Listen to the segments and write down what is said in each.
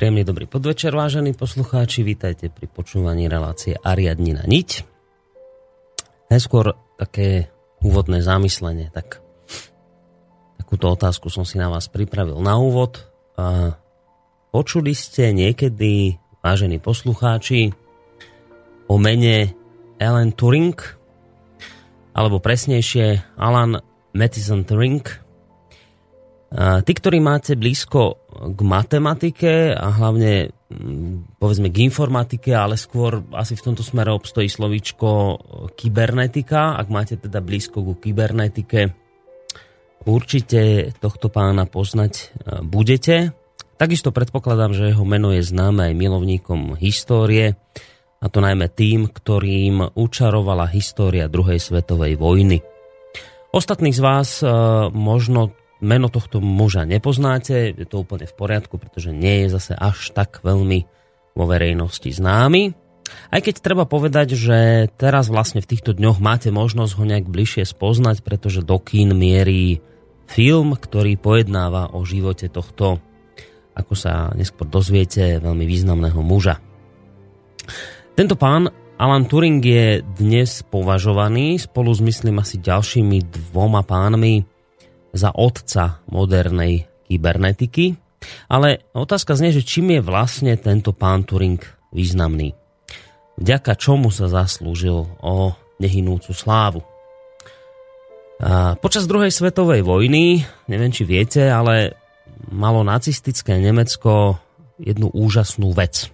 Príjemný dobrý podvečer, vážení poslucháči. Vítajte pri počúvaní relácie Ariadnina niť. Najskôr také úvodné zamyslenie. Tak, takúto otázku som si na vás pripravil na úvod. A počuli ste niekedy, vážení poslucháči, o mene Alan Turing, alebo presnejšie Alan Matheson Turing, Tí, ktorí máte blízko k matematike a hlavne mm, povedzme k informatike, ale skôr asi v tomto smere obstojí slovíčko kybernetika. Ak máte teda blízko ku kybernetike, určite tohto pána poznať e, budete. Takisto predpokladám, že jeho meno je známe aj milovníkom histórie, a to najmä tým, ktorým učarovala história druhej svetovej vojny. Ostatných z vás e, možno meno tohto muža nepoznáte, je to úplne v poriadku, pretože nie je zase až tak veľmi vo verejnosti známy. Aj keď treba povedať, že teraz vlastne v týchto dňoch máte možnosť ho nejak bližšie spoznať, pretože do kín mierí film, ktorý pojednáva o živote tohto, ako sa neskôr dozviete, veľmi významného muža. Tento pán Alan Turing je dnes považovaný spolu s myslím asi ďalšími dvoma pánmi za otca modernej kybernetiky. Ale otázka znie, že čím je vlastne tento pán Turing významný? Vďaka čomu sa zaslúžil o nehynúcu slávu? A počas druhej svetovej vojny, neviem či viete, ale malo nacistické Nemecko jednu úžasnú vec.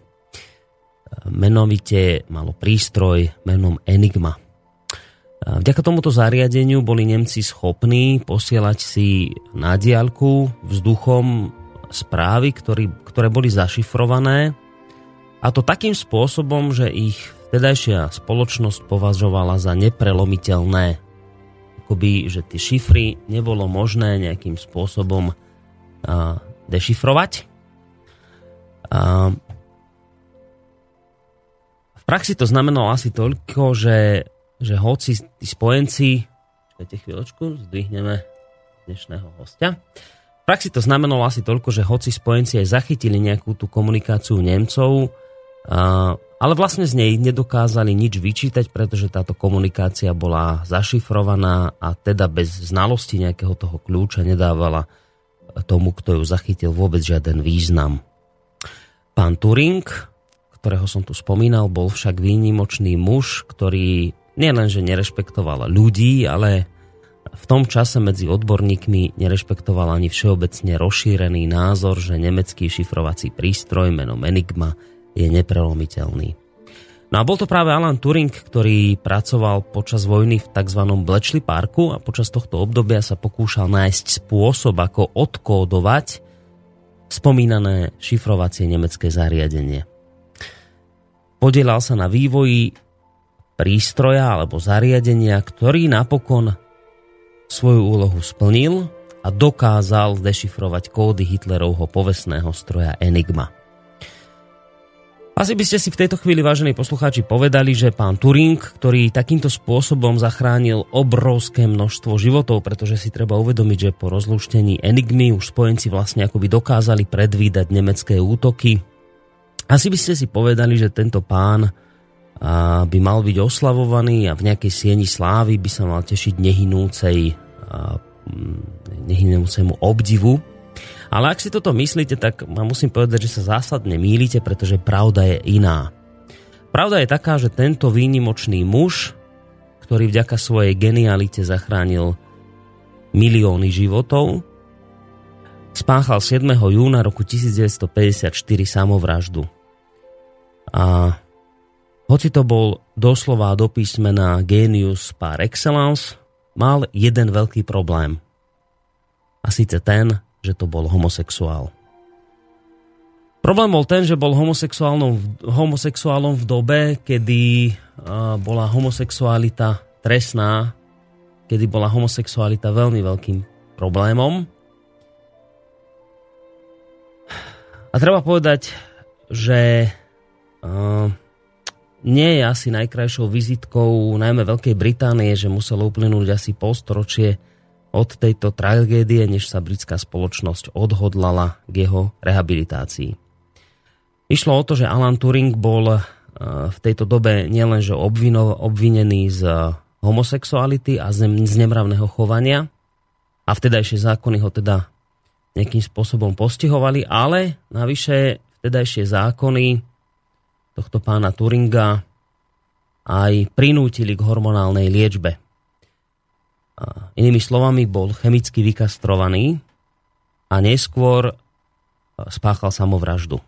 Menovite malo prístroj menom Enigma. Vďaka tomuto zariadeniu boli Nemci schopní posielať si na diálku vzduchom správy, ktorý, ktoré boli zašifrované a to takým spôsobom, že ich vtedajšia spoločnosť považovala za neprelomiteľné. Akoby, že tie šifry nebolo možné nejakým spôsobom a, dešifrovať. A, v praxi to znamenalo asi toľko, že že hoci tí spojenci, čakajte chvíľočku, zdvihneme dnešného hostia. V praxi to znamenalo asi toľko, že hoci spojenci aj zachytili nejakú tú komunikáciu Nemcov, ale vlastne z nej nedokázali nič vyčítať, pretože táto komunikácia bola zašifrovaná a teda bez znalosti nejakého toho kľúča nedávala tomu, kto ju zachytil vôbec žiaden význam. Pán Turing, ktorého som tu spomínal, bol však výnimočný muž, ktorý nielenže nerešpektoval ľudí, ale v tom čase medzi odborníkmi nerešpektoval ani všeobecne rozšírený názor, že nemecký šifrovací prístroj menom Enigma je neprelomiteľný. No a bol to práve Alan Turing, ktorý pracoval počas vojny v tzv. Bletchley Parku a počas tohto obdobia sa pokúšal nájsť spôsob, ako odkódovať spomínané šifrovacie nemecké zariadenie. Podielal sa na vývoji prístroja alebo zariadenia, ktorý napokon svoju úlohu splnil a dokázal dešifrovať kódy Hitlerovho povestného stroja Enigma. Asi by ste si v tejto chvíli, vážení poslucháči, povedali, že pán Turing, ktorý takýmto spôsobom zachránil obrovské množstvo životov, pretože si treba uvedomiť, že po rozlúštení Enigmy už spojenci vlastne akoby dokázali predvídať nemecké útoky. Asi by ste si povedali, že tento pán by mal byť oslavovaný a v nejakej sieni slávy by sa mal tešiť nehynúcej, nehynúcemu obdivu ale ak si toto myslíte, tak musím povedať, že sa zásadne mýlite, pretože pravda je iná. Pravda je taká, že tento výnimočný muž, ktorý vďaka svojej genialite zachránil milióny životov, spáchal 7. júna roku 1954 samovraždu. A hoci to bol doslova do písmena genius par excellence, mal jeden veľký problém. A síce ten, že to bol homosexuál. Problém bol ten, že bol homosexuálom, homosexuálom v dobe, kedy bola homosexualita trestná, kedy bola homosexualita veľmi veľkým problémom. A treba povedať, že uh, nie je asi najkrajšou vizitkou najmä Veľkej Británie, že muselo uplynúť asi polstoročie od tejto tragédie, než sa britská spoločnosť odhodlala k jeho rehabilitácii. Išlo o to, že Alan Turing bol e, v tejto dobe nielenže obvinený z homosexuality a z nemravného chovania a vtedajšie zákony ho teda nejakým spôsobom postihovali, ale navyše vtedajšie zákony tohto pána Turinga aj prinútili k hormonálnej liečbe. Inými slovami, bol chemicky vykastrovaný a neskôr spáchal samovraždu.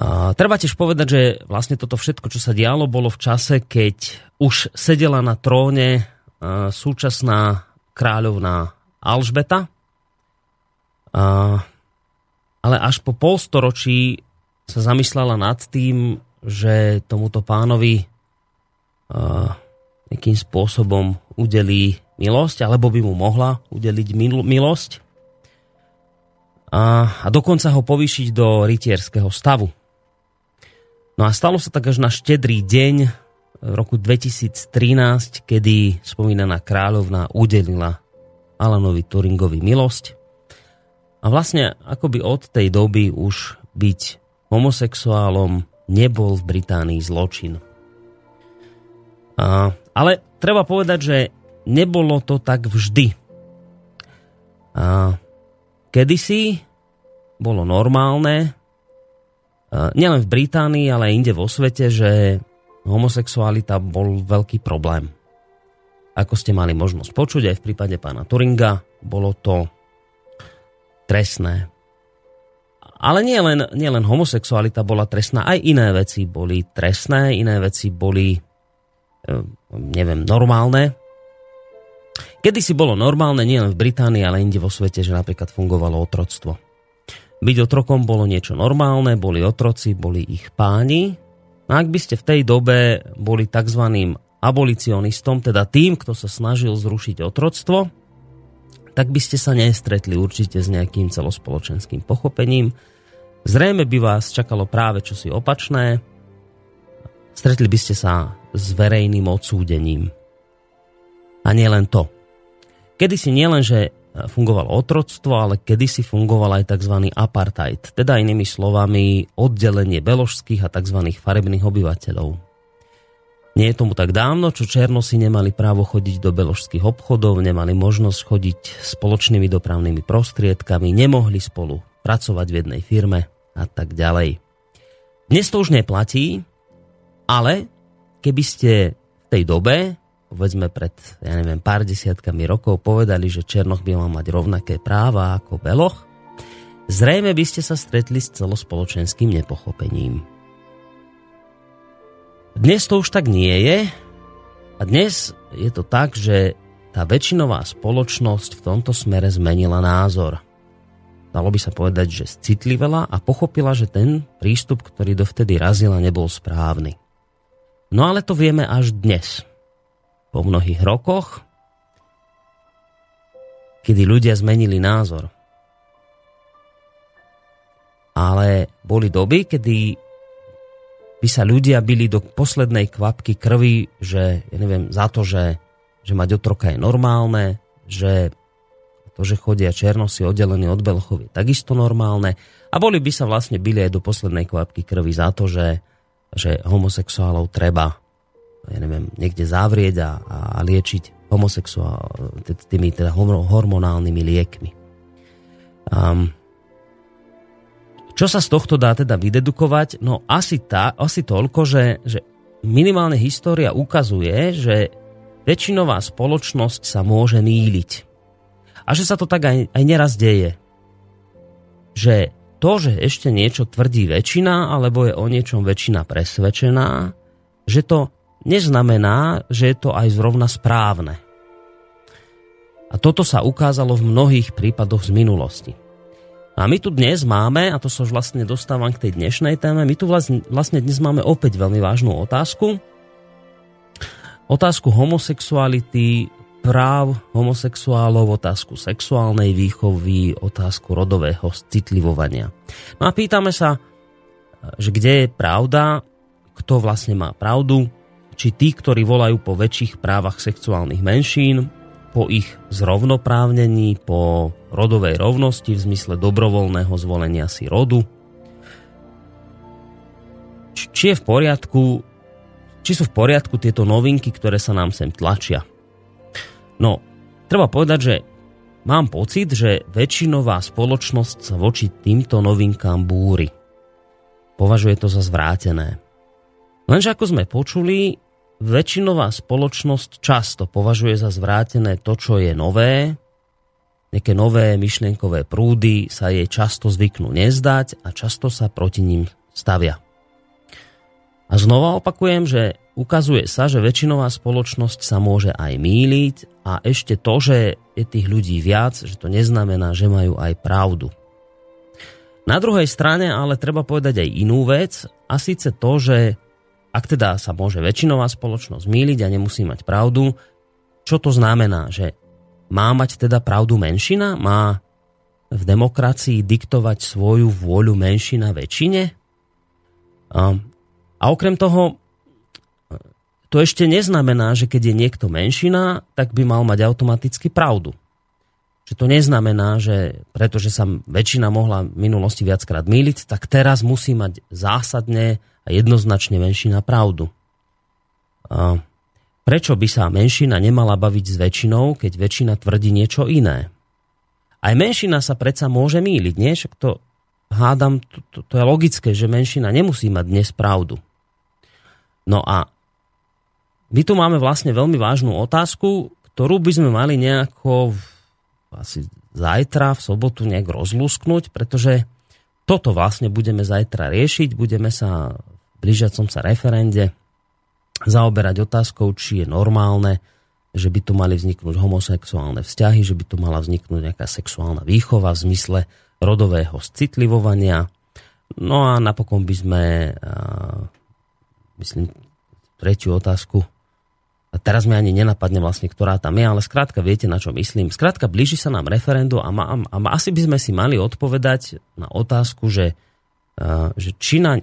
A treba tiež povedať, že vlastne toto všetko, čo sa dialo, bolo v čase, keď už sedela na tróne súčasná kráľovná Alžbeta. A, ale až po polstoročí sa zamyslela nad tým, že tomuto pánovi a, nejakým spôsobom udelí milosť, alebo by mu mohla udeliť mil- milosť a, a dokonca ho povýšiť do rytierského stavu. No a stalo sa tak až na štedrý deň v roku 2013, kedy spomínaná kráľovna udelila Alanovi Turingovi milosť. A vlastne akoby od tej doby už byť homosexuálom nebol v Británii zločin. A ale treba povedať, že nebolo to tak vždy. A kedysi bolo normálne, nielen v Británii, ale aj inde vo svete, že homosexualita bol veľký problém. Ako ste mali možnosť počuť aj v prípade pána Turinga, bolo to trestné. Ale nie len, nie len homosexualita bola trestná, aj iné veci boli trestné, iné veci boli neviem, normálne. Kedy si bolo normálne nielen v Británii, ale inde vo svete, že napríklad fungovalo otroctvo. Byť otrokom bolo niečo normálne, boli otroci, boli ich páni. A ak by ste v tej dobe boli tzv. abolicionistom, teda tým, kto sa snažil zrušiť otroctvo, tak by ste sa nestretli určite s nejakým celospoločenským pochopením. Zrejme by vás čakalo práve čosi opačné. Stretli by ste sa s verejným odsúdením. A nie len to. Kedysi nielen, že fungovalo otroctvo, ale kedysi fungoval aj tzv. apartheid, teda inými slovami oddelenie beložských a tzv. farebných obyvateľov. Nie je tomu tak dávno, čo Černosi nemali právo chodiť do beložských obchodov, nemali možnosť chodiť spoločnými dopravnými prostriedkami, nemohli spolu pracovať v jednej firme a tak ďalej. Dnes to už neplatí, ale keby ste v tej dobe, povedzme pred, ja neviem, pár desiatkami rokov povedali, že Černoch by mal mať rovnaké práva ako Beloch, zrejme by ste sa stretli s celospoločenským nepochopením. Dnes to už tak nie je a dnes je to tak, že tá väčšinová spoločnosť v tomto smere zmenila názor. Dalo by sa povedať, že citlivela a pochopila, že ten prístup, ktorý dovtedy razila, nebol správny. No ale to vieme až dnes. Po mnohých rokoch, kedy ľudia zmenili názor. Ale boli doby, kedy by sa ľudia byli do poslednej kvapky krvi, že, ja neviem, za to, že že mať otroka je normálne, že to, že chodia černosi oddelení od belchov je takisto normálne a boli by sa vlastne byli aj do poslednej kvapky krvi za to, že, že homosexuálov treba ja neviem, niekde zavrieť a, a liečiť homosexuál tými teda hormonálnymi liekmi. Um, čo sa z tohto dá teda vydedukovať? No asi, tá, asi toľko, že, že minimálne história ukazuje, že väčšinová spoločnosť sa môže míliť. A že sa to tak aj, aj neraz deje. Že to, že ešte niečo tvrdí väčšina, alebo je o niečom väčšina presvedčená, že to neznamená, že je to aj zrovna správne. A toto sa ukázalo v mnohých prípadoch z minulosti. A my tu dnes máme, a to sa už vlastne dostávam k tej dnešnej téme, my tu vlastne, dnes máme opäť veľmi vážnu otázku, otázku homosexuality, práv homosexuálov, otázku sexuálnej výchovy, otázku rodového citlivovania. No a pýtame sa, že kde je pravda, kto vlastne má pravdu, či tí, ktorí volajú po väčších právach sexuálnych menšín, po ich zrovnoprávnení, po rodovej rovnosti v zmysle dobrovoľného zvolenia si rodu, či je v poriadku či sú v poriadku tieto novinky, ktoré sa nám sem tlačia. No, treba povedať, že mám pocit, že väčšinová spoločnosť sa voči týmto novinkám búri. Považuje to za zvrátené. Lenže ako sme počuli, väčšinová spoločnosť často považuje za zvrátené to, čo je nové, nejaké nové myšlienkové prúdy sa jej často zvyknú nezdať a často sa proti ním stavia. A znova opakujem, že ukazuje sa, že väčšinová spoločnosť sa môže aj míliť a ešte to, že je tých ľudí viac, že to neznamená, že majú aj pravdu. Na druhej strane ale treba povedať aj inú vec a síce to, že ak teda sa môže väčšinová spoločnosť míliť a nemusí mať pravdu, čo to znamená? Že má mať teda pravdu menšina? Má v demokracii diktovať svoju vôľu menšina väčšine? A okrem toho, to ešte neznamená, že keď je niekto menšina, tak by mal mať automaticky pravdu. Že to neznamená, že pretože sa väčšina mohla v minulosti viackrát míliť, tak teraz musí mať zásadne a jednoznačne menšina pravdu. A prečo by sa menšina nemala baviť s väčšinou, keď väčšina tvrdí niečo iné? Aj menšina sa predsa môže míliť, nie? Však to hádam, to, to, to je logické, že menšina nemusí mať dnes pravdu. No a my tu máme vlastne veľmi vážnu otázku, ktorú by sme mali nejako asi zajtra, v sobotu nejak rozlúsknuť, pretože toto vlastne budeme zajtra riešiť, budeme sa v blížiacom sa referende zaoberať otázkou, či je normálne, že by tu mali vzniknúť homosexuálne vzťahy, že by tu mala vzniknúť nejaká sexuálna výchova v zmysle rodového citlivovania. No a napokon by sme myslím, tretiu otázku. Teraz mi ani nenapadne vlastne, ktorá tam je, ale skrátka viete, na čo myslím. Skrátka, blíži sa nám referendu a, ma, a asi by sme si mali odpovedať na otázku, že, uh, že či na...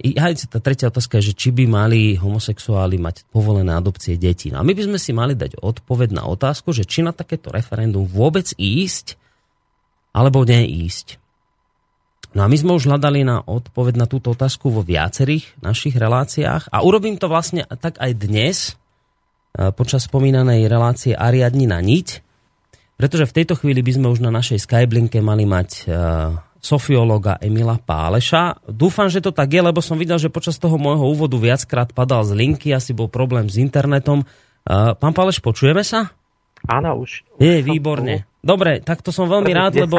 Tá tretia otázka je, že či by mali homosexuáli mať povolené adopcie detí. No a my by sme si mali dať odpoveď na otázku, že či na takéto referendum vôbec ísť, alebo neísť. No a my sme už hľadali na odpoveď na túto otázku vo viacerých našich reláciách a urobím to vlastne tak aj dnes počas spomínanej relácie Ariadni na niť, pretože v tejto chvíli by sme už na našej Skyblinke mali mať uh, sofiológa Emila Páleša. Dúfam, že to tak je, lebo som videl, že počas toho môjho úvodu viackrát padal z linky, asi bol problém s internetom. Pán Páleš, počujeme sa? Áno, už. Je, výborne. Dobre, tak to som veľmi rád, 10, lebo...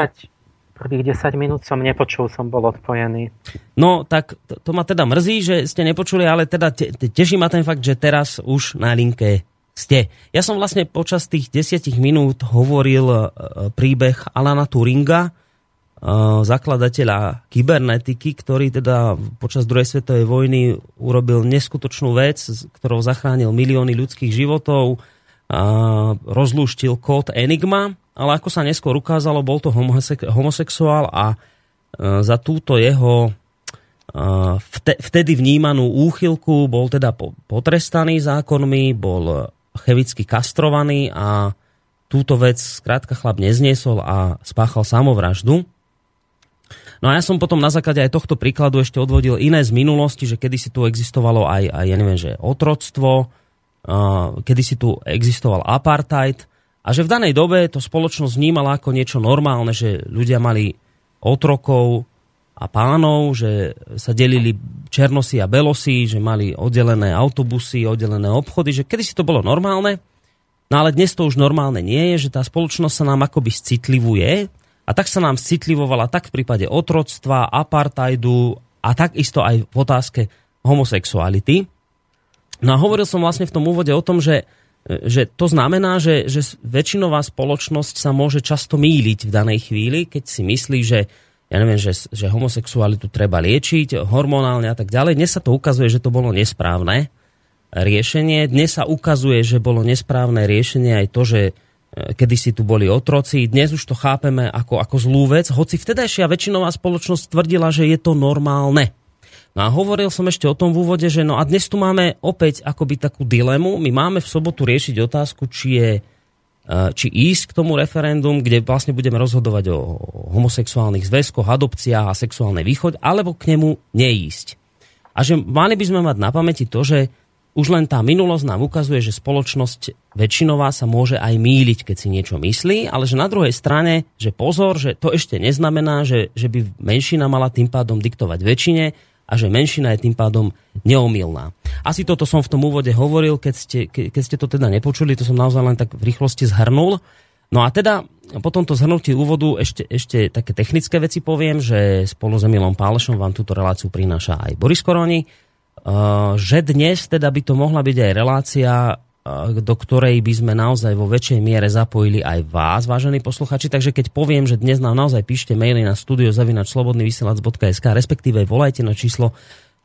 Prvých 10 minút som nepočul, som bol odpojený. No, tak to, to ma teda mrzí, že ste nepočuli, ale teda te, te, teší ma ten fakt, že teraz už na linke ste. Ja som vlastne počas tých desiatich minút hovoril e, príbeh Alana Turinga, e, zakladateľa kybernetiky, ktorý teda počas druhej svetovej vojny urobil neskutočnú vec, ktorou zachránil milióny ľudských životov, rozlúštil kód Enigma, ale ako sa neskôr ukázalo, bol to homosexuál a e, za túto jeho vtedy vnímanú úchylku bol teda potrestaný zákonmi, bol chemicky kastrovaný a túto vec skrátka chlap nezniesol a spáchal samovraždu. No a ja som potom na základe aj tohto príkladu ešte odvodil iné z minulosti, že kedy si tu existovalo aj, aj ja neviem, že otroctvo, uh, kedy si tu existoval apartheid a že v danej dobe to spoločnosť vnímala ako niečo normálne, že ľudia mali otrokov a pánov, že sa delili černosy a belosy, že mali oddelené autobusy, oddelené obchody, že kedy si to bolo normálne, no ale dnes to už normálne nie je, že tá spoločnosť sa nám akoby citlivuje a tak sa nám citlivovala tak v prípade otroctva, apartheidu a takisto aj v otázke homosexuality. No a hovoril som vlastne v tom úvode o tom, že, že to znamená, že, že väčšinová spoločnosť sa môže často míliť v danej chvíli, keď si myslí, že ja neviem, že, že homosexualitu treba liečiť hormonálne a tak ďalej. Dnes sa to ukazuje, že to bolo nesprávne riešenie. Dnes sa ukazuje, že bolo nesprávne riešenie aj to, že e, kedy si tu boli otroci. Dnes už to chápeme ako, ako zlú vec, hoci vtedajšia väčšinová spoločnosť tvrdila, že je to normálne. No a hovoril som ešte o tom v úvode, že no a dnes tu máme opäť akoby takú dilemu. My máme v sobotu riešiť otázku, či je Eh, či ísť k tomu referendum, kde vlastne budeme rozhodovať o homosexuálnych zväzkoch, adopciách a sexuálnej východ, alebo k nemu neísť. A že mali by sme mať na pamäti to, že už len tá minulosť nám ukazuje, že spoločnosť väčšinová sa môže aj míliť, keď si niečo myslí, ale že na druhej strane, že pozor, že to ešte neznamená, že, že by menšina mala tým pádom diktovať väčšine, a že menšina je tým pádom neomilná. Asi toto som v tom úvode hovoril, keď ste, keď ste to teda nepočuli, to som naozaj len tak v rýchlosti zhrnul. No a teda po tomto zhrnutí úvodu ešte, ešte také technické veci poviem, že spolu s Emilom Pálešom vám túto reláciu prináša aj Boris Koroni, že dnes teda by to mohla byť aj relácia do ktorej by sme naozaj vo väčšej miere zapojili aj vás, vážení posluchači. Takže keď poviem, že dnes nám naozaj píšte maily na studiozavinačslobodnyvysielac.sk, respektíve volajte na číslo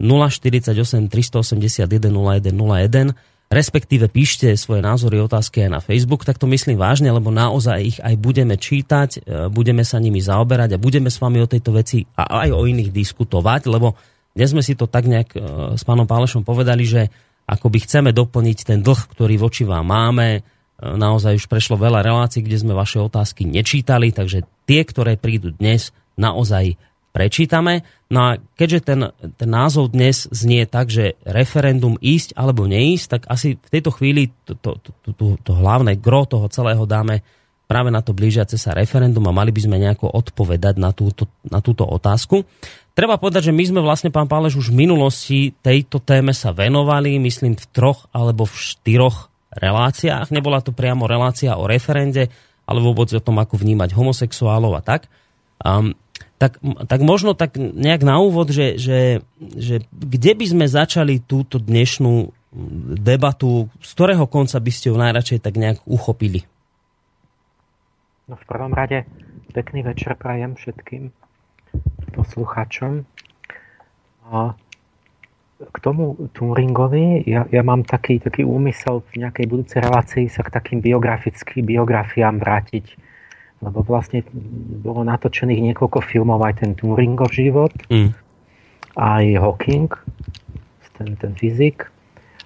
048 381 0101, respektíve píšte svoje názory, otázky aj na Facebook, tak to myslím vážne, lebo naozaj ich aj budeme čítať, e, budeme sa nimi zaoberať a budeme s vami o tejto veci a aj o iných diskutovať, lebo dnes sme si to tak nejak e, s pánom Pálešom povedali, že akoby chceme doplniť ten dlh, ktorý voči vám máme. E, naozaj už prešlo veľa relácií, kde sme vaše otázky nečítali, takže tie, ktoré prídu dnes, naozaj prečítame. No a keďže ten, ten názov dnes znie tak, že referendum ísť alebo neísť, tak asi v tejto chvíli to, to, to, to, to hlavné gro toho celého dáme práve na to blížiace sa referendum a mali by sme nejako odpovedať na túto, na túto otázku. Treba povedať, že my sme vlastne, pán Páleš, už v minulosti tejto téme sa venovali, myslím, v troch alebo v štyroch reláciách. Nebola to priamo relácia o referende, ale vôbec o tom, ako vnímať homosexuálov a tak. Um, tak, tak možno tak nejak na úvod, že, že, že kde by sme začali túto dnešnú debatu, z ktorého konca by ste ju najradšej tak nejak uchopili? No v prvom rade pekný večer prajem všetkým poslucháčom. A k tomu Turingovi, ja, ja mám taký, taký úmysel v nejakej budúcej relácii sa k takým biografickým biografiám vrátiť. Lebo vlastne bolo natočených niekoľko filmov, aj ten Turingov život, mm. aj Hawking, ten, ten fyzik.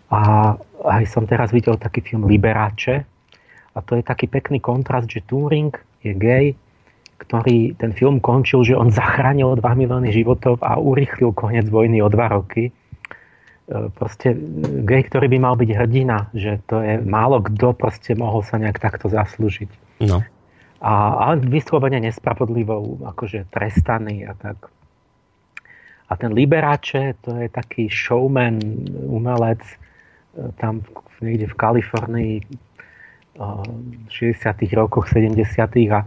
A aj som teraz videl taký film Liberace. A to je taký pekný kontrast, že Turing je gay, ktorý ten film končil, že on zachránil 2 milióny životov a urychlil koniec vojny o 2 roky. E, proste gej, ktorý by mal byť hrdina, že to je málo kto proste mohol sa nejak takto zaslúžiť. No. a, a vyslovene nespravodlivou akože trestaný a tak. A ten Liberace, to je taký showman, umelec, e, tam niekde v Kalifornii v 60. rokoch, 70. a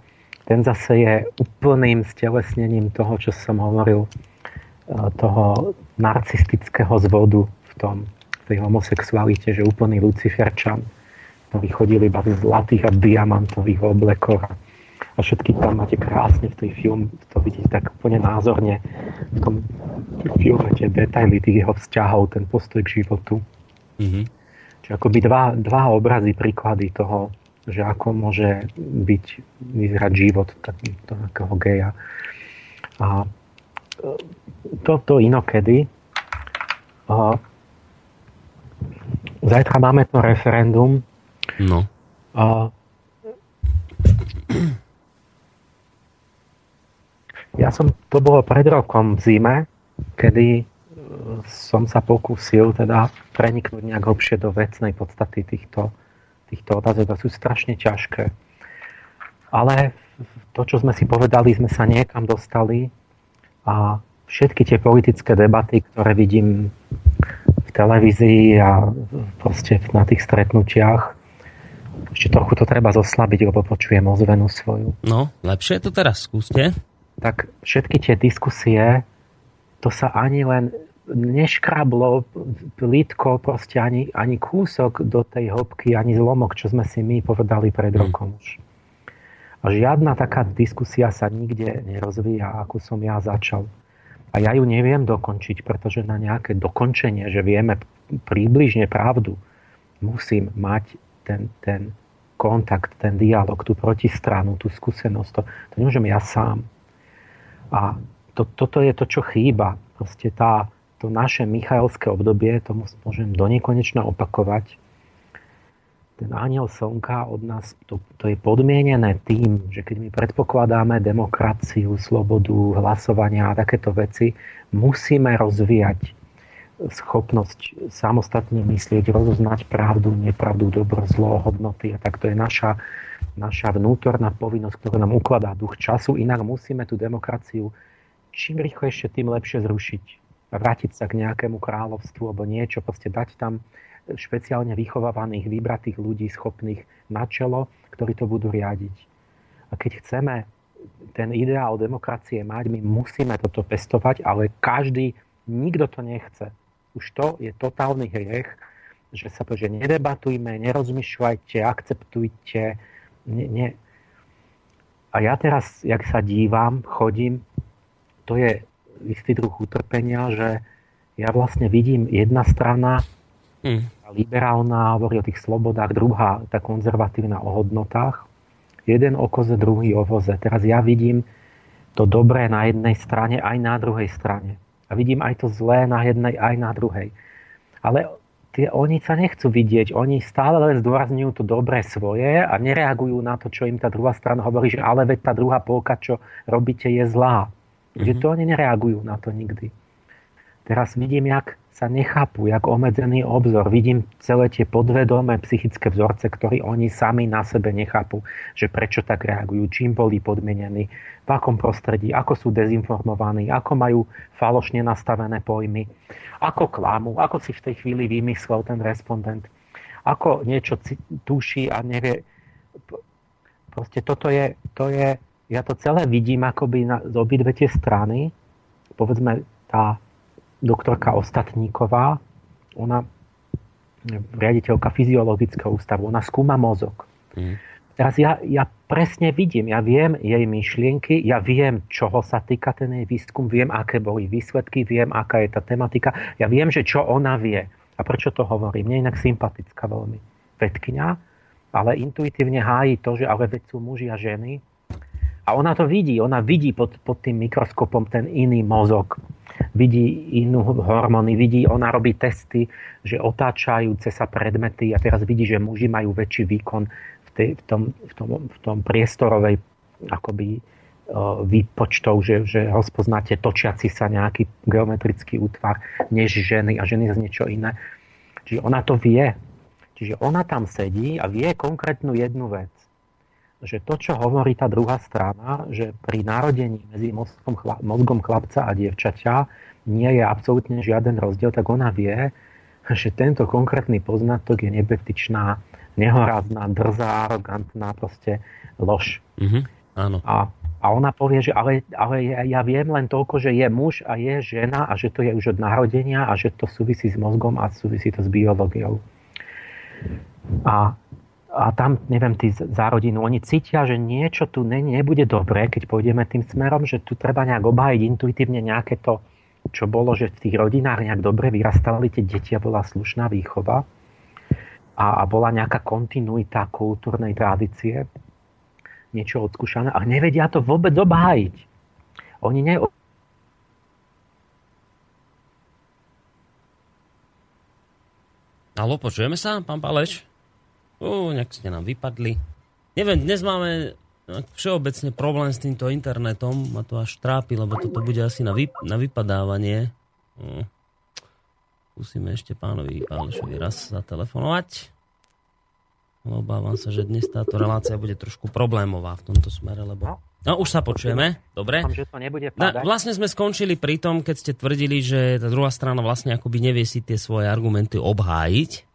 ten zase je úplným stelesnením toho, čo som hovoril, toho narcistického zvodu v tom, v tej homosexualite, že úplný Luciferčan ktorí chodili iba v zlatých a diamantových oblekoch a všetky tam máte krásne v tej film, to vidíte tak úplne názorne v tom filme tie detaily tých jeho vzťahov, ten postoj k životu. Mm-hmm. Čiže akoby dva, dva obrazy, príklady toho, že ako môže byť, vyzerať život takého geja. A toto e, inokedy. A zajtra máme to referendum No. A ja som, to bolo pred rokom v zime, kedy e, som sa pokúsil teda preniknúť nejak hlbšie do vecnej podstaty týchto, týchto otázok a sú strašne ťažké. Ale to, čo sme si povedali, sme sa niekam dostali a všetky tie politické debaty, ktoré vidím v televízii a proste na tých stretnutiach, ešte trochu to treba zoslabiť, lebo počujem ozvenu svoju. No, lepšie to teraz, skúste. Tak všetky tie diskusie, to sa ani len neškrablo plítko, proste ani, ani kúsok do tej hĺbky, ani zlomok, čo sme si my povedali pred hmm. rokom už. A žiadna taká diskusia sa nikde nerozvíja, ako som ja začal. A ja ju neviem dokončiť, pretože na nejaké dokončenie, že vieme približne pravdu, musím mať ten, ten kontakt, ten dialog, tú protistranu, tú skúsenosť. To, to nemôžem ja sám. A to, toto je to, čo chýba. Proste tá, to naše Michaelské obdobie, to môžem do nekonečna opakovať. Ten aniel slnka od nás, to, to je podmienené tým, že keď my predpokladáme demokraciu, slobodu, hlasovania a takéto veci, musíme rozvíjať schopnosť samostatne myslieť, rozoznať pravdu, nepravdu, dobro, zlo, hodnoty a tak. To je naša, naša vnútorná povinnosť, ktorú nám ukladá duch času, inak musíme tú demokraciu čím rýchlejšie, tým lepšie zrušiť vrátiť sa k nejakému kráľovstvu alebo niečo, proste dať tam špeciálne vychovávaných, vybratých ľudí schopných na čelo, ktorí to budú riadiť. A keď chceme ten ideál demokracie mať, my musíme toto pestovať, ale každý, nikto to nechce. Už to je totálny hriech, že sa to, že nedebatujme, nerozmýšľajte, akceptujte. Ne, ne. A ja teraz, jak sa dívam, chodím, to je istý druh utrpenia, že ja vlastne vidím jedna strana, mm. liberálna, hovorí o tých slobodách, druhá, tá konzervatívna o hodnotách. Jeden o koze, druhý o voze. Teraz ja vidím to dobré na jednej strane, aj na druhej strane. A vidím aj to zlé na jednej, aj na druhej. Ale tie, oni sa nechcú vidieť, oni stále len zdôrazňujú to dobré svoje a nereagujú na to, čo im tá druhá strana hovorí, že ale veď tá druhá polka, čo robíte, je zlá. Mm-hmm. Že to oni nereagujú na to nikdy. Teraz vidím, jak sa nechápu, jak obmedzený obzor. Vidím celé tie podvedomé psychické vzorce, ktoré oni sami na sebe nechápu, že prečo tak reagujú, čím boli podmienení, v akom prostredí, ako sú dezinformovaní, ako majú falošne nastavené pojmy, ako klamú, ako si v tej chvíli vymyslel ten respondent, ako niečo tuší a nevie. Proste toto je, to je, ja to celé vidím akoby na, z obidve tie strany. Povedzme, tá doktorka Ostatníková, ona riaditeľka fyziologického ústavu, ona skúma mozog. Mm. Teraz ja, ja presne vidím, ja viem jej myšlienky, ja viem, čoho sa týka ten jej výskum, viem, aké boli výsledky, viem, aká je tá tematika, ja viem, že čo ona vie. A prečo to hovorím? Mne je inak sympatická veľmi. Vedkňa, ale intuitívne hájí to, že ale veď sú muži a ženy. A ona to vidí, ona vidí pod, pod tým mikroskopom ten iný mozog vidí inú hormóny, vidí, ona robí testy, že otáčajúce sa predmety a teraz vidí, že muži majú väčší výkon v, tej, v, tom, v, tom, v tom priestorovej akoby výpočtov, že, že rozpoznáte točiaci sa nejaký geometrický útvar, než ženy a ženy z niečo iné. Čiže ona to vie. Čiže ona tam sedí a vie konkrétnu jednu vec. Že to, čo hovorí tá druhá strana, že pri narodení medzi mozgom, chla, mozgom chlapca a dievčaťa nie je absolútne žiaden rozdiel, tak ona vie, že tento konkrétny poznatok je nebetičná, nehorázna, drzá, arogantná, proste lož. Mm-hmm. Áno. A, a ona povie, že ale, ale ja, ja viem len toľko, že je muž a je žena a že to je už od narodenia a že to súvisí s mozgom a súvisí to s biológiou. A a tam, neviem, tí za rodinu, oni cítia, že niečo tu ne, nebude dobré, keď pôjdeme tým smerom, že tu treba nejak obhájiť intuitívne nejaké to, čo bolo, že v tých rodinách nejak dobre vyrastali tie deti a bola slušná výchova a, a bola nejaká kontinuita kultúrnej tradície, niečo odskúšané a nevedia to vôbec obhájiť. Oni ne, Halo, počujeme sa, pán Paleš? Ú, nejak ste nám vypadli. Neviem, dnes máme všeobecne problém s týmto internetom. Ma to až trápi, lebo toto bude asi na, vyp- na vypadávanie. Hm. Skúsime ešte pánovi Pálešovi raz zatelefonovať. Obávam sa, že dnes táto relácia bude trošku problémová v tomto smere, lebo... No, už sa počujeme, dobre. že to nebude Na, vlastne sme skončili pri tom, keď ste tvrdili, že tá druhá strana vlastne akoby nevie si tie svoje argumenty obhájiť.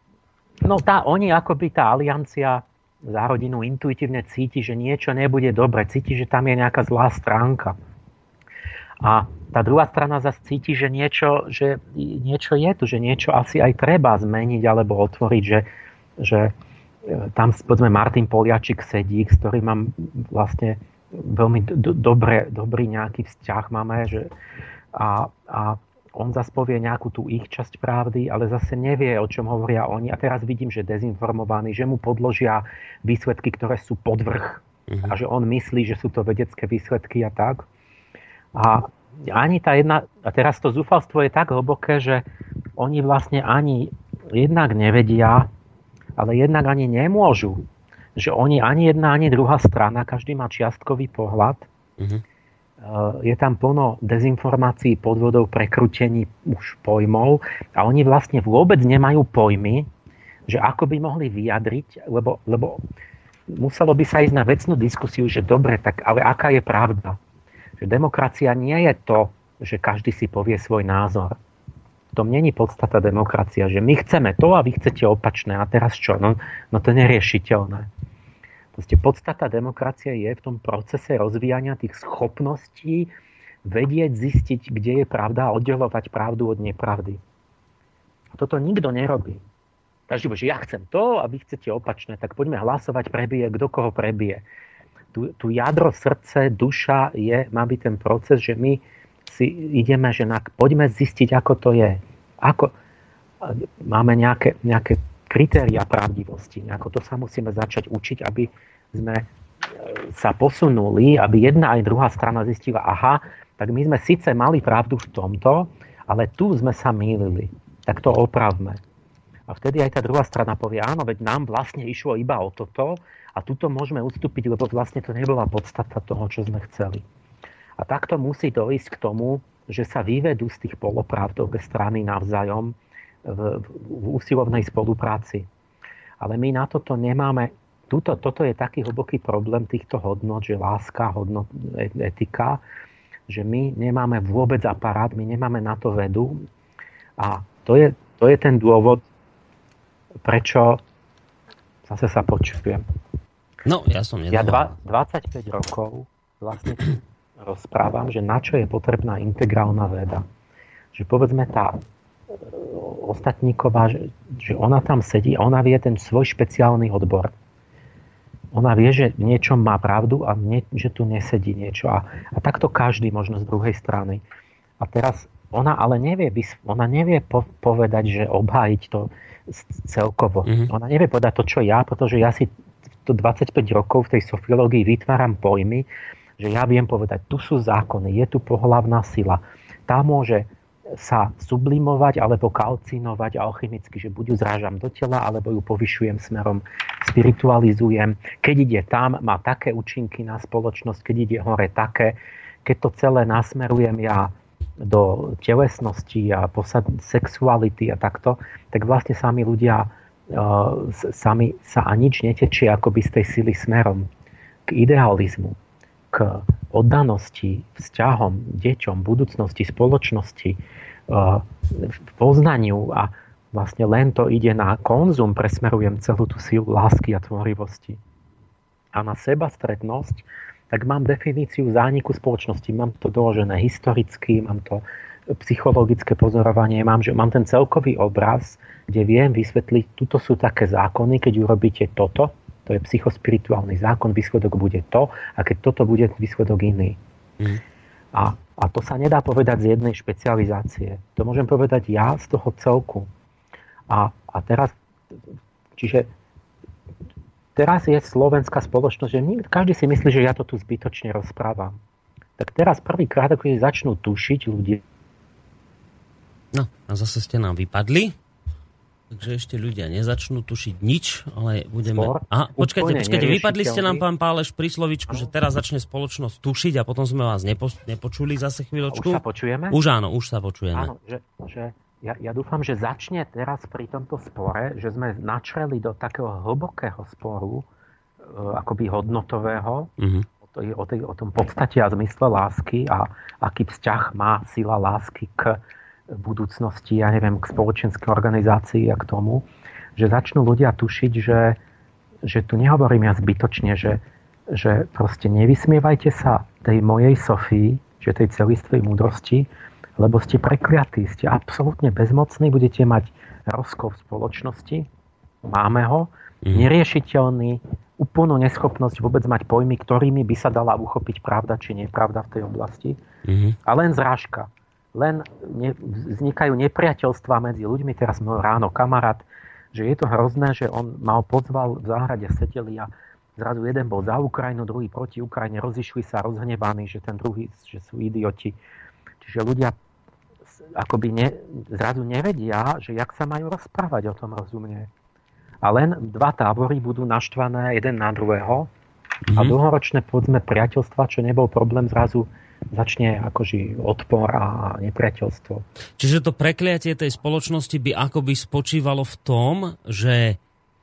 No tá, oni akoby tá aliancia za rodinu intuitívne cíti, že niečo nebude dobre, cíti, že tam je nejaká zlá stránka. A tá druhá strana zase cíti, že niečo, že niečo je tu, že niečo asi aj treba zmeniť alebo otvoriť, že, že e, tam povedzme Martin Poliačik sedí, s ktorým mám vlastne veľmi do, dobre, dobrý nejaký vzťah máme, že a, a on zase povie nejakú tú ich časť pravdy, ale zase nevie, o čom hovoria oni. A teraz vidím, že dezinformovaný, že mu podložia výsledky, ktoré sú podvrh. Uh-huh. A že on myslí, že sú to vedecké výsledky a tak. A ani tá jedna, a teraz to zúfalstvo je tak hlboké, že oni vlastne ani jednak nevedia, ale jednak ani nemôžu. Že oni ani jedna, ani druhá strana, každý má čiastkový pohľad. Uh-huh je tam plno dezinformácií, podvodov, prekrutení už pojmov a oni vlastne vôbec nemajú pojmy, že ako by mohli vyjadriť, lebo, lebo muselo by sa ísť na vecnú diskusiu, že dobre, tak ale aká je pravda? Že demokracia nie je to, že každý si povie svoj názor. V tom není podstata demokracia, že my chceme to a vy chcete opačné. A teraz čo? No, no to neriešiteľné. Proste podstata demokracie je v tom procese rozvíjania tých schopností vedieť, zistiť, kde je pravda a oddelovať pravdu od nepravdy. A toto nikto nerobí. Každý že ja chcem to a vy chcete opačné, tak poďme hlasovať, prebije, kto koho prebije. Tu, tu jadro, srdce, duša je, má byť ten proces, že my si ideme, že na, poďme zistiť, ako to je. Ako, máme nejaké, nejaké kritéria pravdivosti. Ako to sa musíme začať učiť, aby sme e, sa posunuli, aby jedna aj druhá strana zistila, aha, tak my sme síce mali pravdu v tomto, ale tu sme sa mýlili. Tak to opravme. A vtedy aj tá druhá strana povie, áno, veď nám vlastne išlo iba o toto a tuto môžeme ustúpiť, lebo vlastne to nebola podstata toho, čo sme chceli. A takto musí dojsť k tomu, že sa vyvedú z tých polopravd strany navzájom v, v úsilovnej spolupráci. Ale my na toto nemáme, tuto, toto je taký hlboký problém týchto hodnot, že láska, hodnot, e, etika, že my nemáme vôbec aparát, my nemáme na to vedu a to je, to je ten dôvod, prečo zase sa počujem. No, ja som Ja dva, 25 rokov vlastne rozprávam, že na čo je potrebná integrálna veda. Že povedzme tá ostatníková, že, že ona tam sedí a ona vie ten svoj špeciálny odbor. Ona vie, že v niečom má pravdu a nie, že tu nesedí niečo. A, a takto každý možno z druhej strany. A teraz ona ale nevie, ona nevie po, povedať, že obhájiť to celkovo. Mm-hmm. Ona nevie povedať to, čo ja, pretože ja si to 25 rokov v tej sofiológii vytváram pojmy, že ja viem povedať, tu sú zákony, je tu pohlavná sila. Tá môže sa sublimovať alebo kalcinovať alchymicky, že buď ju zrážam do tela, alebo ju povyšujem smerom, spiritualizujem. Keď ide tam, má také účinky na spoločnosť, keď ide hore také. Keď to celé nasmerujem ja do telesnosti a posad, sexuality a takto, tak vlastne sami ľudia uh, sami sa a nič netečie akoby z tej sily smerom. k idealizmu, k oddanosti, vzťahom, deťom, budúcnosti, spoločnosti, e, poznaniu a vlastne len to ide na konzum, presmerujem celú tú silu lásky a tvorivosti. A na seba stretnosť, tak mám definíciu zániku spoločnosti. Mám to doložené historicky, mám to psychologické pozorovanie, mám, že mám ten celkový obraz, kde viem vysvetliť, tuto sú také zákony, keď urobíte toto, to je psychospirituálny zákon, výsledok bude to a keď toto bude výsledok iný. Mm. A, a to sa nedá povedať z jednej špecializácie. To môžem povedať ja z toho celku. A, a teraz, čiže teraz je slovenská spoločnosť, že nikto, každý si myslí, že ja to tu zbytočne rozprávam. Tak teraz prvýkrát, keď začnú tušiť ľudia. No a zase ste nám vypadli. Takže ešte ľudia nezačnú tušiť nič, ale budeme... Spor? A, počkajte, počkajte, vypadli ste nám, pán Páleš, pri slovičku, že teraz začne spoločnosť tušiť a potom sme vás nepo, nepočuli zase chvíľočku. A už sa počujeme? Už áno, už sa počujeme. Áno, že, že ja, ja dúfam, že začne teraz pri tomto spore, že sme načreli do takého hlbokého sporu, e, akoby hodnotového, uh-huh. o, tej, o, tej, o tom podstate a zmysle lásky a aký vzťah má sila lásky k budúcnosti, ja neviem, k spoločenskej organizácii a k tomu, že začnú ľudia tušiť, že, že tu nehovorím ja zbytočne, že, že proste nevysmievajte sa tej mojej Sofii, že tej celistvej múdrosti, lebo ste prekliatí, ste absolútne bezmocní, budete mať rozkov v spoločnosti, máme ho, mm. neriešiteľný, úplnú neschopnosť vôbec mať pojmy, ktorými by sa dala uchopiť pravda či nepravda v tej oblasti. Mm. A len zrážka len ne, vznikajú nepriateľstva medzi ľuďmi. Teraz môj ráno kamarát, že je to hrozné, že on mal pozval v záhrade seteli a zrazu jeden bol za Ukrajinu, druhý proti Ukrajine, rozišli sa rozhnevaní, že ten druhý, že sú idioti. Čiže ľudia akoby ne, zrazu nevedia, že jak sa majú rozprávať o tom rozumne. A len dva tábory budú naštvané jeden na druhého a mhm. dlhoročné povedzme priateľstva, čo nebol problém, zrazu začne akože odpor a nepriateľstvo. Čiže to prekliatie tej spoločnosti by akoby spočívalo v tom, že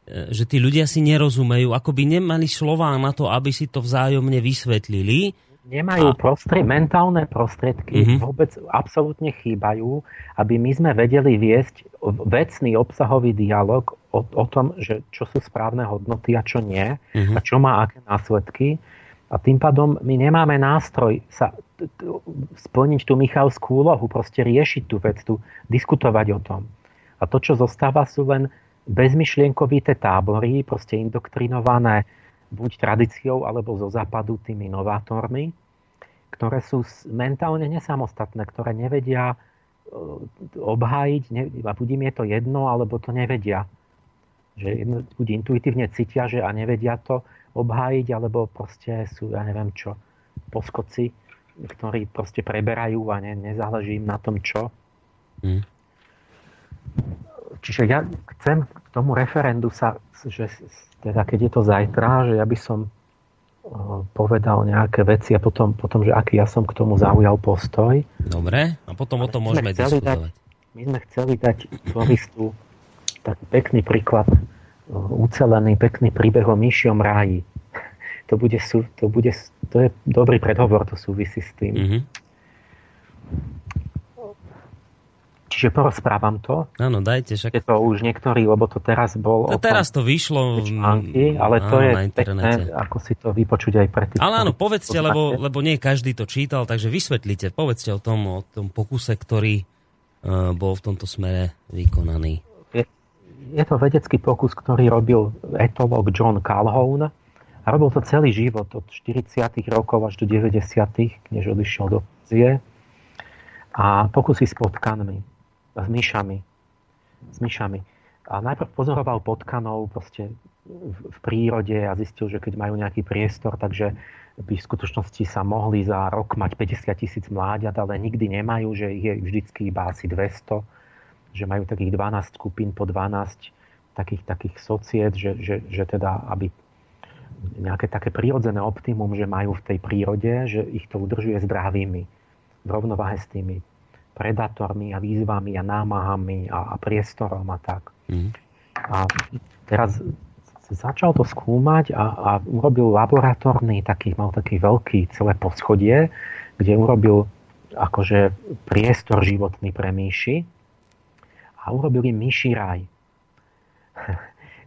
e, že tí ľudia si nerozumejú, ako by nemali slová na to, aby si to vzájomne vysvetlili. Nemajú a... prostri- mentálne prostriedky, uh-huh. vôbec absolútne chýbajú, aby my sme vedeli viesť vecný obsahový dialog o, o tom, že čo sú správne hodnoty a čo nie, uh-huh. a čo má aké následky a tým pádom my nemáme nástroj sa splniť tú Michalskú úlohu, proste riešiť tú vec, tu, diskutovať o tom. A to, čo zostáva, sú len bezmyšlienkovité tábory, proste indoktrinované buď tradíciou, alebo zo západu tými novátormi, ktoré sú mentálne nesamostatné, ktoré nevedia e, obhájiť, ne, buď im je to jedno, alebo to nevedia. Že buď intuitívne cítia, že a nevedia to, obhájiť, alebo proste sú, ja neviem čo, poskoci, ktorí proste preberajú a ne, nezáleží im na tom čo. Mm. Čiže ja chcem k tomu referendu sa, že teda keď je to zajtra, že ja by som povedal nejaké veci a potom, potom, že aký ja som k tomu zaujal postoj. Dobre, a potom o tom môžeme diskutovať. Dať, my sme chceli dať turistu taký pekný príklad ucelený, pekný príbeh o myšiom ráji. To, bude, to, bude, to je dobrý predhovor, to súvisí s tým. Mm-hmm. Čiže porozprávam to. Áno, dajte. Však... Je to už niektorý, lebo to teraz bol... To teraz to vyšlo. Články, ale áno, to je pekné, ako si to vypočuť aj pre tých... Ale áno, povedzte, lebo, lebo nie každý to čítal, takže vysvetlite, povedzte o tom, o tom pokuse, ktorý uh, bol v tomto smere vykonaný je to vedecký pokus, ktorý robil etolog John Calhoun a robil to celý život od 40. rokov až do 90. než odišiel do penzie. A pokusy s potkanmi, s myšami. S myšami. A najprv pozoroval potkanov proste v prírode a zistil, že keď majú nejaký priestor, takže by v skutočnosti sa mohli za rok mať 50 tisíc mláďat, ale nikdy nemajú, že ich je vždycky iba asi 200 že majú takých 12 skupín po 12 takých, takých societ, že, že, že teda, aby nejaké také prírodzené optimum, že majú v tej prírode, že ich to udržuje zdravými, v rovnováhe s tými predátormi a výzvami a námahami a, a priestorom a tak. Mm. A teraz začal to skúmať a, a urobil laboratórny, taký, mal taký veľký celé poschodie, kde urobil akože priestor životný pre myši a urobil im myši raj.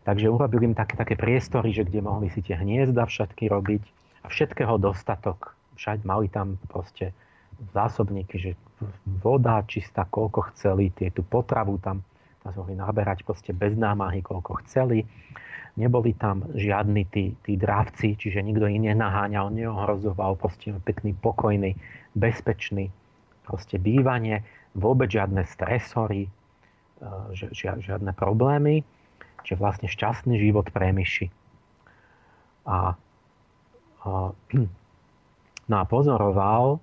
Takže urobil im také, také priestory, že kde mohli si tie hniezda všetky robiť a všetkého dostatok. Všade mali tam proste zásobníky, že voda čistá, koľko chceli, tie tú potravu tam, tam mohli naberať proste bez námahy, koľko chceli. Neboli tam žiadni tí, tí drávci, čiže nikto iný nenaháňal, neohrozoval, proste pekný, pokojný, bezpečný proste bývanie, vôbec žiadne stresory, žiadne problémy že vlastne šťastný život pre myši. A, a, no a pozoroval,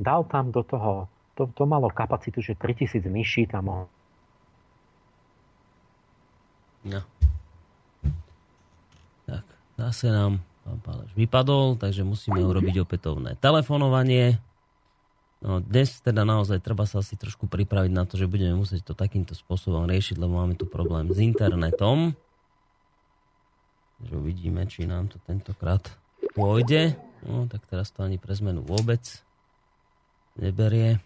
dal tam do toho, to, to malo kapacitu, že 3000 myší tam mohol. No. Tak, zase nám pán Páleš vypadol, takže musíme urobiť opätovné telefonovanie. No dnes teda naozaj treba sa asi trošku pripraviť na to, že budeme musieť to takýmto spôsobom riešiť, lebo máme tu problém s internetom. Takže uvidíme, či nám to tentokrát pôjde. No, tak teraz to ani pre zmenu vôbec neberie.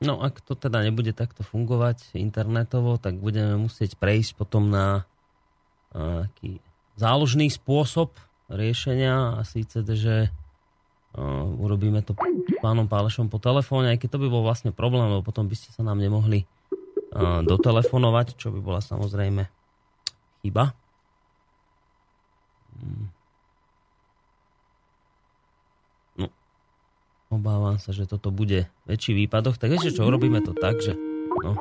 No ak to teda nebude takto fungovať internetovo, tak budeme musieť prejsť potom na aký záložný spôsob, riešenia a síce, že uh, urobíme to pánom Pálešom po telefóne, aj keď to by bol vlastne problém, lebo potom by ste sa nám nemohli uh, dotelefonovať, čo by bola samozrejme chyba. Hmm. No, obávam sa, že toto bude väčší výpadok. Tak viete čo, urobíme to tak, že no,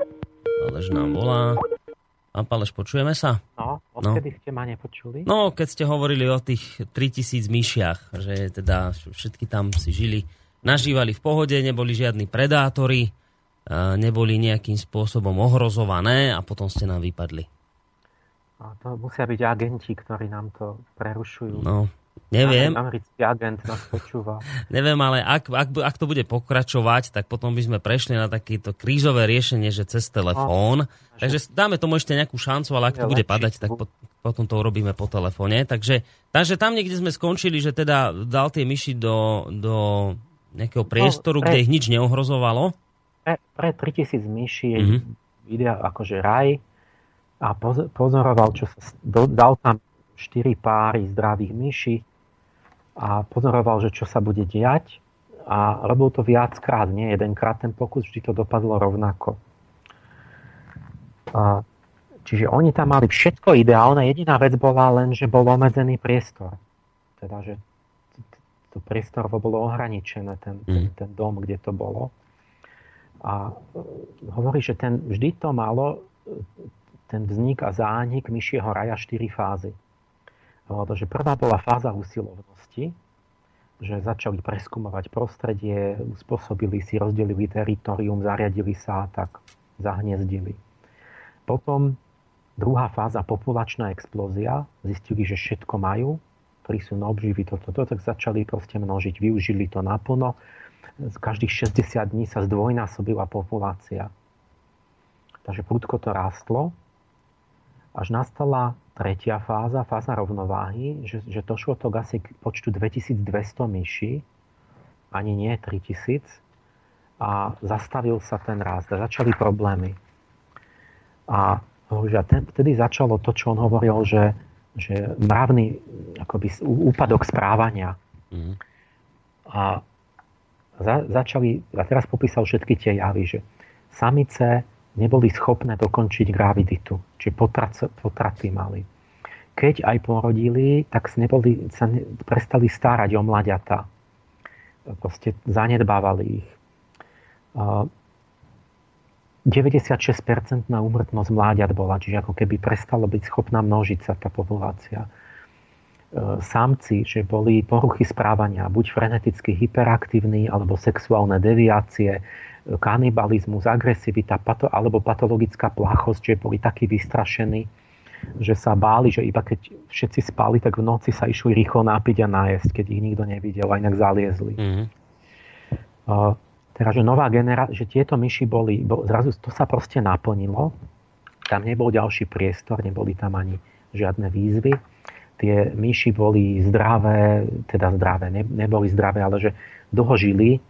Páleš nám volá. Pán Paleš, počujeme sa? No, odkedy no. ste ma nepočuli? No, keď ste hovorili o tých 3000 myšiach, že teda všetky tam si žili, nažívali v pohode, neboli žiadni predátori, neboli nejakým spôsobom ohrozované a potom ste nám vypadli. A to musia byť agenti, ktorí nám to prerušujú. No, Neviem. Americký agent nás počúva. Neviem, ale ak, ak, ak to bude pokračovať, tak potom by sme prešli na takéto krízové riešenie, že cez telefón. No, takže dáme tomu ešte nejakú šancu, ale ak to bude padať, tak po, potom to urobíme po telefóne. Takže, takže tam niekde sme skončili, že teda dal tie myši do, do nejakého no, priestoru, no, pre, kde ich nič neohrozovalo. Pre, pre 3000 myší je mm-hmm. videa akože raj a pozoroval, čo sa dal tam 4 páry zdravých myší a pozoroval, že čo sa bude diať a robil to viackrát, nie jedenkrát ten pokus, vždy to dopadlo rovnako. A, čiže oni tam mali všetko ideálne, jediná vec bola len, že bol obmedzený priestor. Teda, že to priestor bolo ohraničené, ten, ten, mhm. ten dom, kde to bolo. A e, hovorí, že ten, vždy to malo e, ten vznik a zánik myšieho raja 4 fázy. Takže prvá bola fáza usilovnosti, že začali preskúmovať prostredie, uspôsobili si, rozdelili teritorium, zariadili sa a tak zahniezdili. Potom druhá fáza, populačná explózia, zistili, že všetko majú, na obživy, toto, to, tak začali proste množiť, využili to naplno. Z každých 60 dní sa zdvojnásobila populácia. Takže prudko to rástlo, až nastala tretia fáza, fáza rovnováhy, že, že došlo to asi k počtu 2200 myší, ani nie 3000, a zastavil sa ten rast a začali problémy. A že vtedy začalo to, čo on hovoril, že, že mravný akoby, úpadok správania. Mm. A za, začali, a teraz popísal všetky tie javy, že samice neboli schopné dokončiť graviditu, či potraty mali. Keď aj porodili, tak neboli, sa ne, prestali starať o mladiatá. Proste zanedbávali ich. 96% na úmrtnosť mláďat bola, čiže ako keby prestalo byť schopná množiť sa tá populácia. Sámci, že boli poruchy správania, buď freneticky hyperaktívni, alebo sexuálne deviácie, kanibalizmus, agresivita pato, alebo patologická plachosť, že boli takí vystrašení, že sa báli, že iba keď všetci spali, tak v noci sa išli rýchlo nápiť a nájsť, keď ich nikto nevidel a inak zaliezli. Mm-hmm. Uh, Teraz, že nová generácia, že tieto myši boli, bo, zrazu to sa proste naplnilo, tam nebol ďalší priestor, neboli tam ani žiadne výzvy. Tie myši boli zdravé, teda zdravé, ne, neboli zdravé, ale že dlho žili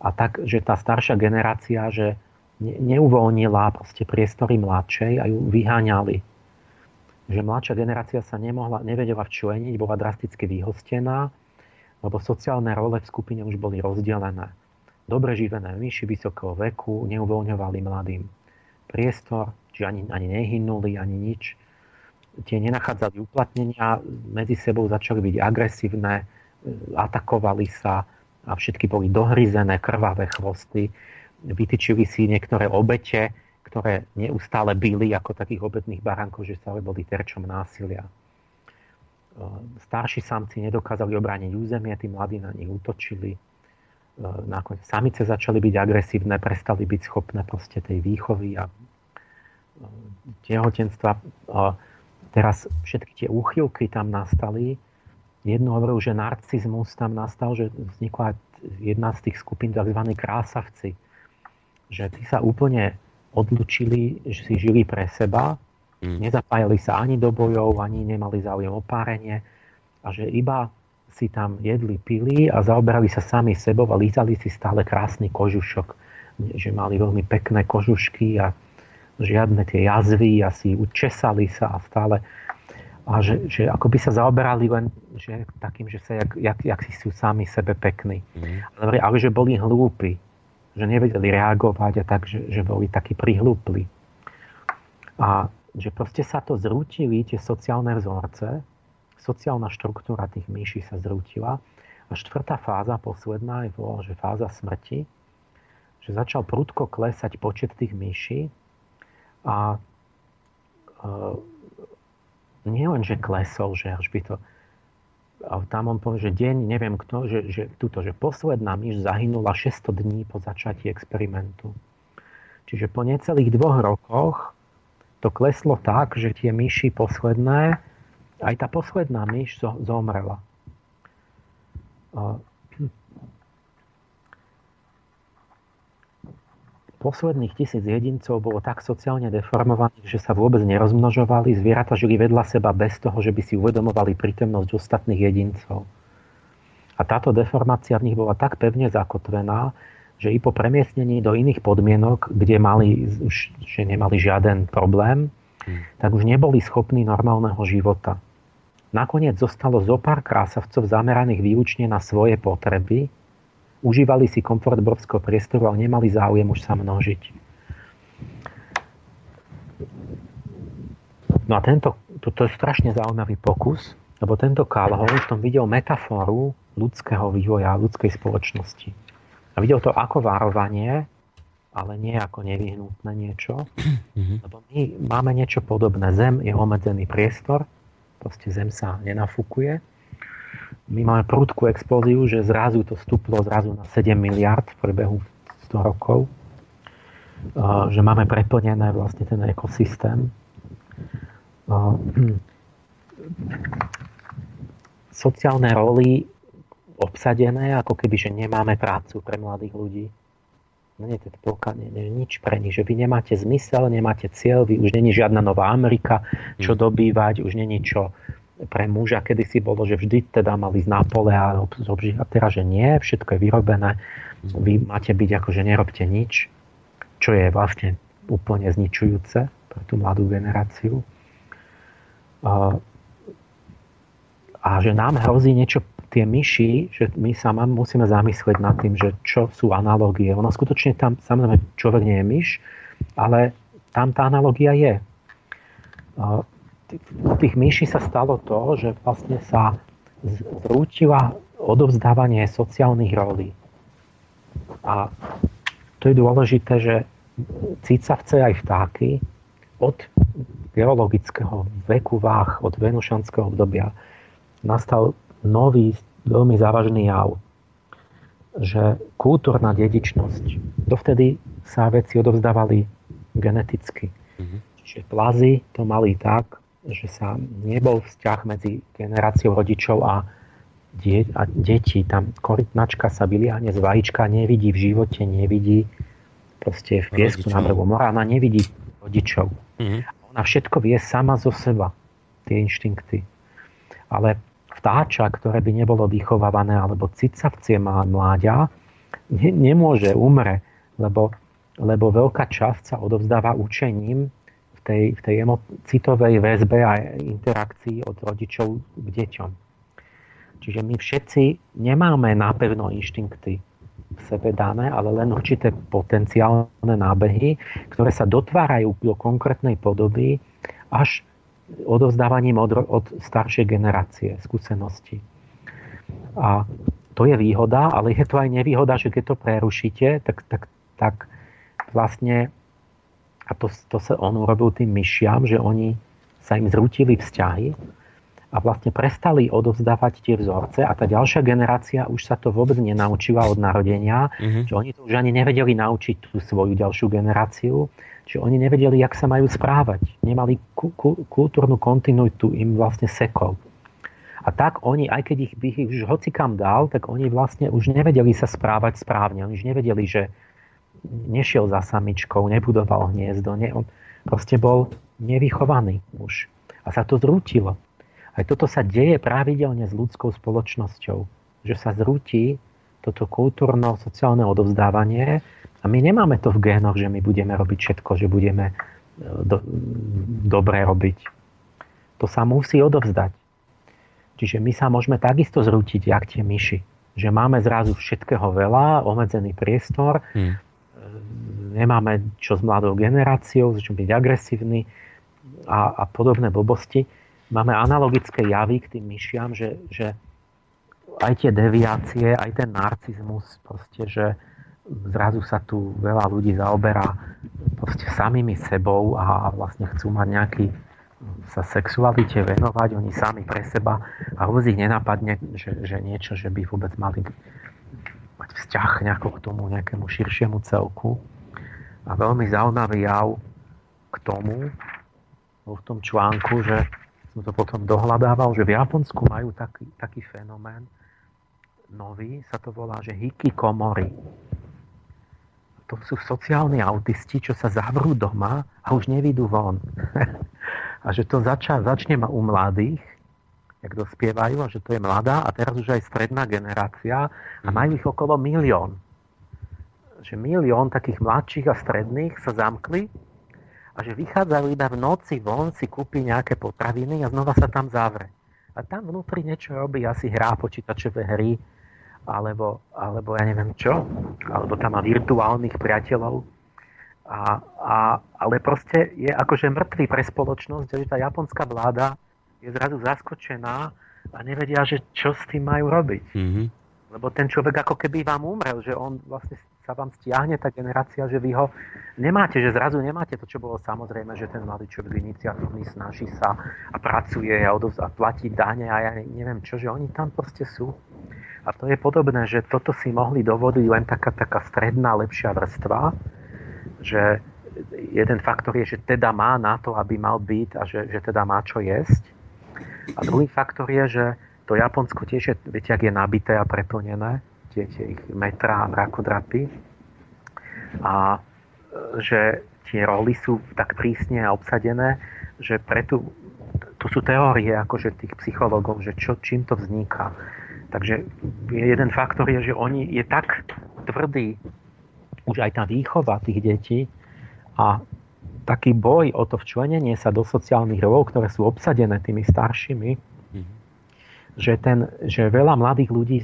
a tak, že tá staršia generácia, že ne, neuvoľnila proste priestory mladšej a ju vyháňali. Že mladšia generácia sa nemohla, nevedela včleniť, bola drasticky vyhostená, lebo sociálne role v skupine už boli rozdelené dobre živené myši vysokého veku neuvoľňovali mladým priestor, či ani, ani nehynuli, ani nič. Tie nenachádzali uplatnenia, medzi sebou začali byť agresívne, e, atakovali sa a všetky boli dohryzené, krvavé chvosty. Vytyčili si niektoré obete, ktoré neustále byli ako takých obetných baránkov, že stále boli terčom násilia. E, starší samci nedokázali obrániť územie, tí mladí na nich útočili E, nakoniec samice začali byť agresívne, prestali byť schopné proste tej výchovy a e, tehotenstva. Teraz všetky tie úchylky tam nastali. Jedno hovoril, že narcizmus tam nastal, že vznikla jedna z tých skupín tzv. krásavci. Že tí sa úplne odlučili, že si žili pre seba, mm. nezapájali sa ani do bojov, ani nemali záujem o párenie a že iba si tam jedli, pili a zaoberali sa sami sebou a lízali si stále krásny kožušok. Že mali veľmi pekné kožušky a žiadne tie jazvy a si učesali sa a stále a že, že ako by sa zaoberali len že takým, že sa jak, jak, jak si sú sami sebe pekní. Mm. Ale, ale že boli hlúpi, že nevedeli reagovať a tak, že, že boli takí prihlúpli. A že proste sa to zrútili, tie sociálne vzorce, sociálna štruktúra tých myší sa zrútila. A štvrtá fáza, posledná, je volala, že fáza smrti, že začal prudko klesať počet tých myší a e, nie len, že klesol, že až by to... A tam on povie, že deň, neviem kto, že, že, tuto, že posledná myš zahynula 600 dní po začatí experimentu. Čiže po necelých dvoch rokoch to kleslo tak, že tie myši posledné aj tá posledná myš zomrela. Posledných tisíc jedincov bolo tak sociálne deformovaných, že sa vôbec nerozmnožovali. Zvieratá žili vedľa seba bez toho, že by si uvedomovali prítomnosť ostatných jedincov. A táto deformácia v nich bola tak pevne zakotvená, že i po premiestnení do iných podmienok, kde mali, už, že nemali žiaden problém, hmm. tak už neboli schopní normálneho života. Nakoniec zostalo zo pár krásavcov zameraných výlučne na svoje potreby, užívali si komfort brovského priestoru, ale nemali záujem už sa množiť. No a tento, to, to je strašne zaujímavý pokus, lebo tento Calhoun v tom videl metaforu ľudského vývoja, ľudskej spoločnosti. A videl to ako varovanie, ale nie ako nevyhnutné niečo. Mhm. Lebo my máme niečo podobné. Zem je obmedzený priestor, proste zem sa nenafúkuje. My máme prudkú explóziu, že zrazu to stúplo zrazu na 7 miliard v priebehu 100 rokov. Že máme preplnené vlastne ten ekosystém. Sociálne roly obsadené, ako keby, že nemáme prácu pre mladých ľudí. No nie, to je nie, nie, nič pre nich, že vy nemáte zmysel, nemáte cieľ, vy už není žiadna nová Amerika, čo hmm. dobývať, už není čo pre muža, kedy si bolo, že vždy teda mali z nápole a, a teraz, že nie, všetko je vyrobené, hmm. vy máte byť ako, že nerobte nič, čo je vlastne úplne zničujúce pre tú mladú generáciu. A, a že nám hrozí niečo tie myši, že my sa musíme zamyslieť nad tým, že čo sú analogie. Ono skutočne tam, samozrejme, človek nie je myš, ale tam tá analogia je. U tých myší sa stalo to, že vlastne sa zrútila odovzdávanie sociálnych rolí. A to je dôležité, že cicavce aj vtáky od geologického veku váh, od venušanského obdobia nastal nový, veľmi závažný jav, že kultúrna dedičnosť, dovtedy sa veci odovzdávali geneticky. Mm-hmm. Čiže plazy to mali tak, že sa nebol vzťah medzi generáciou rodičov a die, a deti, tam korytnačka sa vyliahne z vajíčka, nevidí v živote, nevidí proste v piesku na brehu mora, ona nevidí rodičov. Mm-hmm. Ona všetko vie sama zo seba, tie inštinkty. Ale vtáča, ktoré by nebolo vychovávané, alebo cicavcie má mláďa, ne, nemôže, umre, lebo, lebo veľká časť sa odovzdáva učením tej, v tej citovej väzbe a interakcii od rodičov k deťom. Čiže my všetci nemáme napevno inštinkty v sebe dané, ale len určité potenciálne nábehy, ktoré sa dotvárajú do konkrétnej podoby až odovzdávaním od, od staršej generácie skúsenosti. A to je výhoda, ale je to aj nevýhoda, že keď to prerušíte, tak, tak, tak vlastne, a to, to sa on urobil tým myšiam, že oni sa im zrútili vzťahy a vlastne prestali odovzdávať tie vzorce a tá ďalšia generácia už sa to vôbec nenaučila od narodenia, mm-hmm. že oni to už ani nevedeli naučiť tú svoju ďalšiu generáciu, že oni nevedeli, jak sa majú správať. Nemali ku, ku, kultúrnu kontinuitu, im vlastne sekol. A tak oni, aj keď ich by ich už hocikam dal, tak oni vlastne už nevedeli sa správať správne. Oni už nevedeli, že nešiel za samičkou, nebudoval hniezdo. Ne, on proste bol nevychovaný už. A sa to zrútilo. Aj toto sa deje pravidelne s ľudskou spoločnosťou. Že sa zrúti toto kultúrno-sociálne odovzdávanie a my nemáme to v génoch, že my budeme robiť všetko, že budeme e, do, dobre robiť. To sa musí odovzdať. Čiže my sa môžeme takisto zrútiť, jak tie myši. Že máme zrazu všetkého veľa, obmedzený priestor, hmm. Nemáme čo s mladou generáciou, začnú byť agresívni a, a podobné blbosti máme analogické javy k tým myšiam, že, že aj tie deviácie, aj ten narcizmus, proste, že zrazu sa tu veľa ľudí zaoberá proste samými sebou a vlastne chcú mať nejaký sa sexualite venovať, oni sami pre seba a vôbec ich nenapadne, že, že niečo, že by vôbec mali mať vzťah nejako k tomu nejakému širšiemu celku. A veľmi zaujímavý jav k tomu, v tom článku, že som to potom dohľadával, že v Japonsku majú taký, taký fenomén nový, sa to volá, že hikikomory. To sú sociálni autisti, čo sa zavrú doma a už nevidú von. a že to zača, začne u mladých, jak dospievajú, a že to je mladá a teraz už aj stredná generácia a majú ich okolo milión. Že milión takých mladších a stredných sa zamkli a že vychádzajú iba v noci von si kúpi nejaké potraviny a znova sa tam zavre. A tam vnútri niečo robí, asi hrá počítačové hry, alebo, alebo ja neviem čo, alebo tam má virtuálnych priateľov. A, a, ale proste je akože mŕtvý pre spoločnosť, že tá japonská vláda je zrazu zaskočená a nevedia, že čo s tým majú robiť. Mm-hmm. Lebo ten človek ako keby vám umrel, že on vlastne sa vám stiahne tá generácia, že vy ho nemáte, že zrazu nemáte to, čo bolo samozrejme, že ten mladý človek iniciatívny snaží sa a pracuje a, odovz- a platí dane a ja neviem čo, že oni tam proste sú. A to je podobné, že toto si mohli dovodiť len taká, taká stredná, lepšia vrstva, že jeden faktor je, že teda má na to, aby mal byť a že, že teda má čo jesť. A druhý faktor je, že to Japonsko tiež je, viete, ak je nabité a preplnené, tie, ich metra a mrakodrapy. A e, že tie roly sú tak prísne obsadené, že preto, to sú teórie akože tých psychológov, že čo, čím to vzniká. Takže jeden faktor je, že oni je tak tvrdý, už aj tá výchova tých detí a taký boj o to včlenenie sa do sociálnych rolov, ktoré sú obsadené tými staršími, že, ten, že veľa mladých ľudí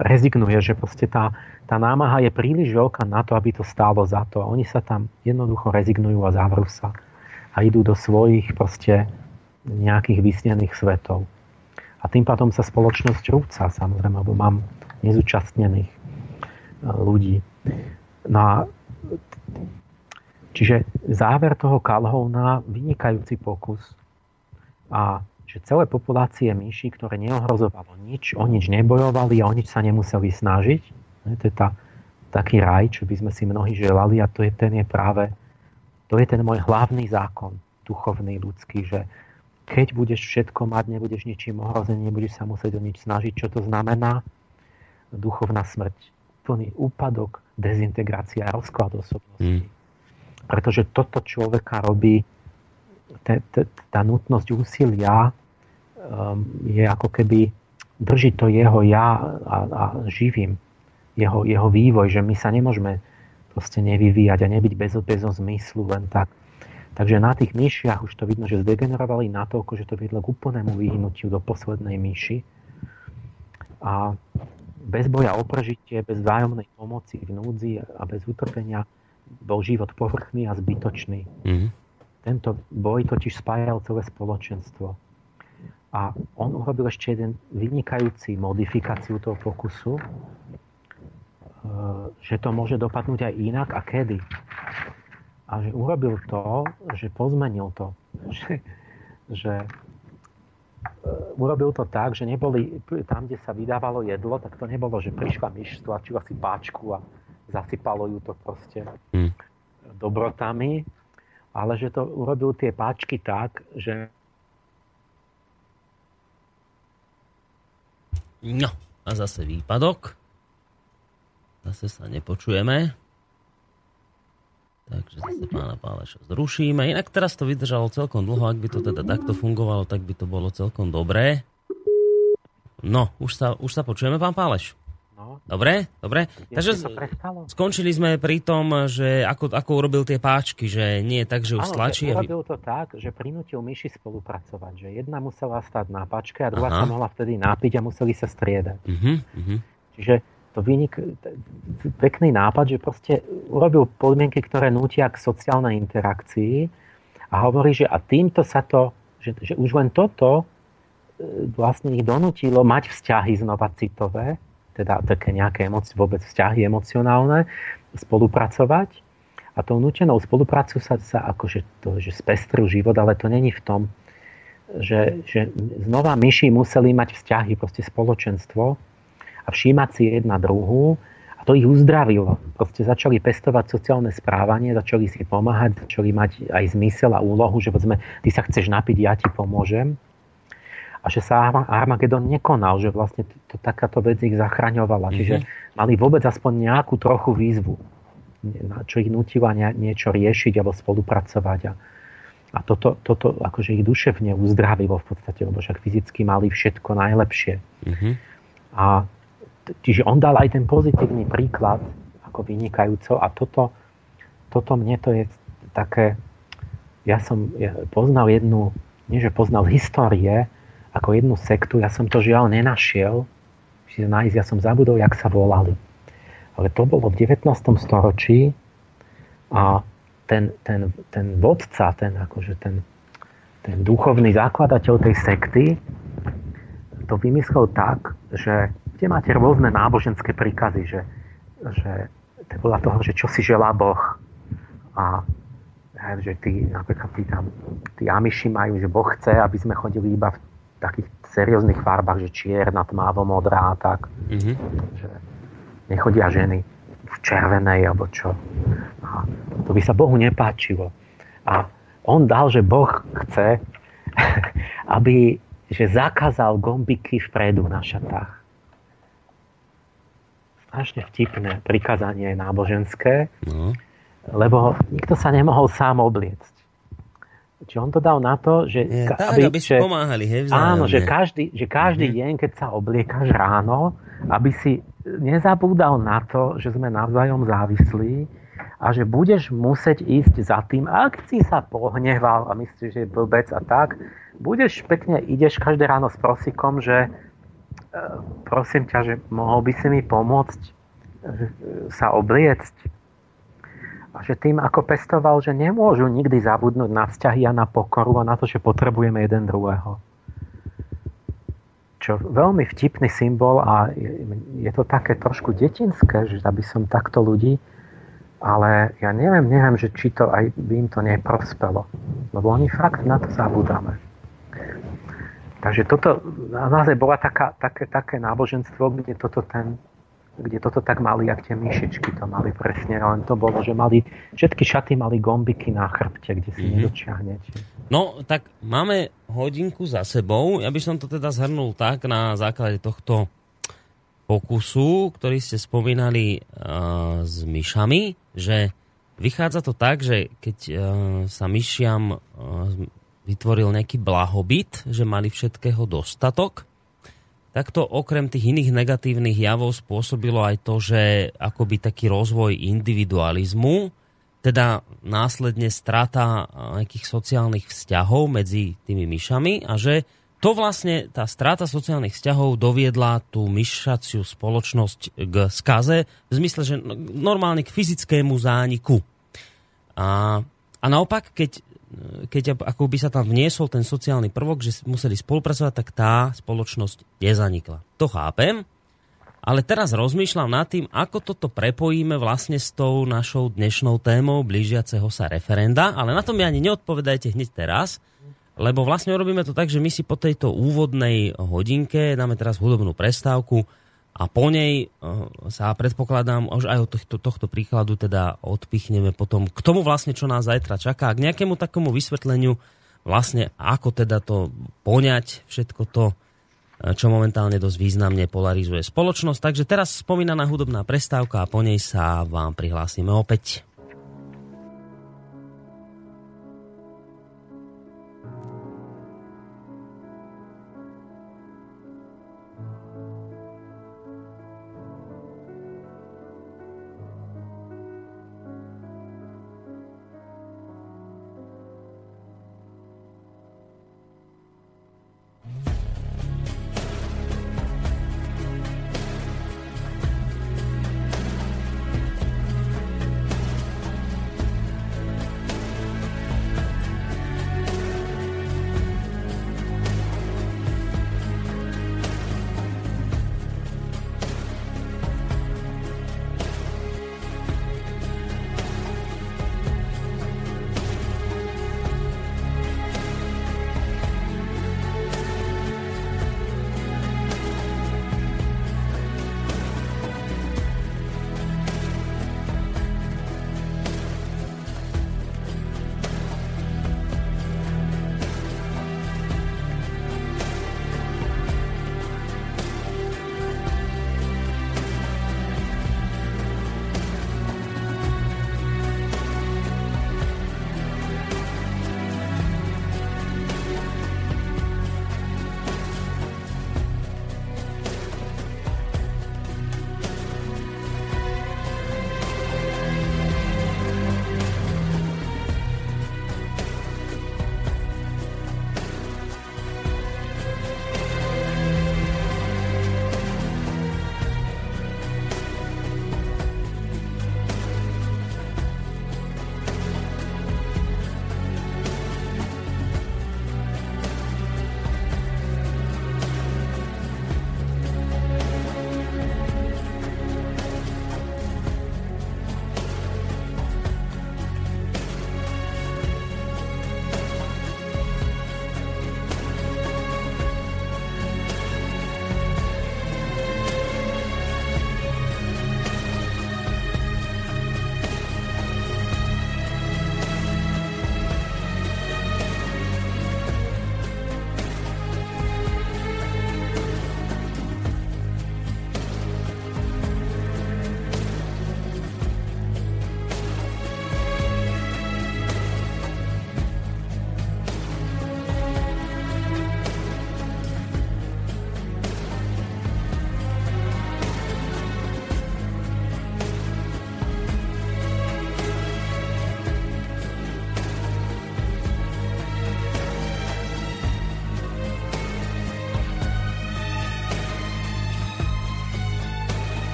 rezignuje, že proste tá, tá námaha je príliš veľká na to, aby to stálo za to. A oni sa tam jednoducho rezignujú a zavrú sa. A idú do svojich proste nejakých vysnených svetov. A tým pádom sa spoločnosť rúca, samozrejme, lebo mám nezúčastnených e, ľudí. No a čiže záver toho Calhouna, vynikajúci pokus a že celé populácie myší, ktoré neohrozovalo nič, o nič nebojovali a o nič sa nemuseli snažiť. To je tá, taký raj, čo by sme si mnohí želali a to je, ten je práve, to je ten môj hlavný zákon, duchovný, ľudský, že keď budeš všetko mať, nebudeš ničím ohrozený, nebudeš sa musieť o nič snažiť. Čo to znamená? Duchovná smrť. Plný úpadok, dezintegrácia, rozklad osobnosti. Mm. Pretože toto človeka robí, tá nutnosť úsilia um, je ako keby drží to jeho ja a, a živým. Jeho, jeho vývoj, že my sa nemôžeme proste nevyvíjať a nebyť bez, bez zmyslu len tak. Takže na tých myšiach už to vidno, že zdegenerovali natoľko, že to viedlo k úplnému vyhnutiu do poslednej myši. A bez boja o prežitie, bez vzájomnej pomoci v núdzi a bez utrpenia bol život povrchný a zbytočný. Mm-hmm. Tento boj totiž spájal celé spoločenstvo. A on urobil ešte jeden vynikajúci modifikáciu toho pokusu, Eh, že to môže dopadnúť aj inak a kedy. A že urobil to, že pozmenil to. Že, že eh, urobil to tak, že neboli tam, kde sa vydávalo jedlo, tak to nebolo, že prišla myš, stlačila si páčku a zasypalo ju to proste hmm. dobrotami, ale že to urobil tie páčky tak, že No, a zase výpadok. Zase sa nepočujeme. Takže zase pána Páleša zrušíme. Inak teraz to vydržalo celkom dlho. Ak by to teda takto fungovalo, tak by to bolo celkom dobré. No, už sa, už sa počujeme, pán Páleš. No. Dobre, dobre. Takže skončili sme pri tom, že ako, ako urobil tie páčky, že nie tak, že už Áno, stlačí. Že urobil to tak, že prinútil myši spolupracovať. Že jedna musela stať na páčke a druhá Aha. sa mohla vtedy nápiť a museli sa striedať. Uh-huh, uh-huh. Čiže to vynik, pekný nápad, že proste urobil podmienky, ktoré nútia k sociálnej interakcii a hovorí, že a týmto sa to, že, že už len toto e, vlastne ich donutilo mať vzťahy znova citové, teda také nejaké emócie, vôbec vzťahy emocionálne, spolupracovať. A tou nutenou spoluprácu sa, sa akože to, že spestril život, ale to není v tom, že, že znova myši museli mať vzťahy, proste spoločenstvo, a všímať si jedna druhú a to ich uzdravilo. Proste začali pestovať sociálne správanie, začali si pomáhať, začali mať aj zmysel a úlohu, že povedzme, ty sa chceš napiť, ja ti pomôžem. A že sa Armagedon nekonal, že vlastne to, to, takáto vec ich zachraňovala. Mm-hmm. Čiže mali vôbec aspoň nejakú trochu výzvu, čo ich nutila niečo riešiť alebo spolupracovať. A, a toto, toto akože ich duševne uzdravilo v podstate, lebo však fyzicky mali všetko najlepšie. Mm-hmm. A čiže on dal aj ten pozitívny príklad ako vynikajúco a toto, toto mne to je také, ja som poznal jednu, nie že poznal histórie, ako jednu sektu, ja som to žiaľ nenašiel, čiže nájsť, ja som zabudol, jak sa volali. Ale to bolo v 19. storočí a ten, ten, ten vodca, ten, akože ten, ten duchovný zakladateľ tej sekty to vymyslel tak, že kde máte rôzne náboženské príkazy, že, že to podľa toho, že čo si želá Boh. A že tí, napríklad tí, tam, tí Amiši majú, že Boh chce, aby sme chodili iba v takých serióznych farbách, že čierna, tmávo, modrá a tak. Mm-hmm. Že nechodia ženy v červenej alebo čo. A to by sa Bohu nepáčilo. A on dal, že Boh chce, aby že zakázal gombiky vpredu na šatách strašne vtipné prikázanie náboženské, no. lebo nikto sa nemohol sám obliecť. Čiže on to dal na to, že... Je, tak, aby, aby že, pomáhali, hej, Áno, že každý, že každý mm-hmm. deň, keď sa obliekaš ráno, aby si nezabúdal na to, že sme navzájom závislí a že budeš musieť ísť za tým, ak si sa pohneval a myslíš, že je blbec a tak, budeš pekne, ideš každé ráno s prosikom, že prosím ťa, že mohol by si mi pomôcť sa obliecť. A že tým ako pestoval, že nemôžu nikdy zabudnúť na vzťahy a na pokoru a na to, že potrebujeme jeden druhého. Čo veľmi vtipný symbol a je to také trošku detinské, že aby som takto ľudí, ale ja neviem, neviem, že či to aj by im to neprospelo. Lebo oni fakt na to zabudáme. Takže toto naozaj bola taká, také, také náboženstvo, kde toto ten kde toto tak mali, jak tie myšičky to mali presne, len to bolo, že mali, všetky šaty mali gombiky na chrbte, kde si mm-hmm. nedočiahnete. No, tak máme hodinku za sebou. Ja by som to teda zhrnul tak na základe tohto pokusu, ktorý ste spomínali uh, s myšami, že vychádza to tak, že keď uh, sa myšiam uh, vytvoril nejaký blahobyt, že mali všetkého dostatok, tak to okrem tých iných negatívnych javov spôsobilo aj to, že akoby taký rozvoj individualizmu, teda následne strata nejakých sociálnych vzťahov medzi tými myšami a že to vlastne, tá strata sociálnych vzťahov doviedla tú myšaciu spoločnosť k skaze, v zmysle, že normálne k fyzickému zániku. A, a naopak, keď keď ako by sa tam vniesol ten sociálny prvok, že museli spolupracovať, tak tá spoločnosť nezanikla. To chápem, ale teraz rozmýšľam nad tým, ako toto prepojíme vlastne s tou našou dnešnou témou blížiaceho sa referenda, ale na to mi ani neodpovedajte hneď teraz, lebo vlastne urobíme to tak, že my si po tejto úvodnej hodinke dáme teraz hudobnú prestávku, a po nej uh, sa predpokladám, už aj od tohto, tohto príkladu teda odpichneme potom k tomu vlastne, čo nás zajtra čaká, k nejakému takomu vysvetleniu vlastne, ako teda to poňať, všetko to, uh, čo momentálne dosť významne polarizuje spoločnosť. Takže teraz spomínaná hudobná prestávka a po nej sa vám prihlásime opäť.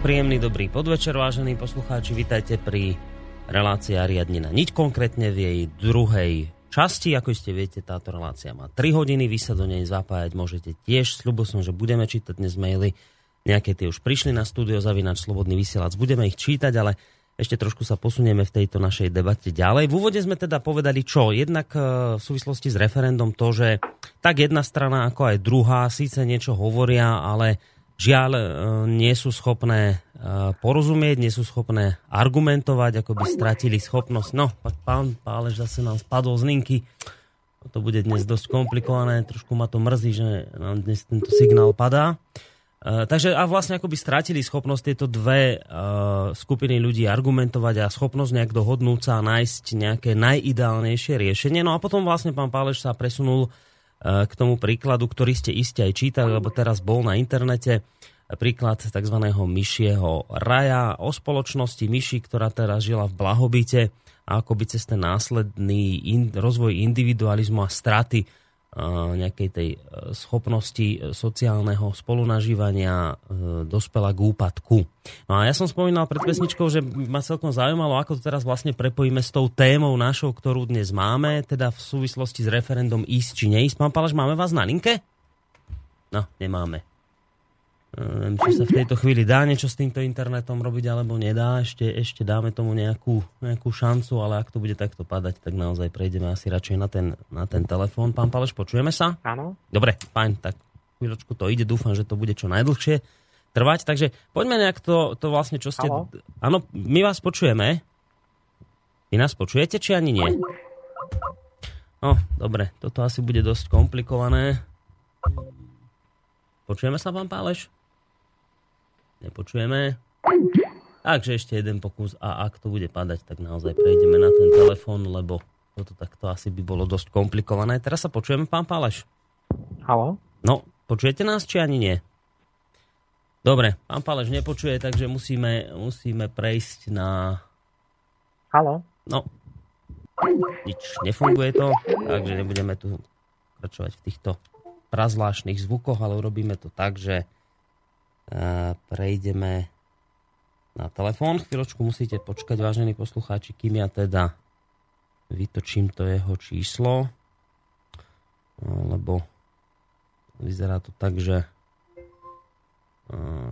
Príjemný dobrý podvečer, vážení poslucháči, vítajte pri relácii Ariadnina. Niť konkrétne v jej druhej časti, ako ste viete, táto relácia má 3 hodiny, vy sa do nej zapájať môžete tiež. Sľubo som, že budeme čítať dnes maily, nejaké tie už prišli na studio Zavinač Slobodný vysielač, budeme ich čítať, ale ešte trošku sa posunieme v tejto našej debate ďalej. V úvode sme teda povedali čo? Jednak e, v súvislosti s referendum to, že tak jedna strana ako aj druhá síce niečo hovoria, ale žiaľ e, nie sú schopné e, porozumieť, nie sú schopné argumentovať, ako by stratili schopnosť. No, pán Pálež zase nám spadol z linky. To bude dnes dosť komplikované, trošku ma to mrzí, že nám dnes tento signál padá. Uh, takže a vlastne ako by strátili schopnosť tieto dve skupiny ľudí argumentovať a schopnosť nejak dohodnúť sa a nájsť nejaké najideálnejšie riešenie. No a potom vlastne pán Páleš sa presunul k tomu príkladu, ktorý ste iste aj čítali, lebo teraz bol na internete príklad tzv. myšieho raja o spoločnosti myši, ktorá teraz žila v blahobite a ako by cez ten následný in, rozvoj individualizmu a straty nejakej tej e, schopnosti e, sociálneho spolunažívania e, dospela k úpadku. No a ja som spomínal pred pesničkou, že ma celkom zaujímalo, ako to teraz vlastne prepojíme s tou témou našou, ktorú dnes máme, teda v súvislosti s referendum ísť či neísť. Pán Palaš, máme vás na linke? No, nemáme. Neviem, či sa v tejto chvíli dá niečo s týmto internetom robiť, alebo nedá. Ešte, ešte dáme tomu nejakú, nejakú šancu, ale ak to bude takto padať, tak naozaj prejdeme asi radšej na ten, na ten telefón. Pán Paleš, počujeme sa? Áno. Dobre, fajn, tak chvíľočku to ide. Dúfam, že to bude čo najdlhšie trvať. Takže poďme nejak to, to vlastne, čo ste... Áno, my vás počujeme. Vy nás počujete, či ani nie? No, dobre, toto asi bude dosť komplikované. Počujeme sa, pán Páleš? Nepočujeme. Takže ešte jeden pokus a ak to bude padať, tak naozaj prejdeme na ten telefón, lebo toto takto asi by bolo dosť komplikované. Teraz sa počujeme, pán Páleš? Halo? No, počujete nás, či ani nie? Dobre, pán Páleš nepočuje, takže musíme, musíme prejsť na... Halo? No, nič, nefunguje to, takže nebudeme tu pokračovať v týchto prazvláštnych zvukoch, ale urobíme to tak, že prejdeme na telefón. Chvíľočku musíte počkať, vážení poslucháči, kým ja teda vytočím to jeho číslo, lebo vyzerá to tak, že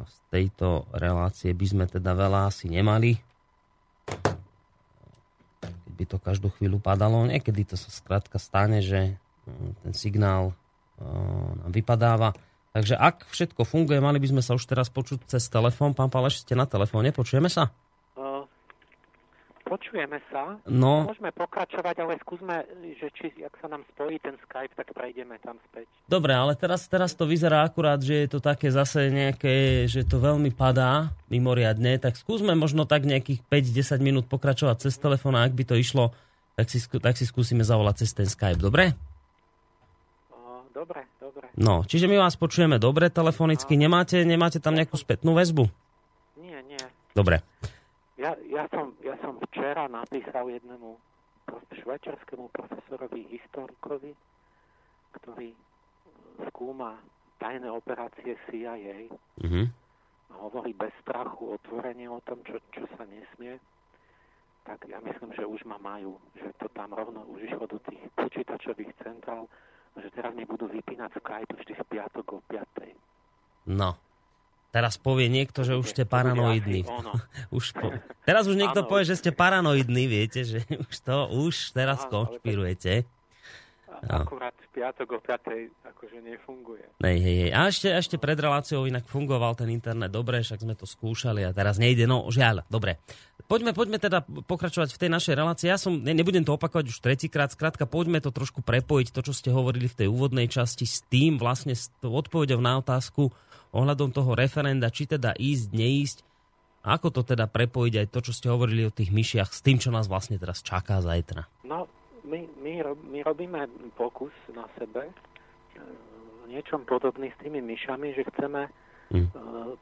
z tejto relácie by sme teda veľa asi nemali. Keď by to každú chvíľu padalo, niekedy to sa skrátka stane, že ten signál nám vypadáva. Takže ak všetko funguje, mali by sme sa už teraz počuť cez telefón. Pán Paleš, ste na telefóne, počujeme sa? Uh, počujeme sa. No. Môžeme pokračovať, ale skúsme, že či, ak sa nám spojí ten Skype, tak prejdeme tam späť. Dobre, ale teraz, teraz to vyzerá akurát, že je to také zase nejaké, že to veľmi padá mimoriadne, tak skúsme možno tak nejakých 5-10 minút pokračovať cez telefón a ak by to išlo, tak si, tak si skúsime zavolať cez ten Skype, dobre? Dobre, dobre. No, čiže my vás počujeme dobre telefonicky. No. Nemáte, nemáte tam nejakú spätnú väzbu? Nie, nie. Dobre. Ja, ja, som, ja som včera napísal jednému švajčiarskému profesorovi, historikovi, ktorý e, skúma tajné operácie CIA. Mm-hmm. A hovorí bez strachu otvorene o tom, čo, čo sa nesmie tak ja myslím, že už ma majú, že to tam rovno už išlo do tých počítačových centrál že teraz mi budú vypínať Skype vždy v piatok o 5. No. Teraz povie niekto, že už ste paranoidní. už po... Teraz už niekto ano. povie, že ste paranoidní, viete, že už to už teraz konšpirujete. No. Akurát v piatok o 5. akože nefunguje. Nej, hej, hej. A ešte, ešte pred reláciou inak fungoval ten internet dobre, však sme to skúšali a teraz nejde, no žiaľ, dobre. Poďme, poďme teda pokračovať v tej našej relácii. Ja som, ne, nebudem to opakovať už tretíkrát, skrátka poďme to trošku prepojiť, to, čo ste hovorili v tej úvodnej časti s tým, vlastne s odpovedou na otázku ohľadom toho referenda, či teda ísť, neísť. Ako to teda prepojiť aj to, čo ste hovorili o tých myšiach s tým, čo nás vlastne teraz čaká zajtra? No, my, my, my robíme pokus na sebe, e, niečom podobný s tými myšami, že chceme mm.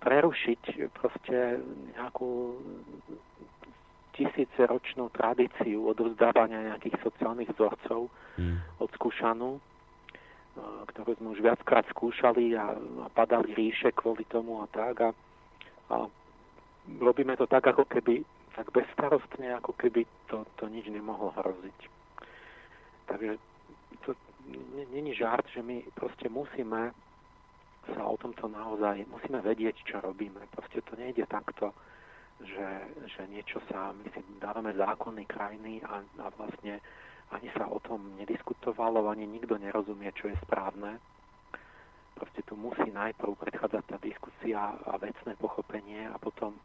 prerušiť proste nejakú tisíceročnú tradíciu odovzdávania nejakých sociálnych vzorcov mm. odskúšanú, e, ktorú sme už viackrát skúšali a, a padali ríše kvôli tomu a tak. A, a robíme to tak, ako keby, tak bezstarostne, ako keby to, to nič nemohlo hroziť. Takže to není žart, že my proste musíme sa o tomto naozaj, musíme vedieť, čo robíme. Proste to nejde takto, že, že niečo sa, my si dávame zákony krajiny a, a vlastne ani sa o tom nediskutovalo, ani nikto nerozumie, čo je správne. Proste tu musí najprv predchádzať tá diskusia a vecné pochopenie a potom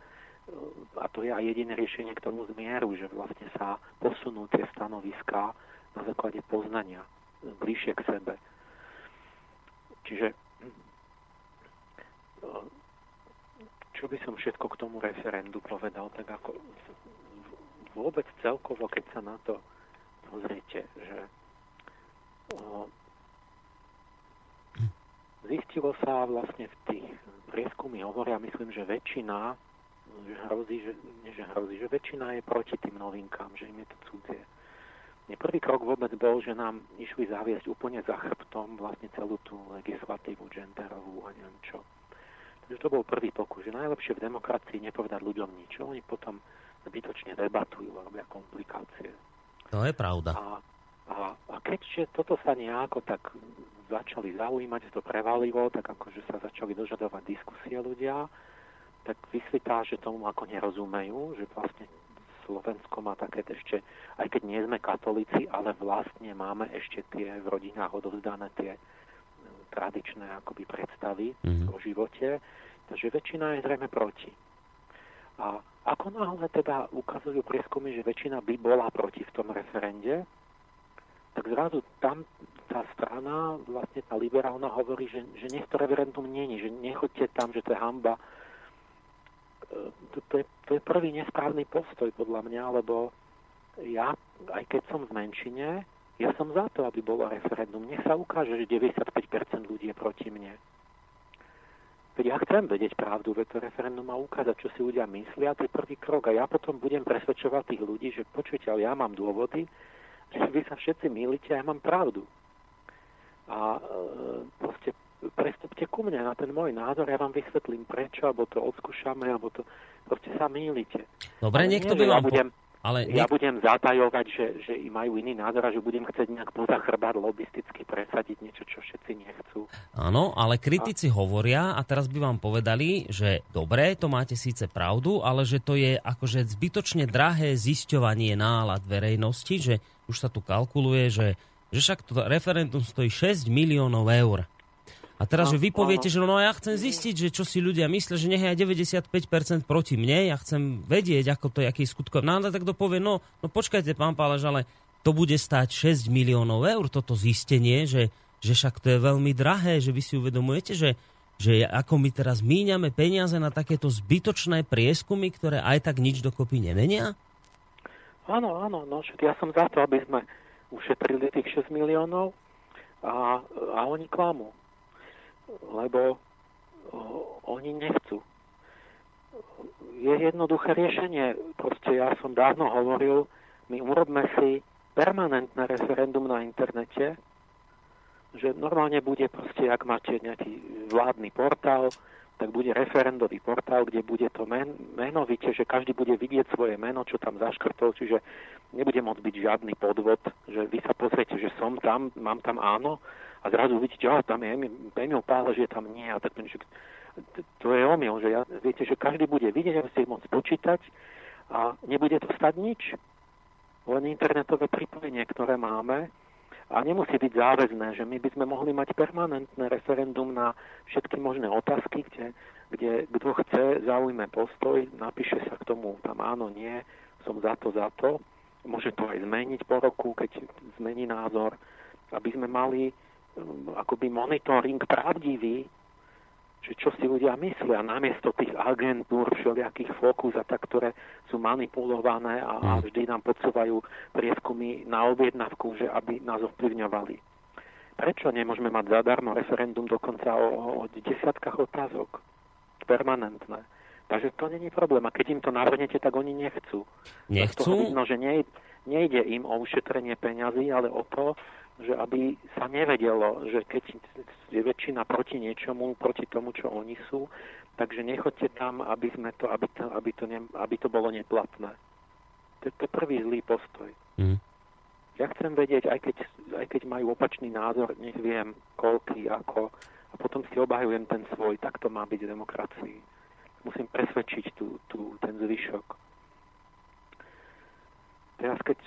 a to je aj jediné riešenie k tomu zmieru, že vlastne sa posunú tie stanoviská na základe poznania bližšie k sebe. Čiže čo by som všetko k tomu referendu povedal, tak ako vôbec celkovo, keď sa na to pozriete, že o, zistilo sa vlastne v tých prieskumy hovoria, myslím, že väčšina že hrozí, že, že hrozí, že väčšina je proti tým novinkám, že im je to cudzie. Nie prvý krok vôbec bol, že nám išli zaviesť úplne za chrbtom vlastne celú tú legislatívu genderovú a neviem čo. Takže to bol prvý pokus, že najlepšie v demokracii nepovedať ľuďom nič. Oni potom zbytočne debatujú robia komplikácie. To je pravda. A, a, a keďže toto sa nejako tak začali zaujímať, že to prevalilo, tak akože sa začali dožadovať diskusie ľudia, tak vysvetá, že tomu ako nerozumejú, že vlastne Slovensko má také ešte, aj keď nie sme katolíci, ale vlastne máme ešte tie v rodinách odovzdané tie tradičné akoby predstavy mm-hmm. o živote, takže väčšina je zrejme proti. A ako náhle teda ukazujú prieskumy, že väčšina by bola proti v tom referende, tak zrazu tam tá strana, vlastne tá liberálna hovorí, že, že nech to referendum není, že nechoďte tam, že to je hamba. To, je, to je prvý nesprávny postoj podľa mňa, lebo ja, aj keď som v menšine, ja som za to, aby bolo referendum. Nech sa ukáže, že 95% ľudí je proti mne. Veď ja chcem vedieť pravdu, veď to referendum má ukázať, čo si ľudia myslia, to je prvý krok. A ja potom budem presvedčovať tých ľudí, že počujte, ale ja mám dôvody, že vy sa všetci milíte a ja mám pravdu. A e, proste prestupte ku mne na ten môj názor, ja vám vysvetlím prečo, alebo to odskúšame, alebo to proste sa mýlite. Dobre, niekto by vám... Ja budem, ale ja budem zatajovať, že, že majú iný názor a že budem chcieť nejak poza chrbát lobisticky presadiť niečo, čo všetci nechcú. Áno, ale kritici a... hovoria, a teraz by vám povedali, že dobre, to máte síce pravdu, ale že to je akože zbytočne drahé zisťovanie nálad verejnosti, že už sa tu kalkuluje, že, že však to referendum stojí 6 miliónov eur. A teraz, no, že vy poviete, že no, no ja chcem zistiť, že čo si ľudia myslia, že nech aj 95% proti mne, ja chcem vedieť, ako to je, aký skutkov. No tak to povie, no, no počkajte, pán Pálež, ale to bude stáť 6 miliónov eur, toto zistenie, že, že však to je veľmi drahé, že vy si uvedomujete, že, že ako my teraz míňame peniaze na takéto zbytočné prieskumy, ktoré aj tak nič dokopy nemenia? Áno, áno, no, ja som za to, aby sme ušetrili tých 6 miliónov a, a oni klamú lebo oni nechcú. Je jednoduché riešenie. Proste ja som dávno hovoril, my urobme si permanentné referendum na internete, že normálne bude proste, ak máte nejaký vládny portál, tak bude referendový portál, kde bude to men, menovite, že každý bude vidieť svoje meno, čo tam zaškrtol, čiže nebude môcť byť žiadny podvod, že vy sa pozriete, že som tam, mám tam áno a zrazu vidíte, že tam je Emil Pále, že tam nie. A tak, to je omyl, že ja, viete, že každý bude vidieť a si môcť počítať a nebude to stať nič. Len internetové pripojenie, ktoré máme, a nemusí byť záväzné, že my by sme mohli mať permanentné referendum na všetky možné otázky, kde, kde kto chce, zaujme postoj, napíše sa k tomu tam áno, nie, som za to, za to. Môže to aj zmeniť po roku, keď zmení názor, aby sme mali um, akoby monitoring pravdivý že čo si ľudia myslia namiesto tých agentúr, všelijakých fokus a tak, ktoré sú manipulované a, a mm. vždy nám podsúvajú prieskumy na objednávku, že aby nás ovplyvňovali. Prečo nemôžeme mať zadarmo referendum dokonca o, o desiatkách otázok? Permanentné. Takže to není problém. A keď im to navrhnete, tak oni nechcú. Nechcú? vidno, že nejde, nejde im o ušetrenie peňazí, ale o to, že aby sa nevedelo, že keď je väčšina proti niečomu, proti tomu, čo oni sú, takže nechoďte tam, aby, sme to, aby, to, aby, to, ne, aby to bolo neplatné. To, to je prvý zlý postoj. Mm. Ja chcem vedieť, aj keď, aj keď majú opačný názor, nech viem, koľký, ako, a potom si obhajujem ten svoj, tak to má byť v demokracii. Musím presvedčiť tú, tú, ten zvyšok. Teraz keď,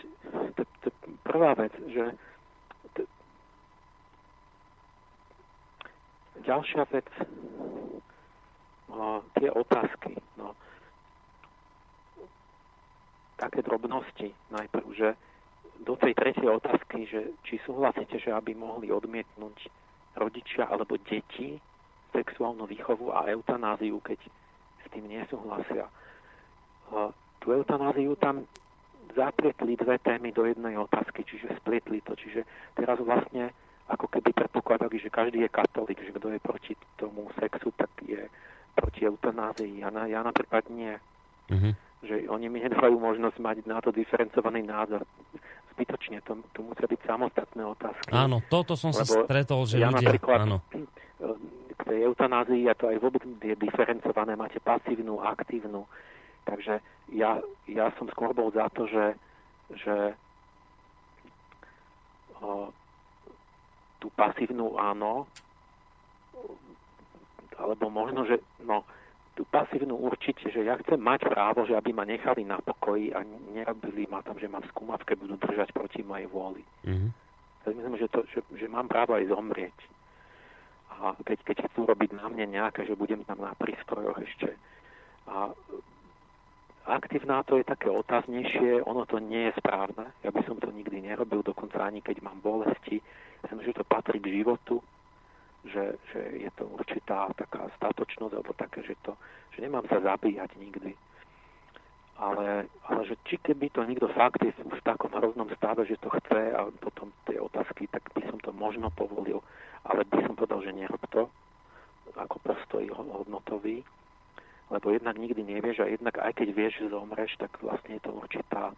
to, to prvá vec, že ďalšia vec, no, tie otázky, no, také drobnosti najprv, že do tej tretej otázky, že či súhlasíte, že aby mohli odmietnúť rodičia alebo deti sexuálnu výchovu a eutanáziu, keď s tým nesúhlasia. Tú eutanáziu tam zapletli dve témy do jednej otázky, čiže splietli to. Čiže teraz vlastne ako keby predpokladali, že každý je katolík, že kto je proti tomu sexu, tak je proti eutanázii. Ja, na, ja napríklad nie. Mm-hmm. Že oni mi nedávajú možnosť mať na to diferencovaný názor. Zbytočne, to, to musia byť samostatné otázky. Áno, toto som sa stretol, že ja ľudia... Napríklad, áno. K tej eutanázii, a to aj vôbec je diferencované, máte pasívnu, aktívnu. Takže ja, ja som skôr bol za to, že, že o, tú pasívnu áno, alebo možno, že no, tú pasívnu určite, že ja chcem mať právo, že aby ma nechali na pokoji a nerobili ma tam, že ma v skúmavke budú držať proti mojej vôli. Mm-hmm. Ja myslím, že, to, že, že mám právo aj zomrieť. A keď, keď chcú robiť na mne nejaké, že budem tam na prístrojoch ešte. A aktívna to je také otáznejšie, ono to nie je správne. Ja by som to nikdy nerobil, dokonca ani keď mám bolesti. Myslím, že to patrí k životu, že, že je to určitá taká statočnosť, alebo také, že, to, že nemám sa zabíjať nikdy. Ale, ale že či keby to niekto fakt je v takom hroznom stave, že to chce a potom tie otázky, tak by som to možno povolil, ale by som povedal, že nerob to ako postoj hodnotový lebo jednak nikdy nevieš a jednak aj keď vieš, že zomreš, tak vlastne je to určitá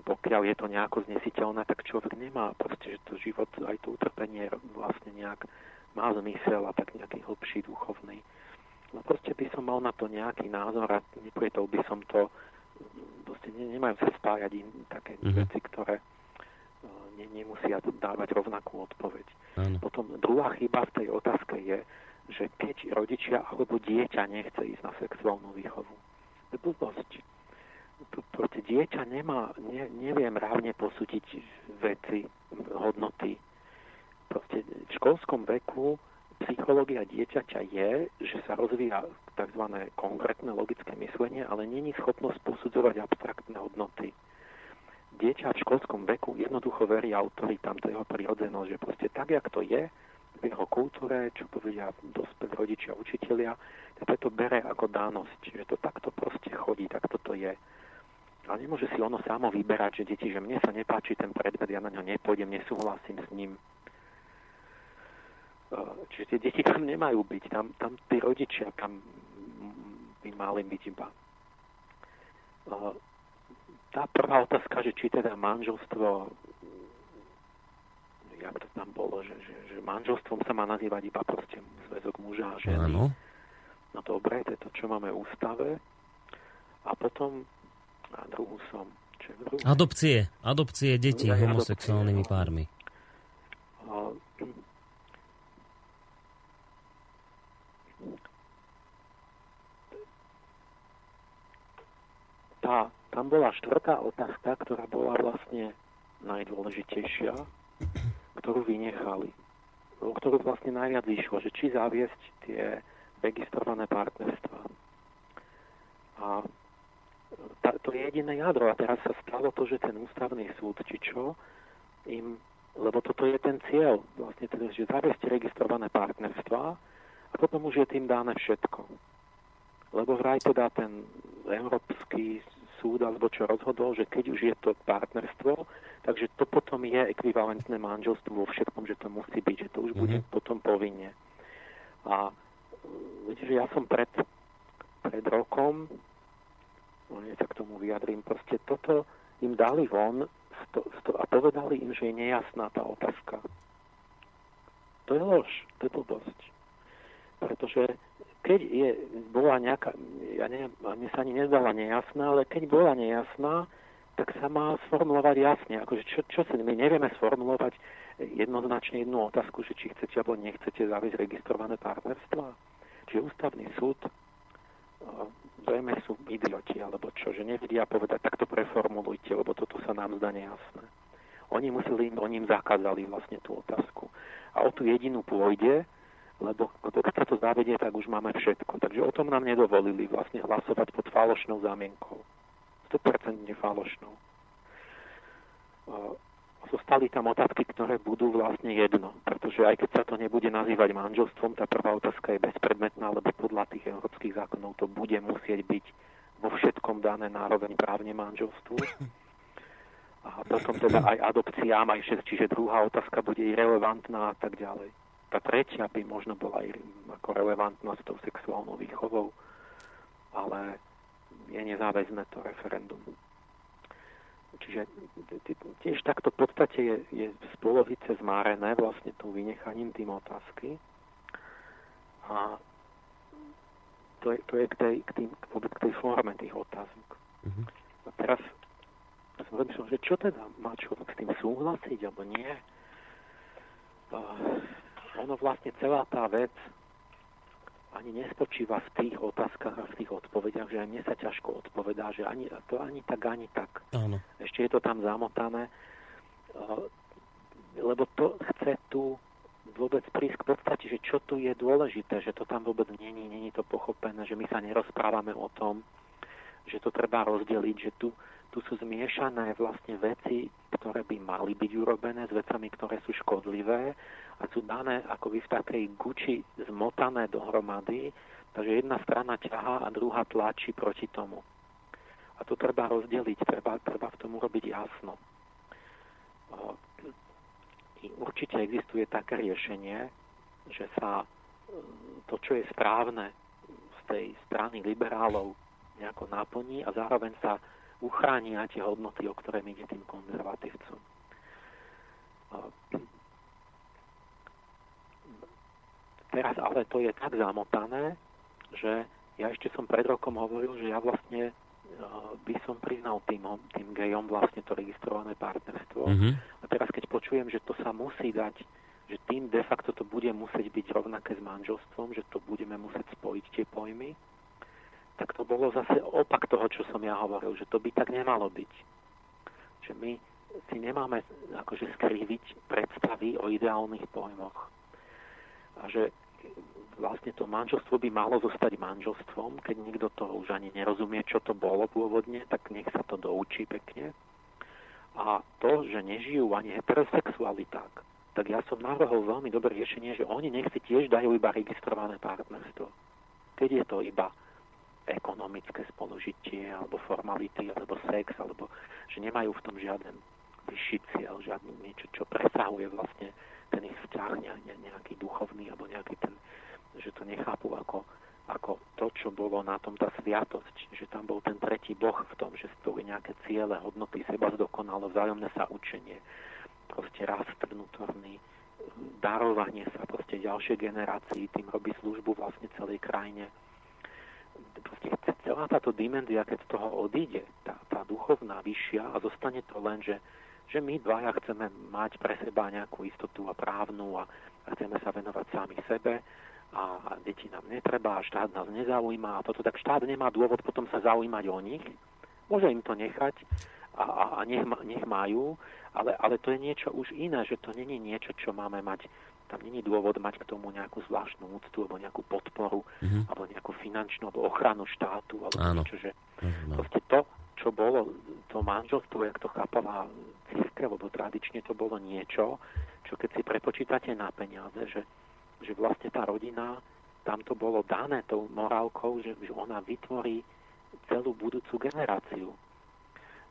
pokiaľ je to nejako znesiteľné, tak človek nemá proste, že to život, aj to utrpenie vlastne nejak má zmysel a tak nejaký hlbší duchovný. No proste by som mal na to nejaký názor a neprietol by som to, proste ne, nemajú sa spájať in, také mm-hmm. veci, ktoré uh, ne, nemusia dávať rovnakú odpoveď. Ano. Potom druhá chyba v tej otázke je, že keď rodičia alebo dieťa nechce ísť na sexuálnu výchovu. To je blbosť. Proste dieťa nemá, ne, nevie mravne posúdiť veci, hodnoty. Proste v školskom veku psychológia dieťaťa je, že sa rozvíja tzv. konkrétne logické myslenie, ale není schopnosť posudzovať abstraktné hodnoty. Dieťa v školskom veku jednoducho verí autoritám, to jeho prirodzenosť, že proste tak, jak to je, v jeho kultúre, čo povedia dospelí rodičia, učitelia, tak to bere ako dánosť. Čiže to takto proste chodí, takto to je. Ale nemôže si ono samo vyberať, že deti, že mne sa nepáči ten predmet, ja na ňo nepôjdem, nesúhlasím s ním. Čiže tie deti tam nemajú byť, tam, tam tí rodičia tam by mali byť iba. Tá prvá otázka, že či teda manželstvo jak to tam bolo, že, že, že manželstvom sa má nazývať iba proste zväzok muža a ženy. Áno. No dobre, to je to, čo máme v ústave. A potom na druhú som. Druhú? Adopcie. Adopcie detí Druhé homosexuálnymi adopcie, pármi. A, tá, tam bola štvrtá otázka, ktorá bola vlastne najdôležitejšia ktorú vynechali, o ktorú vlastne najviac išlo, že či zaviesť tie registrované partnerstva. A tá, to je jediné jadro. A teraz sa stalo to, že ten ústavný súd, či čo, im, lebo toto je ten cieľ, vlastne teda, že zaviesť registrované partnerstva a potom už je tým dáne všetko. Lebo vraj teda ten Európsky súd alebo čo rozhodol, že keď už je to partnerstvo, takže to potom je ekvivalentné manželstvo vo všetkom, že to musí byť, že to už mm-hmm. bude mhm. potom povinne. A viete, že ja som pred, pred rokom, no ja sa k tomu vyjadrím, proste toto im dali von z to, to, a povedali im, že je nejasná tá otázka. To je lož, to je blbosť. Pretože keď je, bola nejaká, ja neviem, sa ani nezdala nejasná, ale keď bola nejasná, tak sa má sformulovať jasne. Akože čo, čo si, my nevieme sformulovať jednoznačne jednu otázku, že či chcete alebo nechcete zaviesť registrované partnerstva. Čiže ústavný súd zrejme sú idioti, alebo čo, že nevedia povedať, tak to preformulujte, lebo toto sa nám zdá nejasné. Oni museli, oni im zakázali vlastne tú otázku. A o tú jedinú pôjde, lebo keď sa to zavedie, tak už máme všetko. Takže o tom nám nedovolili vlastne hlasovať pod falošnou zámienkou. 100% falošnou zostali tam otázky, ktoré budú vlastne jedno. Pretože aj keď sa to nebude nazývať manželstvom, tá prvá otázka je bezpredmetná, lebo podľa tých európskych zákonov to bude musieť byť vo všetkom dané nároveň právne manželstvu. A potom teda aj adopciám, aj šest, čiže druhá otázka bude irrelevantná a tak ďalej. Tá tretia by možno bola aj ako relevantná s tou sexuálnou výchovou, ale je nezáväzné to referendum. Čiže tiež takto v podstate je, je z polovice zmárené vlastne tým vynechaním tým otázky. A to je, to je k, tej, k, tým, k tej forme tých otázok. Mm-hmm. A teraz som rozmýšľal, že čo teda má človek s tým súhlasiť, alebo nie. Uh, ono vlastne celá tá vec ani nespočíva v tých otázkach a v tých odpovediach, že aj mne sa ťažko odpovedá, že ani to ani tak, ani tak. Áno. Ešte je to tam zamotané, lebo to chce tu vôbec prísť k podstate, že čo tu je dôležité, že to tam vôbec není, není to pochopené, že my sa nerozprávame o tom, že to treba rozdeliť, že tu, tu sú zmiešané vlastne veci, ktoré by mali byť urobené s vecami, ktoré sú škodlivé a sú dané ako by v takej guči zmotané dohromady, takže jedna strana ťahá a druhá tlačí proti tomu. A to treba rozdeliť, treba, treba v tom urobiť jasno. Určite existuje také riešenie, že sa to, čo je správne z tej strany liberálov, nejako naplní a zároveň sa uchránia tie hodnoty, o ktoré ide tým konzervatívcom. Teraz ale to je tak zamotané, že ja ešte som pred rokom hovoril, že ja vlastne by som priznal tým, tým gejom vlastne to registrované partnerstvo. Mm-hmm. A teraz keď počujem, že to sa musí dať, že tým de facto to bude musieť byť rovnaké s manželstvom, že to budeme musieť spojiť tie pojmy, tak to bolo zase opak toho, čo som ja hovoril, že to by tak nemalo byť. Že my si nemáme akože skriviť predstavy o ideálnych pojmoch. A že vlastne to manželstvo by malo zostať manželstvom, keď nikto to už ani nerozumie, čo to bolo pôvodne, tak nech sa to doučí pekne. A to, že nežijú ani heterosexuali tak, tak ja som navrhol veľmi dobré riešenie, že oni nech si tiež dajú iba registrované partnerstvo. Keď je to iba ekonomické spolužitie, alebo formality, alebo sex, alebo že nemajú v tom žiaden vyšší cieľ, žiadny niečo, čo presahuje vlastne ten ich vzťah, ne, ne, nejaký duchovný, alebo nejaký ten, že to nechápu ako, ako to, čo bolo na tom tá sviatosť, že tam bol ten tretí boh v tom, že boli nejaké ciele, hodnoty, seba zdokonalo, vzájomné sa učenie, proste rast vnútorný, darovanie sa proste ďalšej generácii, tým robí službu vlastne celej krajine proste celá táto dimenzia, keď z toho odíde, tá, tá duchovná vyššia a zostane to len, že, že my dvaja chceme mať pre seba nejakú istotu a právnu a, a chceme sa venovať sami sebe a, a deti nám netreba a štát nás nezaujíma a toto, tak štát nemá dôvod potom sa zaujímať o nich. Môže im to nechať a, a, a nech, nech majú, ale, ale to je niečo už iné, že to není niečo, čo máme mať tam není dôvod mať k tomu nejakú zvláštnu úctu alebo nejakú podporu mm-hmm. alebo nejakú finančnú alebo ochranu štátu alebo Áno. niečo, že no. proste to, čo bolo to manželstvo, jak to chápala církev, lebo tradične to bolo niečo, čo keď si prepočítate na peniaze, že, že vlastne tá rodina, tam to bolo dané tou morálkou, že, že ona vytvorí celú budúcu generáciu.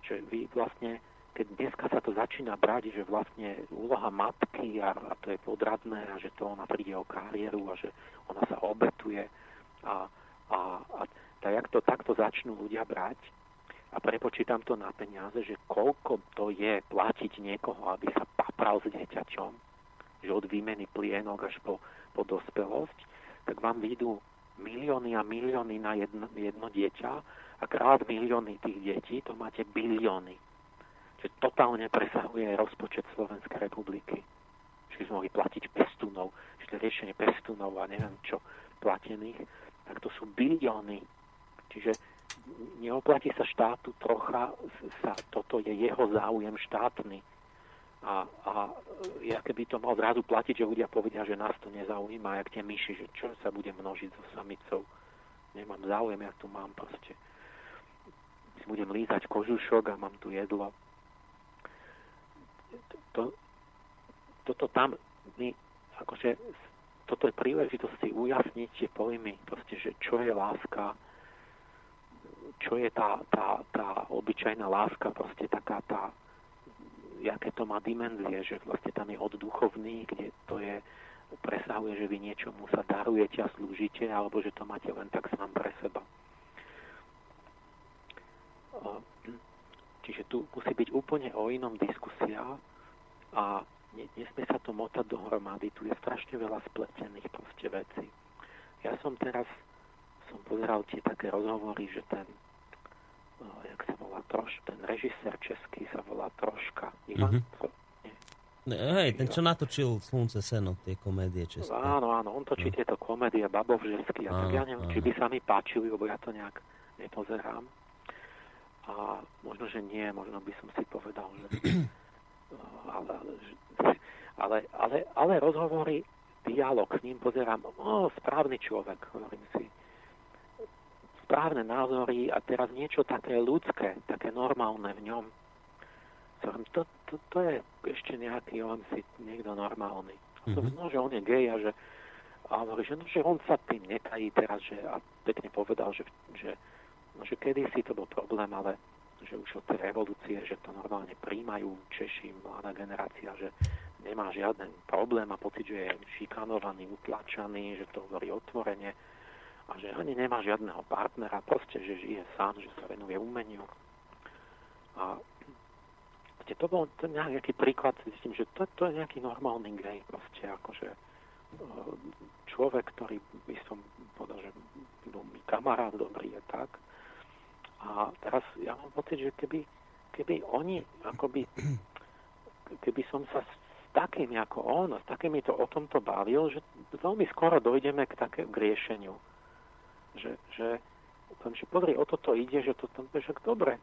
Že vy vlastne keď dneska sa to začína brať, že vlastne úloha matky a, a to je podradné a že to ona príde o kariéru a že ona sa obetuje a, a, a tak, jak to takto začnú ľudia brať, a prepočítam to na peniaze, že koľko to je platiť niekoho, aby sa papral s dieťaťom, že od výmeny plienok až po, po dospelosť, tak vám vyjdú milióny a milióny na jedno, jedno dieťa a krát milióny tých detí, to máte bilióny. Čiže totálne presahuje rozpočet Slovenskej republiky. Čiže sme mohli platiť pestúnov, čiže riešenie pestúnov a neviem čo platených, tak to sú bilióny. Čiže neoplatí sa štátu trocha, sa, toto je jeho záujem štátny. A, a ja keby to mal zrazu platiť, že ľudia povedia, že nás to nezaujíma, jak tie myši, že čo sa bude množiť so samicou. Nemám záujem, ja tu mám proste. Si budem lízať kožušok a mám tu jedlo. To, toto tam my, akože, toto je príležitosť si ujasniť tie pojmy, proste, že čo je láska, čo je tá, tá, tá obyčajná láska, proste taká tá, jaké to má dimenzie, že vlastne tam je od duchovný, kde to je, presahuje, že vy niečomu sa darujete a slúžite, alebo že to máte len tak sám pre seba. Čiže tu musí byť úplne o inom diskusia a nesmie sa to motať dohromady, tu je strašne veľa spletených proste veci. Ja som teraz som pozeral tie také rozhovory, že ten uh, jak sa volá troš, ten režisér český sa volá Troška. Ivan? Mm-hmm. Ne, hej, ten, čo natočil Slunce seno, tie komédie české. Áno, áno, on točí no. tieto komédie babovžesky a tak ja neviem, áno. či by sa mi páčili, lebo ja to nejak nepozerám. A možno, že nie, možno by som si povedal, že ale, ale, ale, ale, rozhovory, dialog s ním pozerám, o, správny človek, hovorím si správne názory a teraz niečo také ľudské, také normálne v ňom. To, to, to je ešte nejaký, on si niekto normálny. Mm-hmm. No, že on je gej a že, a hovorí, že, no, že on sa tým netají teraz, že, a pekne povedal, že, že, no, že kedysi to bol problém, ale že už od tej revolúcie, že to normálne príjmajú Češi, mladá generácia, že nemá žiaden problém a pocit, že je šikanovaný, utlačaný, že to hovorí otvorene a že ani nemá žiadneho partnera, proste, že žije sám, že sa venuje umeniu. A to bol to nejaký príklad, zistím, že to, to je nejaký normálny gej, proste, akože e, človek, ktorý by som povedal, že bol mi kamarát dobrý je tak. A teraz ja mám pocit, že keby, keby oni, akoby, keby som sa s takým ako on, s takými to o tomto bavil, že veľmi skoro dojdeme k také k riešeniu že, že, že pozri, o toto ide, že to tam, však dobre.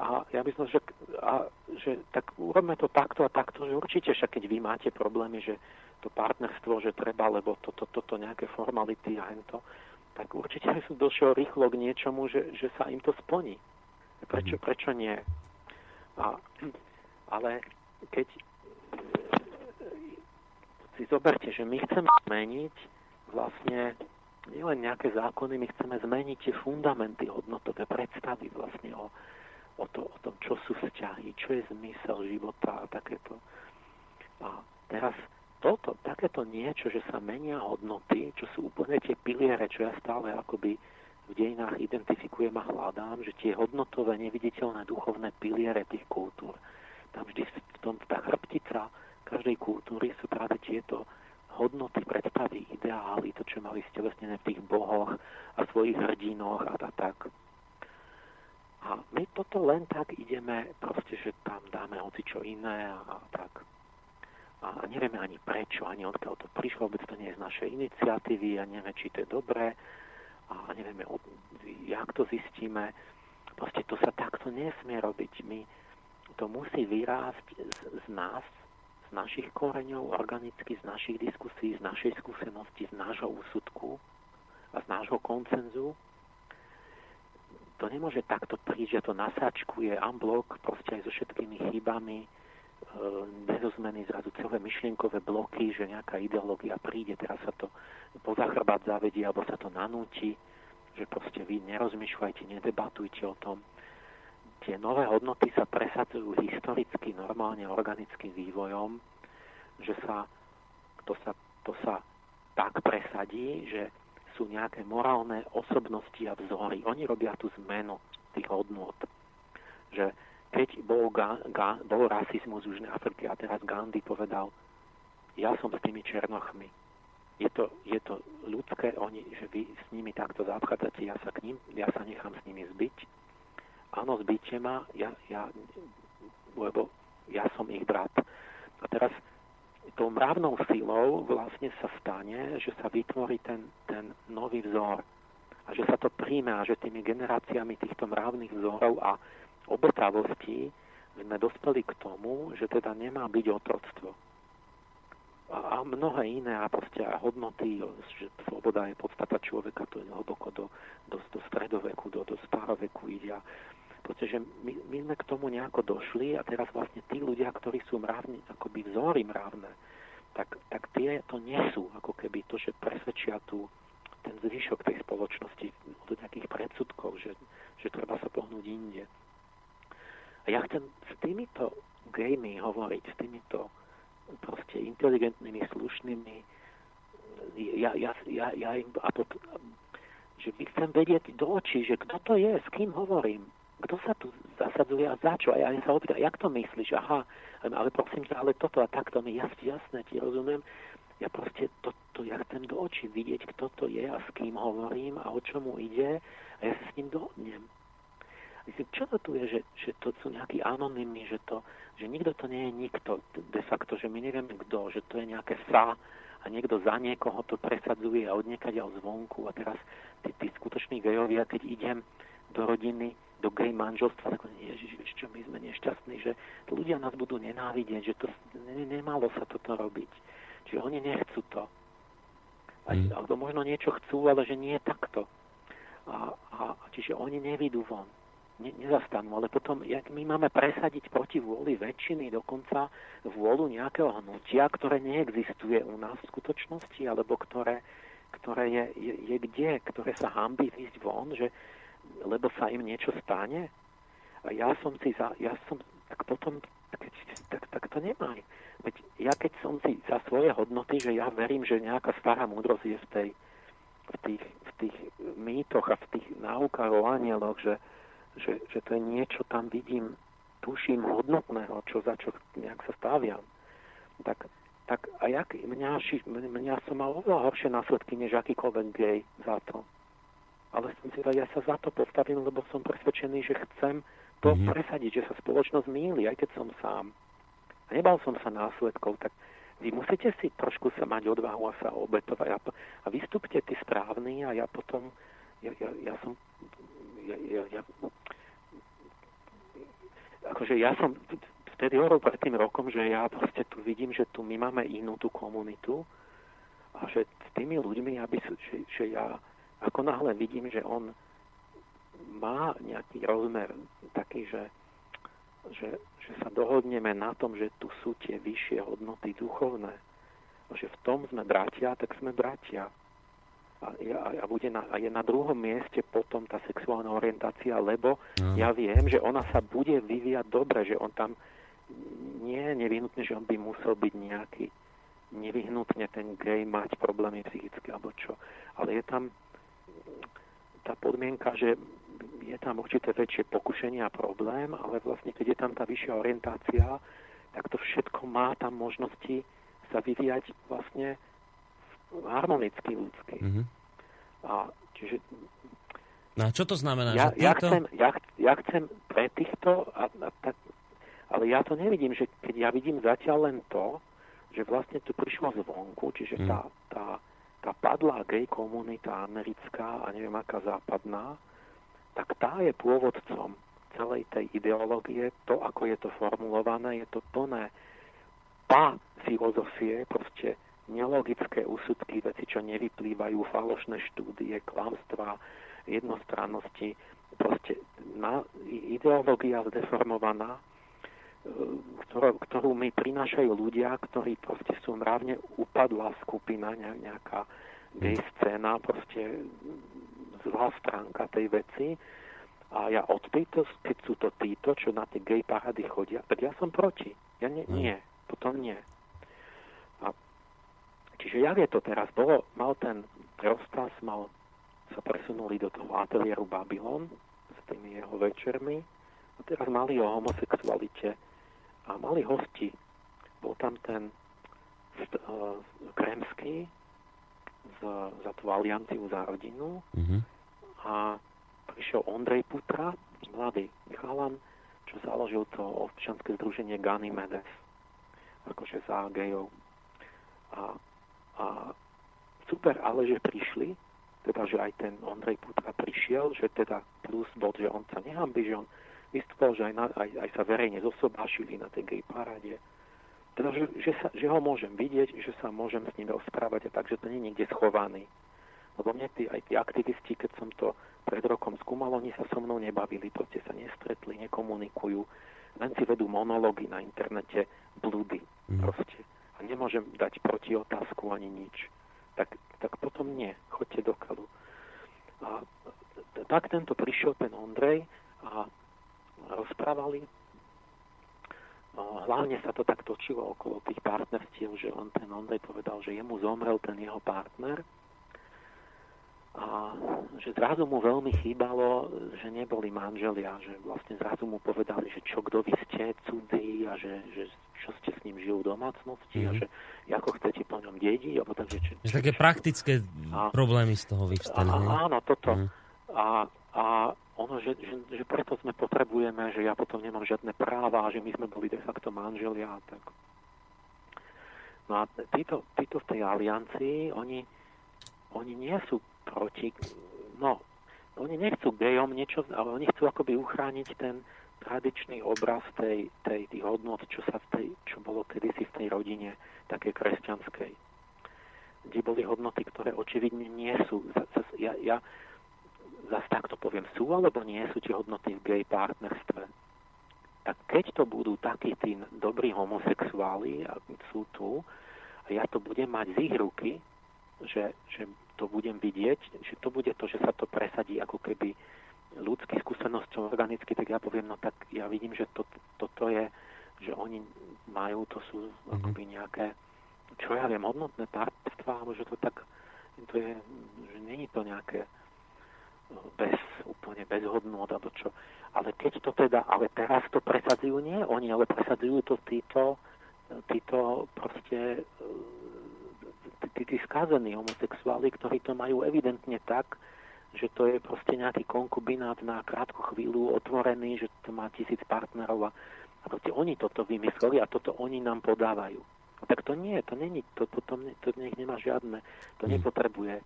A ja by som, že, a, že tak urobme to takto a takto, že určite však keď vy máte problémy, že to partnerstvo, že treba, lebo toto, to, to nejaké formality a hento, tak určite som došiel rýchlo k niečomu, že, že sa im to splní. Prečo, mhm. prečo nie? A, ale keď si zoberte, že my chceme zmeniť vlastne nielen nejaké zákony, my chceme zmeniť tie fundamenty, hodnotové predstavy vlastne o, o, to, o tom, čo sú vzťahy, čo je zmysel života a takéto. A teraz toto, takéto niečo, že sa menia hodnoty, čo sú úplne tie piliere, čo ja stále akoby v dejinách identifikujem a hľadám, že tie hodnotové, neviditeľné duchovné piliere tých kultúr, tam vždy v tom tá chrbtica každej kultúry sú práve tieto hodnoty, predstavy, ideály, to, čo mali stelesnené v tých bohoch a svojich hrdinoch a tak. A my toto len tak ideme, proste, že tam dáme hoci čo iné a, a tak. A nevieme ani prečo, ani odkiaľ to prišlo, vôbec to nie je z našej iniciatívy a nevieme, či to je dobré a nevieme, jak to zistíme. Proste to sa takto nesmie robiť. My, to musí vyrásť z, z nás, našich koreňov, organicky z našich diskusí, z našej skúsenosti, z nášho úsudku a z nášho koncenzu. To nemôže takto prísť, že to nasáčkuje unblock proste aj so všetkými chybami, e, nezozmeny zrazu celé myšlienkové bloky, že nejaká ideológia príde, teraz sa to poza chrbát zavedie, alebo sa to nanúti, že proste vy nerozmýšľajte, nedebatujte o tom tie nové hodnoty sa presadzujú historicky, normálne organickým vývojom, že sa to, sa to sa tak presadí, že sú nejaké morálne osobnosti a vzory. Oni robia tú zmenu tých hodnot. že keď bol, ga, ga, bol rasizmus Južnej Afrike a teraz Gandhi povedal, ja som s tými černochmi. Je to, je to ľudské, oni, že vy s nimi takto zaobchádzate, ja sa k ním, ja sa nechám s nimi zbyť. Áno, zbyťte ma, ja, ja, lebo ja som ich brat. A teraz tou mravnou silou vlastne sa stane, že sa vytvorí ten, ten nový vzor a že sa to príjme a že tými generáciami týchto mravných vzorov a obetavosti sme dospeli k tomu, že teda nemá byť otroctvo. A, a mnohé iné a proste aj hodnoty, že sloboda je podstata človeka, to je hlboko do, do, do stredoveku, do, do staroveku ide. Proste, že my, my sme k tomu nejako došli a teraz vlastne tí ľudia, ktorí sú mravní, akoby vzory mravné, tak, tak tie to nesú, ako keby to, že presvedčia tú, ten zvyšok tej spoločnosti od nejakých predsudkov, že, že treba sa pohnúť inde. A ja chcem s týmito gejmi hovoriť, s týmito proste inteligentnými, slušnými, ja, ja, ja, ja im, a pot, že chcem vedieť do očí, že kto to je, s kým hovorím, kto sa tu zasadzuje a za čo. A ja sa opýtam, jak to myslíš? Aha, ale prosím ťa, ale toto a takto mi jasne, jasné, ti rozumiem. Ja proste to, to ja chcem do očí vidieť, kto to je a s kým hovorím a o čomu ide a ja sa s ním dohodnem. Myslím, čo to tu je, že, že to sú nejakí anonymní, že, to, že nikto to nie je nikto de facto, že my nevieme kto, že to je nejaké sa a niekto za niekoho to presadzuje a odniekaď zvonku a teraz tí, tí skutoční gejovia, keď idem do rodiny, do gej manželstva, tak ježiš, čo, my sme nešťastní, že ľudia nás budú nenávidieť, že to ne, nemalo sa toto robiť. Čiže oni nechcú to. A, mm. Alebo možno niečo chcú, ale že nie takto. A, a, čiže oni nevidú von ne, nezastanú, ale potom, jak my máme presadiť proti vôli väčšiny, dokonca vôľu nejakého hnutia, ktoré neexistuje u nás v skutočnosti, alebo ktoré, ktoré je, je, je kde, ktoré sa hambí výjsť von, že, lebo sa im niečo stane. A ja som si za, ja som, tak potom, tak, tak, tak to nemá. Veď ja keď som si za svoje hodnoty, že ja verím, že nejaká stará múdrosť je v tej, v tých, v tých mýtoch a v tých náukách o anieloch, že, že, že to je niečo tam vidím, tuším hodnotného, čo za čo nejak sa staviam. Tak, tak a jak mňa, mňa som mal oveľa horšie následky, než akýkoľvek gej za to. Ale som si ja sa za to postavím, lebo som presvedčený, že chcem to mm-hmm. presadiť, že sa spoločnosť míli, aj keď som sám. A nebal som sa následkov, tak vy musíte si trošku sa mať odvahu a sa obetovať a, a vystúpte tí správni a ja potom, ja, ja, ja som ja, ja, akože ja som vtedy hovoril pred tým rokom, že ja proste tu vidím, že tu my máme inú tú komunitu a že s tými ľuďmi, aby, že, že ja ako náhle vidím, že on má nejaký rozmer taký, že, že, že sa dohodneme na tom, že tu sú tie vyššie hodnoty duchovné, že v tom sme bratia, tak sme bratia a, a, bude na, a je na druhom mieste potom tá sexuálna orientácia, lebo no. ja viem, že ona sa bude vyvíjať dobre, že on tam nie je nevyhnutné, že on by musel byť nejaký nevyhnutne ten gej mať problémy psychické alebo čo. Ale je tam tá podmienka, že je tam určité väčšie pokušenie a problém, ale vlastne keď je tam tá vyššia orientácia, tak to všetko má tam možnosti sa vyvíjať vlastne harmonicky ľudský. Mm-hmm. A čiže... No a čo to znamená? Ja, že ja, chcem, ja, ja chcem pre týchto, a, a, tak, ale ja to nevidím, že keď ja vidím zatiaľ len to, že vlastne tu prišlo zvonku, čiže mm. tá, tá, tá padlá gay komunita americká a neviem aká západná, tak tá je pôvodcom celej tej ideológie, to, ako je to formulované, je to plné pa filozofie, proste nelogické úsudky, veci, čo nevyplývajú, falošné štúdie, klamstvá, jednostrannosti, proste na, ideológia zdeformovaná, e, ktorú, ktorú mi prinášajú ľudia, ktorí proste sú mravne upadlá skupina, nejaká gay scéna, proste zlá stránka tej veci. A ja od tejto, keď sú to títo, čo na tie gay parady chodia, tak ja som proti. Ja nie, nie potom nie. Čiže jak je to teraz? Bolo, mal ten rozkaz, mal, sa presunuli do toho ateliéru Babylon s tými jeho večermi, teraz mali o homosexualite a mali hosti. Bol tam ten uh, Kremský z, za tú alianciu za rodinu mm-hmm. a prišiel Ondrej Putra, mladý chalan, čo založil to občianske združenie Ganymedes, akože za gejov. A, a super, ale že prišli, teda, že aj ten Ondrej Putra prišiel, že teda plus bol, že on sa nehambí, že on vystupoval, že aj, na, aj, aj sa verejne zosobášili na tej gej paráde. Teda, že, že, sa, že ho môžem vidieť, že sa môžem s ním rozprávať a tak, že to nie je niekde schovaný. Lebo mne tí, aj tí aktivisti, keď som to pred rokom skúmal, oni sa so mnou nebavili, proste sa nestretli, nekomunikujú, len si vedú monológy na internete, blúdy mm. proste. A nemôžem dať proti otázku ani nič. Tak, tak potom nie, chodte do kalu. A tak tento prišiel ten Ondrej a rozprávali hlavne sa to tak točilo okolo tých partnerstiev, že on ten Ondrej povedal, že jemu zomrel ten jeho partner a že zrazu mu veľmi chýbalo, že neboli manželia, že vlastne zrazu mu povedali, že čo kto vy ste cudzí a že, že čo ste s ním žijú v domácnosti mm-hmm. a mhm. že ako chcete po ňom dediť. Alebo takže, čo, čo, také praktické a, problémy z toho vyvstali. Áno, toto. Mm. A, a ono, že, že, že preto sme potrebujeme, že ja potom nemám žiadne práva, že my sme boli de facto manželia. Tak. No a títo, títo v tej aliancii, oni, oni nie sú proti, no, oni nechcú gejom niečo, ale oni chcú akoby uchrániť ten tradičný obraz tej, tej, tých hodnot, čo sa v tej, čo bolo kedysi v tej rodine také kresťanskej. Kde boli hodnoty, ktoré očividne nie sú. Ja, ja, zase takto poviem, sú alebo nie sú tie hodnoty v gay partnerstve. Tak keď to budú takí tí dobrí homosexuáli, sú tu, a ja to budem mať z ich ruky, že, že to budem vidieť, že to bude to, že sa to presadí ako keby ľudský skúsenosťou organicky, tak ja poviem, no tak ja vidím, že to, toto je, že oni majú, to sú mm-hmm. akoby nejaké, čo ja viem, hodnotné partnerstva, alebo že to tak, to je, že není to nejaké bez, úplne bez hodnot, alebo čo. Ale keď to teda, ale teraz to presadzujú nie oni, ale presadzujú to títo, títo proste tí, tí, skázení homosexuáli, ktorí to majú evidentne tak, že to je proste nejaký konkubinát na krátku chvíľu otvorený, že to má tisíc partnerov a, a proste oni toto vymysleli a toto oni nám podávajú. Tak to nie, to není, to potom to nech nemá žiadne, to mm. nepotrebuje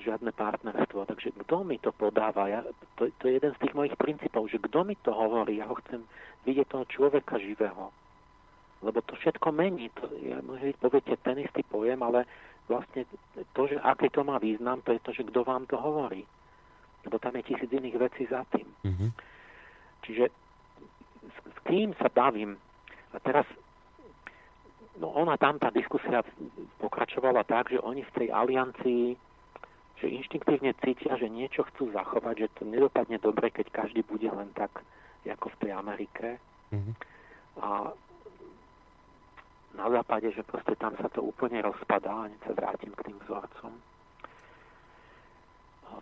žiadne partnerstvo. Takže kto mi to podáva? Ja, to, to je jeden z tých mojich princípov, že kto mi to hovorí? Ja ho chcem vidieť toho človeka živého. Lebo to všetko mení. To, ja môžem poviete ten istý pojem, ale vlastne to, že aký to má význam, to je to, že kto vám to hovorí. Lebo tam je tisíc iných vecí za tým. Mm-hmm. Čiže s, s kým sa bavím? A teraz no ona tam tá diskusia pokračovala tak, že oni v tej aliancii že inštinktívne cítia, že niečo chcú zachovať, že to nedopadne dobre, keď každý bude len tak, ako v tej Amerike. Mm-hmm. A na západe, že proste tam sa to úplne rozpadá, a sa vrátim k tým vzorcom.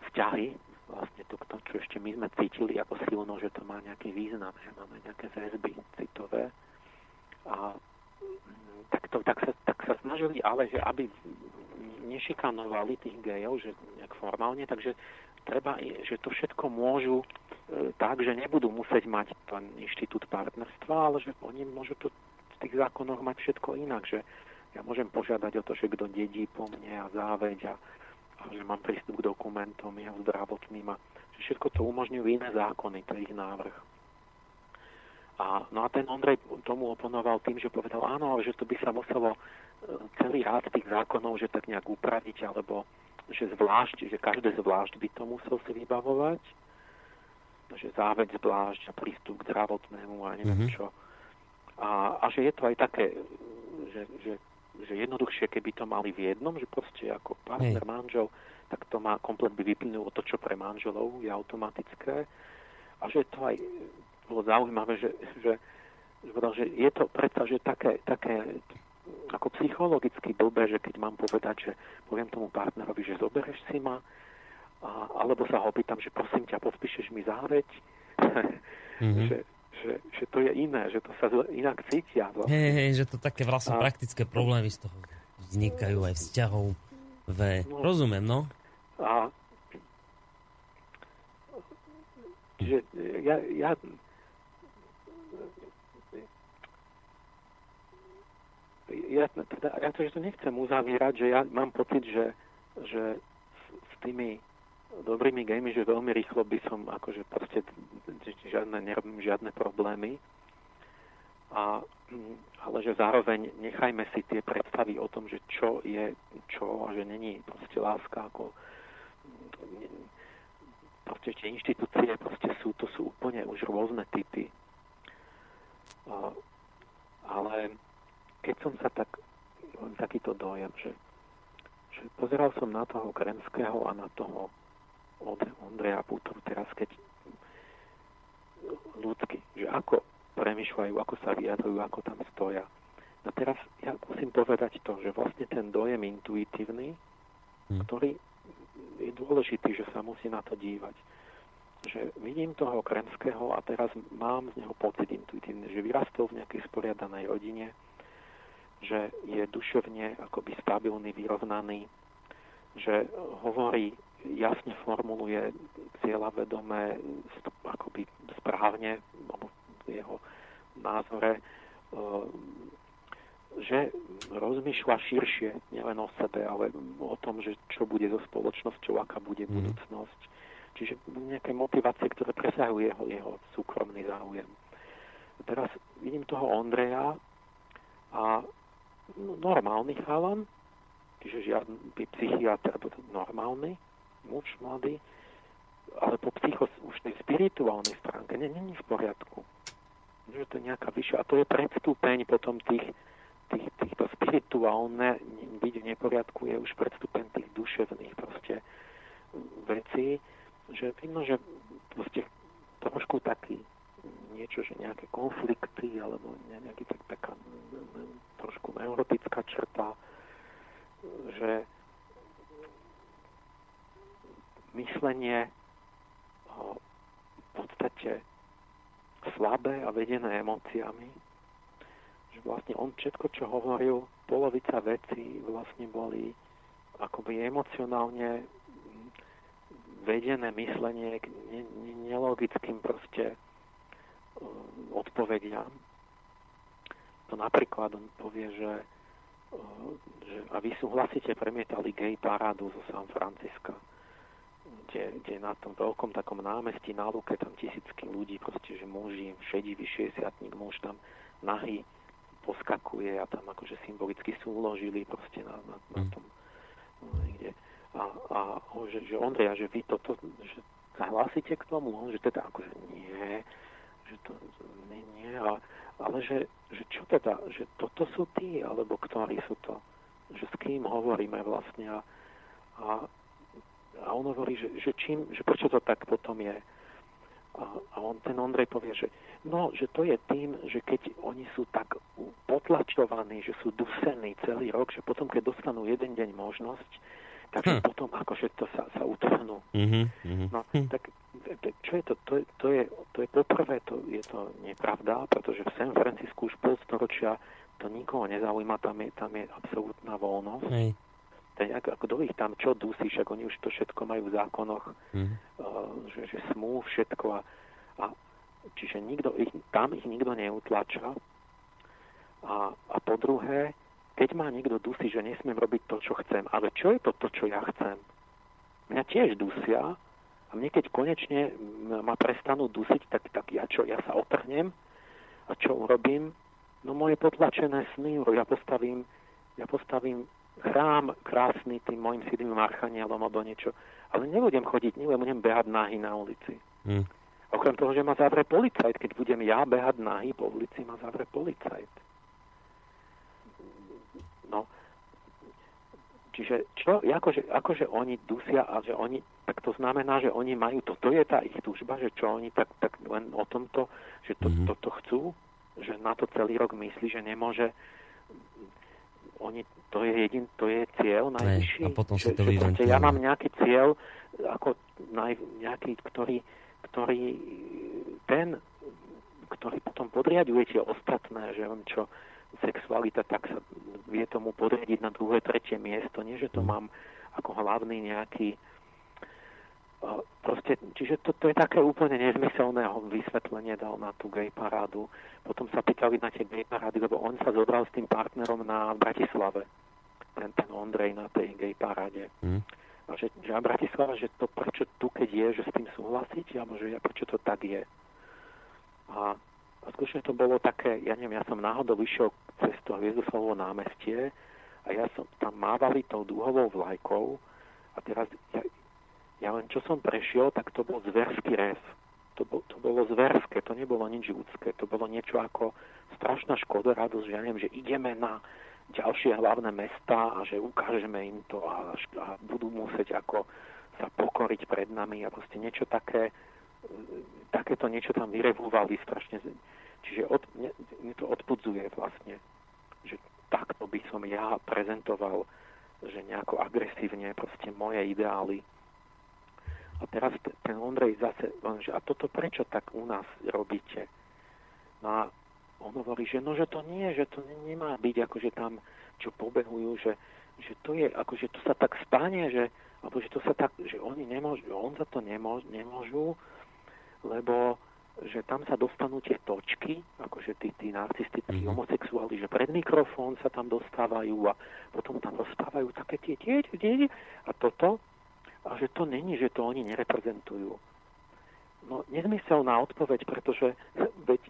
Vzťahy, vlastne to, to, čo ešte my sme cítili ako silno, že to má nejaký význam, že máme nejaké väzby citové. A tak, to, tak, sa, tak sa snažili ale, že aby nešikanovali tých gejov, že nejak formálne, takže treba, že to všetko môžu e, tak, že nebudú musieť mať ten inštitút partnerstva, ale že oni môžu to v tých zákonoch mať všetko inak, že ja môžem požiadať o to, že kto dedí po mne a záveď a, a že mám prístup k dokumentom jeho zdravotným a že všetko to umožňujú iné zákony, to je ich návrh. A, no a ten Ondrej tomu oponoval tým, že povedal áno, ale že to by sa muselo celý rád tých zákonov, že tak nejak upraviť, alebo že zvlášť, že každé zvlášť by to musel si vybavovať, že záveď zvlášť a prístup k zdravotnému a neviem mm-hmm. čo. A, a že je to aj také, že, že, že jednoduchšie, keby to mali v jednom, že proste ako partner, hey. manžel, tak to má komplet by vyplynulo to, čo pre manželov je automatické. A že to aj bolo zaujímavé, že, že, že je to predsa, že také, také ako psychologicky blbé, že keď mám povedať, že poviem tomu partnerovi, že zobereš si ma, a, alebo sa ho pýtam, že prosím ťa, podpíšeš mi záveď, mm-hmm. že, že, že to je iné, že to sa inak cítia. Vlastne. Hej, hej, že to také vlastne a... praktické problémy z toho vznikajú aj vzťahov. V... No, Rozumiem, no. A že ja, ja ja, teda, ja to, že to nechcem uzavierať, že ja mám pocit, že, že s, s tými dobrými gamey, že veľmi rýchlo by som akože proste žiadne, nerobím žiadne problémy. A, ale že zároveň nechajme si tie predstavy o tom, že čo je čo a že není proste láska ako proste tie inštitúcie proste sú, to sú úplne už rôzne typy. A, ale keď som sa tak, takýto dojem, že, že pozeral som na toho Kremského a na toho od Ondreja Putru teraz, keď ľudsky, že ako premyšľajú, ako sa vyjadrujú, ako tam stoja. A teraz ja musím povedať to, že vlastne ten dojem intuitívny, hmm. ktorý je dôležitý, že sa musí na to dívať. Že vidím toho Kremského a teraz mám z neho pocit intuitívny, že vyrastol v nejakej sporiadanej rodine, že je duševne akoby stabilný, vyrovnaný, že hovorí, jasne formuluje cieľa vedomé, akoby správne, v jeho názore, e, že rozmýšľa širšie, nielen o sebe, ale o tom, že čo bude so spoločnosťou, aká bude mm. budúcnosť. Čiže nejaké motivácie, ktoré presahujú jeho, jeho súkromný záujem. Teraz vidím toho Ondreja a No, normálny chalan, čiže žiadny psychiatr, normálny muž mladý, ale po psychos, už tej spirituálnej stránke nie, nie, v poriadku. Že to je nejaká vyššia, a to je predstupeň potom tých, tých, týchto spirituálne byť v neporiadku je už predstupeň tých duševných proste vecí, že vidno, že proste trošku taký niečo, že nejaké konflikty alebo nejaký tak, taká trošku neurotická črta, že myslenie v podstate slabé a vedené emóciami, že vlastne on všetko, čo hovoril, polovica vecí vlastne boli akoby emocionálne vedené myslenie k nelogickým proste odpovediam. To napríklad on povie, že, že a vy súhlasíte, premietali gay parádu zo San Francisca, kde, kde na tom veľkom takom námestí na Luke tam tisícky ľudí, proste, že muži, šedivý 60 muž tam nahý poskakuje a tam akože symbolicky súložili proste na, na, na tom no, niekde. A, a že, že Ondreja, že vy toto, že hlásite k tomu? On, že teda akože nie, že to nie, nie ale, ale že, že čo teda, že toto sú tí, alebo ktorí sú to, že s kým hovoríme vlastne a, a, a on hovorí, že, že čím, že prečo to tak potom je. A, a on, ten Ondrej povie, že no, že to je tým, že keď oni sú tak potlačovaní, že sú dusení celý rok, že potom, keď dostanú jeden deň možnosť, takže hm. potom akože to sa, sa utrhnú. Mm-hmm, mm-hmm. No, hm. tak čo je to? To, to, je, to je poprvé, to, je to nepravda, pretože v San Francisku už pol storočia to nikoho nezaujíma, tam je, tam je absolútna voľnosť. Hej. Ten, ako, do ich tam čo dusí, však oni už to všetko majú v zákonoch, mm. uh, že, že smú všetko a, a čiže nikto ich, tam ich nikto neutlača. A, a po druhé, keď má niekto dusí, že nesmiem robiť to, čo chcem, ale čo je to, to čo ja chcem? Mňa tiež dusia, a mne keď konečne ma prestanú dusiť, tak, tak ja čo, ja sa otrhnem a čo urobím? No moje potlačené sny, ja postavím, ja postavím chrám krásny tým mojim siedmým archanielom alebo niečo. Ale nebudem chodiť, nebudem behať nahy na ulici. Hmm. Okrem toho, že ma zavre policajt, keď budem ja behať nahy po ulici, ma zavre policajt. No, Čiže čo, akože, akože oni dusia a že oni, tak to znamená, že oni majú, toto je tá ich túžba, že čo oni tak, tak len o tomto, že to, mm-hmm. toto chcú, že na to celý rok myslí, že nemôže oni, to je jedin, to je cieľ najvyšší. a potom že, to že ja mám nejaký cieľ, ako naj, nejaký, ktorý, ktorý ten, ktorý potom podriaduje tie ostatné, že on čo sexualita, tak sa vie tomu podriadiť na druhé, tretie miesto. Nie, že to mhm. mám ako hlavný nejaký proste, čiže to, to je také úplne nezmyselné vysvetlenie dal na tú gay parádu. Potom sa pýtali na tie gay parády, lebo on sa zobral s tým partnerom na Bratislave. Ten, ten Ondrej na tej gay paráde. Mm. A že, že a Bratislava, že to prečo tu, keď je, že s tým súhlasiť, alebo že ja, prečo to tak je. A, a skutočne to bolo také, ja neviem, ja som náhodou vyšiel cez to Hviezdoslovo námestie a ja som tam mávali tou dúhovou vlajkou a teraz ja, ja len čo som prešiel, tak to bol zverský rez. To, bol, to bolo zverské, to nebolo nič ľudské. To bolo niečo ako strašná škoda, radosť, že ja neviem, že ideme na ďalšie hlavné mesta a že ukážeme im to a, a budú musieť ako sa pokoriť pred nami a proste niečo také, takéto niečo tam vyrevúvali strašne. Čiže od, mne, mne to odpudzuje vlastne, že takto by som ja prezentoval, že nejako agresívne proste moje ideály a teraz ten Ondrej zase, že a toto prečo tak u nás robíte? No a on hovorí, že no, že to nie, že to nemá byť, akože tam, čo pobehujú, že, že to je, akože to sa tak stane, že, alebo že to sa tak, že oni nemôžu, on za to nemôžu, nemôžu lebo že tam sa dostanú tie točky, akože tí, tí narcistickí mm-hmm. homosexuáli, že pred mikrofón sa tam dostávajú a potom tam dostávajú také tie, tie, tie, tie a toto a že to není, že to oni nereprezentujú. No, nezmyselná odpoveď, pretože veď,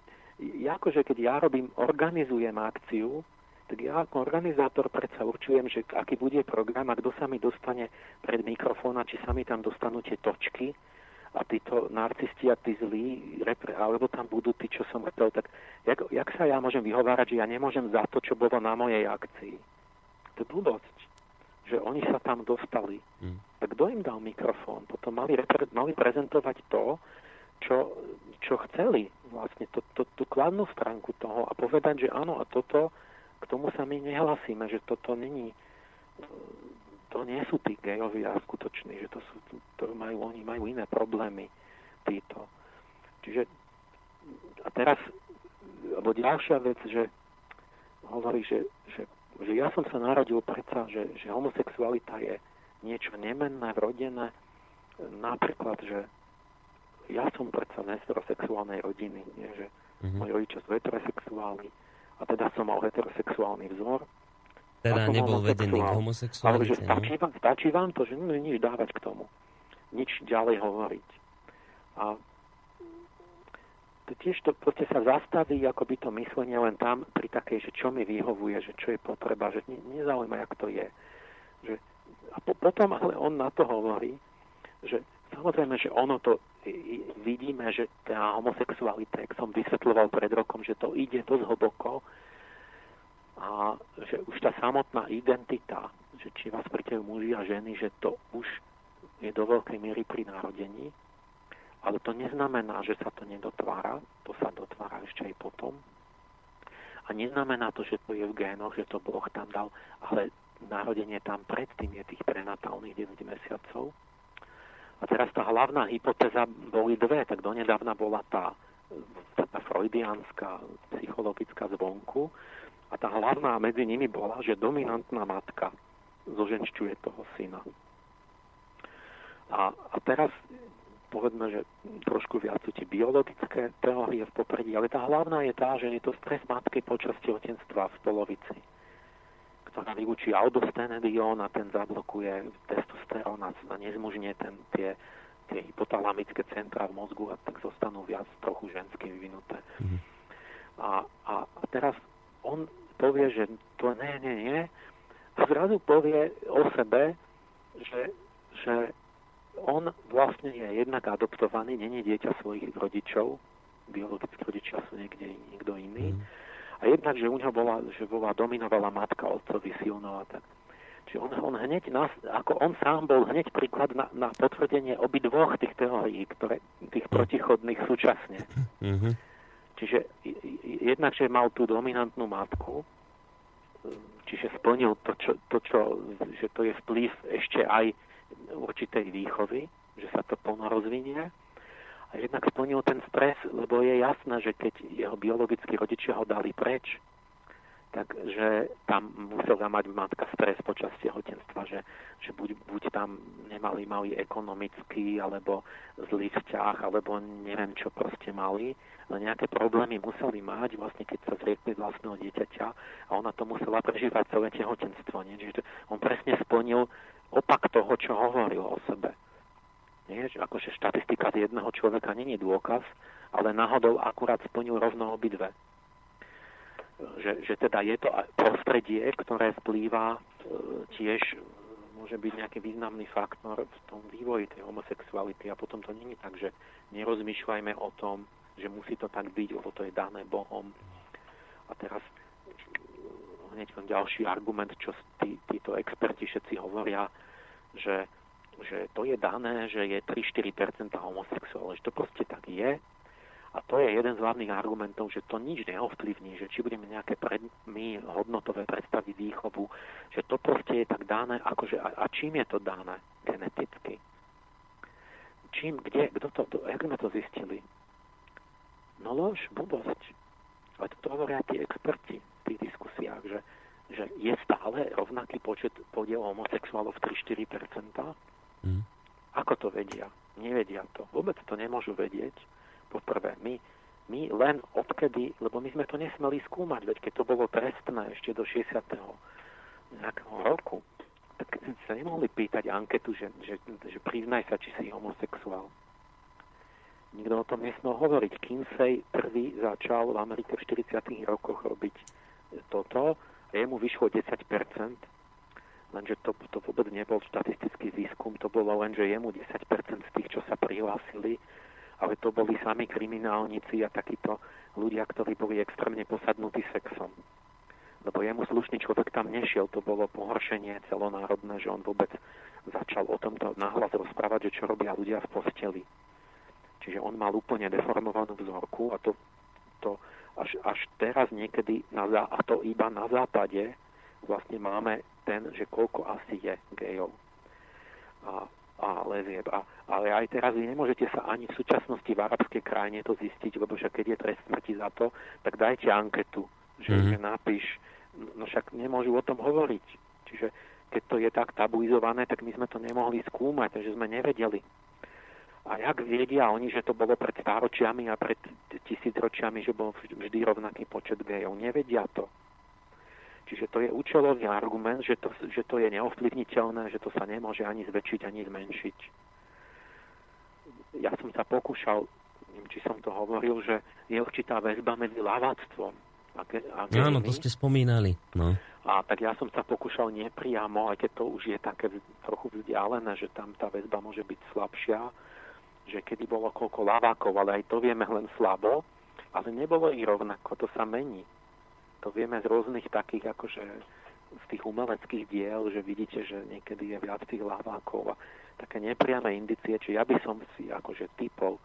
akože keď ja robím, organizujem akciu, tak ja ako organizátor predsa určujem, že aký bude program a kto sa mi dostane pred mikrofón a či sa mi tam dostanú tie točky a títo narcisti a tí zlí, alebo tam budú tí, čo som chcel, tak jak, jak sa ja môžem vyhovárať, že ja nemôžem za to, čo bolo na mojej akcii? To je blbosť že oni sa tam dostali. Mm. Tak kto im dal mikrofón? Potom mali, repre- mali prezentovať to, čo, čo chceli, vlastne to, to, tú kladnú stránku toho a povedať, že áno, a toto, k tomu sa my nehlasíme, že toto není, to nie sú tí gejovia skutoční, že to, sú, to majú, oni majú iné problémy, títo. Čiže a teraz, alebo ďalšia vec, že hovorí, že, že že ja som sa narodil predsa, že, že homosexualita je niečo nemenné, vrodené. Napríklad, že ja som predsa z heterosexuálnej rodiny, nie, že mm-hmm. moji rodičia sú heterosexuálni a teda som mal heterosexuálny vzor. Teda nebol vedený k homosexuálite. Ale že stačí, vám, stačí vám to, že nemôžem nič dávať k tomu. Nič ďalej hovoriť. A tiež to proste sa zastaví ako by to myslenie len tam pri takej, že čo mi vyhovuje, že čo je potreba, že ne, nezaujíma, jak to je. Že, a po, potom ale on na to hovorí, že samozrejme, že ono to vidíme, že tá homosexualita, jak som vysvetľoval pred rokom, že to ide dosť hlboko a že už tá samotná identita, že či vás pritejú muži a ženy, že to už je do veľkej miery pri narodení, ale to neznamená, že sa to nedotvára, to sa dotvára ešte aj potom. A neznamená to, že to je v génoch, že to Boh tam dal, ale narodenie tam predtým je tých prenatálnych 9 mesiacov. A teraz tá hlavná hypotéza boli dve, tak donedávna bola tá, tá, freudiánska, psychologická zvonku a tá hlavná medzi nimi bola, že dominantná matka zoženšťuje toho syna. A, a teraz povedzme, že trošku viac sú tie biologické teórie v popredí, ale tá hlavná je tá, že je to stres matky počas tehotenstva v polovici, ktorá vyučí aldostenedion a ten zablokuje testosterón a nezmužne ten, tie, tie hypotalamické centra v mozgu a tak zostanú viac trochu žensky vyvinuté. Mm. A, a, a teraz on povie, že to nie, nie, nie. A zrazu povie o sebe, že, že on vlastne je jednak adoptovaný, není dieťa svojich rodičov, biologickí rodičia sú niekde niekto iný. Mm. A jednak, že u neho bola, že bola dominovala matka otcovi silno a tak. Čiže on, on hneď, nás, ako on sám bol hneď príklad na, na potvrdenie obidvoch tých teórií, ktoré, tých protichodných súčasne. Mm-hmm. Čiže jednak, že mal tú dominantnú matku, čiže splnil to, čo, to čo, že to je vplyv ešte aj určitej výchovy, že sa to plno rozvinie. A jednak splnil ten stres, lebo je jasné, že keď jeho biologickí rodičia ho dali preč, takže tam musela mať matka stres počas tehotenstva, že, že buď, buď tam nemali mali ekonomický, alebo zlý vzťah, alebo neviem čo proste mali, ale nejaké problémy museli mať, vlastne keď sa zriekli vlastného dieťaťa a ona to musela prežívať celé tehotenstvo. Nie? Čiže on presne splnil opak toho, čo hovoril o sebe. Nie? Že akože štatistika z jedného človeka není dôkaz, ale náhodou akurát splnil rovno obidve. Že, že teda je to prostredie, ktoré vplýva e, tiež môže byť nejaký významný faktor v tom vývoji tej homosexuality a potom to není tak, že nerozmýšľajme o tom, že musí to tak byť, lebo to je dané Bohom. A teraz hneď ten ďalší argument, čo tí, títo experti všetci hovoria, že že to je dané, že je 3-4% homosexuálov, že to proste tak je. A to je jeden z hlavných argumentov, že to nič neovplyvní, že či budeme nejaké pred, my hodnotové predstavy výchovu, že to proste je tak dané, akože, a, a čím je to dané geneticky? Čím, kde, kto to, to, jak sme to zistili? No lož, blbosť. Ale to hovoria tí experti tých diskusiách, že, že je stále rovnaký počet podiel homosexuálov 3-4%, Mm. Ako to vedia? Nevedia to. Vôbec to nemôžu vedieť. Poprvé, my, my len odkedy, lebo my sme to nesmeli skúmať, veď keď to bolo trestné ešte do 60. nejakého roku, tak sa nemohli pýtať anketu, že, že, že priznaj sa, či si homosexuál. Nikto o tom nesmel hovoriť. Kinsey prvý začal v Amerike v 40. rokoch robiť toto a jemu vyšlo 10%, lenže to, to vôbec nebol štatistický výskum, to bolo len, že jemu 10% z tých, čo sa prihlásili, ale to boli sami kriminálnici a takíto ľudia, ktorí boli extrémne posadnutí sexom. Lebo jemu slušný človek tam nešiel, to bolo pohoršenie celonárodné, že on vôbec začal o tomto nahlas rozprávať, že čo robia ľudia v posteli. Čiže on mal úplne deformovanú vzorku a to, to až, až teraz niekedy, na, a to iba na západe, vlastne máme ten, že koľko asi je gejov a, a lezieb. A, ale aj teraz vy nemôžete sa ani v súčasnosti v arabskej krajine to zistiť, lebo však keď je trest smrti za to, tak dajte anketu, že, mm-hmm. že napíš, no však nemôžu o tom hovoriť. Čiže keď to je tak tabuizované, tak my sme to nemohli skúmať, takže sme nevedeli. A jak vedia oni, že to bolo pred stáročiami a pred tisícročiami, že bol vždy rovnaký počet gejov? Nevedia to. Čiže to je účelový argument, že to, že to je neovplyvniteľné, že to sa nemôže ani zväčšiť, ani zmenšiť. Ja som sa pokúšal, neviem, či som to hovoril, že je určitá väzba medzi laváctvom a, ge, a Áno, to ste spomínali. No. A tak ja som sa pokúšal nepriamo, aj keď to už je také trochu vzdialené, že tam tá väzba môže byť slabšia, že kedy bolo koľko lavákov, ale aj to vieme len slabo, ale nebolo i rovnako, to sa mení. To vieme z rôznych takých akože z tých umeleckých diel, že vidíte, že niekedy je viac tých lavákov a také nepriame indicie, či ja by som si akože typol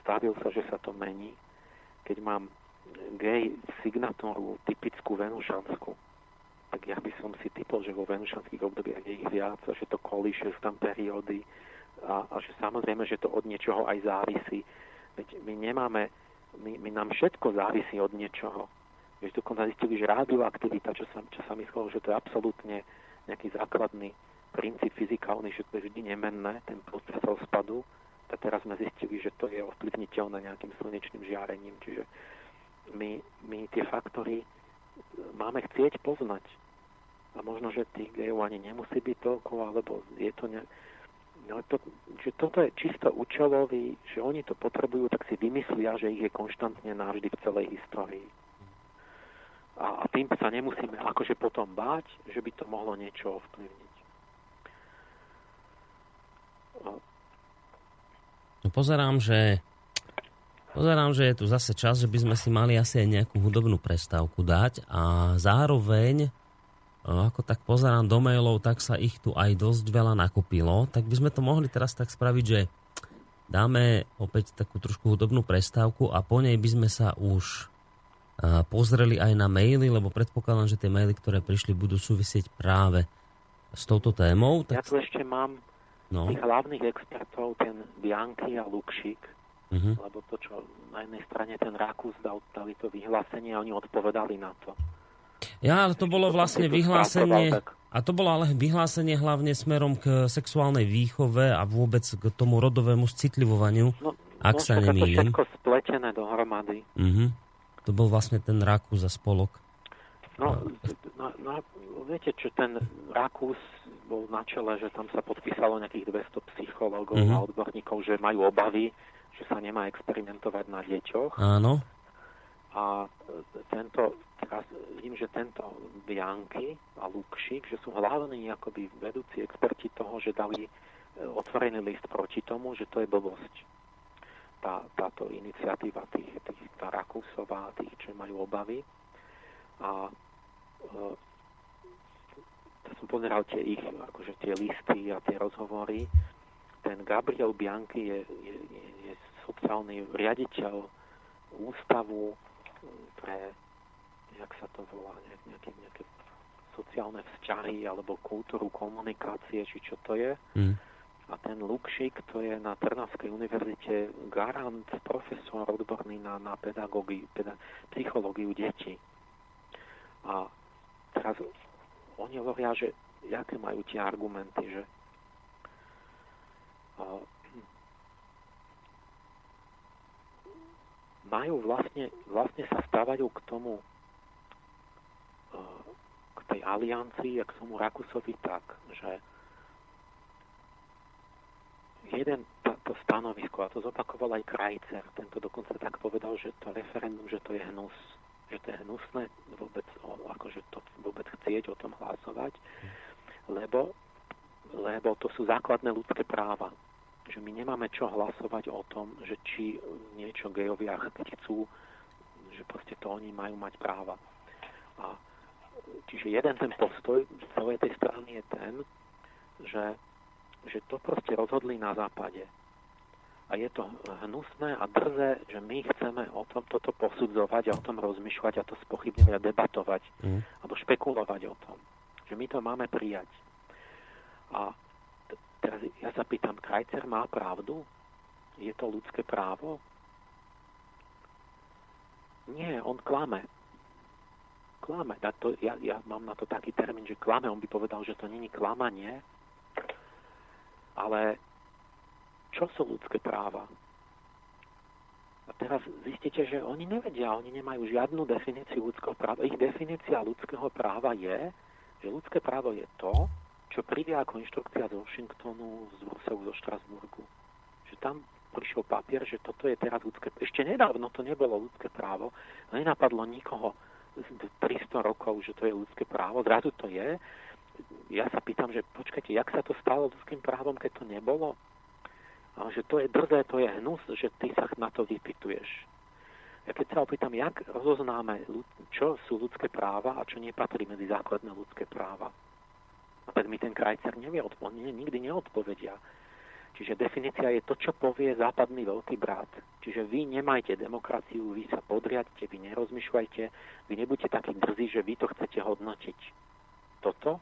stavil sa, že sa to mení, keď mám gay signatúru typickú venušanskú, tak ja by som si typol, že vo venušanských obdobiach je ich viac a že to kolíše, sú tam periódy a, a že samozrejme, že to od niečoho aj závisí. Veď my nemáme, my, my nám všetko závisí od niečoho Vieš, dokonca zistili, že radioaktivita, čo sa, čo sa myslelo, že to je absolútne nejaký základný princíp fyzikálny, že to je vždy nemenné, ten proces rozpadu, tak teraz sme zistili, že to je ovplyvniteľné nejakým slnečným žiarením. Čiže my, my tie faktory máme chcieť poznať. A možno, že tých gejov ani nemusí byť toľko, alebo je to ne... No to, že toto je čisto účelový, že oni to potrebujú, tak si vymyslia, že ich je konštantne navždy v celej histórii a, a tým sa nemusíme akože potom báť, že by to mohlo niečo ovplyvniť. No pozerám, že pozerám, že je tu zase čas, že by sme si mali asi aj nejakú hudobnú prestávku dať a zároveň ako tak pozerám do mailov, tak sa ich tu aj dosť veľa nakopilo, tak by sme to mohli teraz tak spraviť, že dáme opäť takú trošku hudobnú prestávku a po nej by sme sa už pozreli aj na maily, lebo predpokladám, že tie maily, ktoré prišli, budú súvisieť práve s touto témou. Tak... Ja tu ešte mám no. tých hlavných expertov, ten Bianchi a Lukšik. uh-huh. lebo to, čo na jednej strane ten Rakús dal, dali to vyhlásenie a oni odpovedali na to. Ja, ale to bolo vlastne vyhlásenie, a to bolo ale vyhlásenie hlavne smerom k sexuálnej výchove a vôbec k tomu rodovému citlivovaniu, no, ak no, sa nemýlim. To všetko spletené dohromady. Uh-huh. To bol vlastne ten Rakús a spolok. No, no, no, viete, čo ten Rakús bol na čele, že tam sa podpísalo nejakých 200 psychológov uh-huh. a odborníkov, že majú obavy, že sa nemá experimentovať na deťoch. Áno. A tento, teraz vidím, že tento Bianky a Lukšik, že sú hlavní akoby vedúci experti toho, že dali e, otvorený list proti tomu, že to je blbosť. Tá, táto iniciatíva tých, tých tá Rakúsová, tých, čo majú obavy. A e, som pozeral tie ich, akože tie listy a tie rozhovory. Ten Gabriel Bianchi je, je, je sociálny riaditeľ ústavu pre, jak sa to volá, nejaké, nejaké sociálne vzťahy alebo kultúru komunikácie, či čo to je. Mm. A ten Lukšik, to je na Trnavskej univerzite garant, profesor odborný na, na pedagógiu, peda, psychológiu detí. A teraz oni hovoria, že aké majú tie argumenty, že majú vlastne, vlastne sa stávajú k tomu uh, k tej aliancii a k tomu Rakusovi tak, že jeden to stanovisko, a to zopakoval aj Krajcer, tento dokonca tak povedal, že to referendum, že to je hnus že to je hnusné vôbec, akože to vôbec chcieť o tom hlasovať, lebo, lebo to sú základné ľudské práva. Že my nemáme čo hlasovať o tom, že či niečo gejovia chcú, že proste to oni majú mať práva. A čiže jeden ten postoj celej tej strany je ten, že, že to proste rozhodli na západe a je to hnusné a drzé, že my chceme o tom toto posudzovať a o tom rozmýšľať a to spochybňovať a debatovať mm. alebo špekulovať o tom. Že my to máme prijať. A teraz ja sa pýtam, Krajcer má pravdu? Je to ľudské právo? Nie, on klame. Klame. To, ja, ja mám na to taký termín, že klame. On by povedal, že to není klamanie, ale čo sú ľudské práva. A teraz zistíte, že oni nevedia, oni nemajú žiadnu definíciu ľudského práva. Ich definícia ľudského práva je, že ľudské právo je to, čo príde ako inštrukcia z Washingtonu, z Bruselu, zo Štrasburgu. Že tam prišiel papier, že toto je teraz ľudské Ešte nedávno to nebolo ľudské právo, nenapadlo nikoho 300 rokov, že to je ľudské právo, zrazu to je. Ja sa pýtam, že počkajte, jak sa to stalo ľudským právom, keď to nebolo? A že to je drzé, to je hnus, že ty sa na to vypituješ. Ja keď sa opýtam, jak rozoznáme, čo sú ľudské práva a čo nepatrí medzi základné ľudské práva. Tak mi ten krajcer nevie odpovedať, nikdy neodpovedia. Čiže definícia je to, čo povie západný veľký brat. Čiže vy nemajte demokraciu, vy sa podriadte, vy nerozmýšľajte, vy nebuďte takí drzí, že vy to chcete hodnotiť. Toto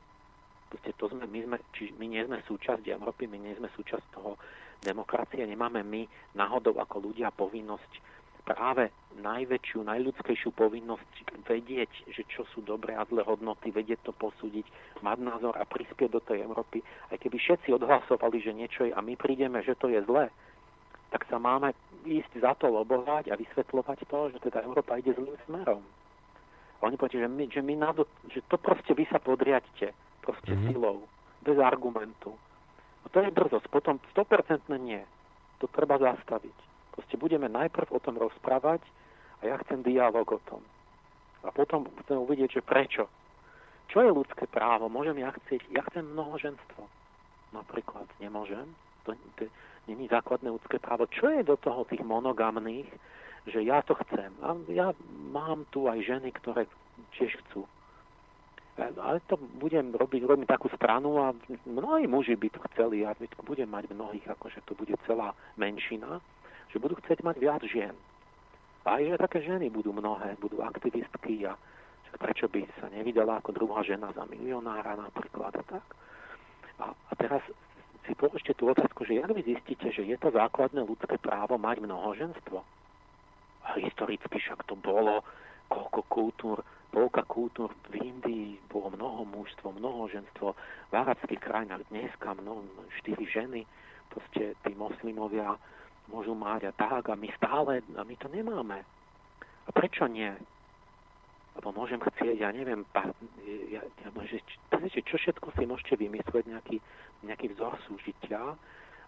Proste to sme, my, sme, či my nie sme súčasť Európy, my nie sme súčasť toho demokracie, nemáme my náhodou ako ľudia povinnosť práve najväčšiu, najľudskejšiu povinnosť vedieť, že čo sú dobré a zlé hodnoty, vedieť to posúdiť, mať názor a prispieť do tej Európy. Aj keby všetci odhlasovali, že niečo je a my prídeme, že to je zlé, tak sa máme ísť za to lobovať a vysvetľovať to, že teda Európa ide zlým smerom. A oni povedia, že, my, že, my na to, že to proste vy sa podriadte proste mm-hmm. silou, bez argumentu. A to je brzosť, potom 100% nie. To treba zastaviť. Proste budeme najprv o tom rozprávať a ja chcem dialog o tom. A potom chcem uvidieť, že prečo. Čo je ľudské právo? Môžem ja chcieť, ja chcem mnohoženstvo. Napríklad nemôžem. To, to není základné ľudské právo. Čo je do toho tých monogamných, že ja to chcem? A ja mám tu aj ženy, ktoré tiež chcú ale to budem robiť, robím takú stranu a mnohí muži by to chceli a budem mať mnohých, akože to bude celá menšina, že budú chcieť mať viac žien. A aj že také ženy budú mnohé, budú aktivistky a prečo by sa nevydala ako druhá žena za milionára napríklad a tak. A, a teraz si položte tú otázku, že jak vy zistíte, že je to základné ľudské právo mať mnohoženstvo? A historicky však to bolo, koľko kultúr, polka kultúr v Indii bolo mnoho mužstvo, mnohoženstvo, v arabských krajinách dneska mnoho, štyri ženy, proste tí moslimovia môžu mať a tak a my stále, a my to nemáme. A prečo nie? Lebo môžem chcieť, ja neviem, pa, ja, ja, že, čo všetko si môžete vymyslieť, nejaký, nejaký vzor súžitia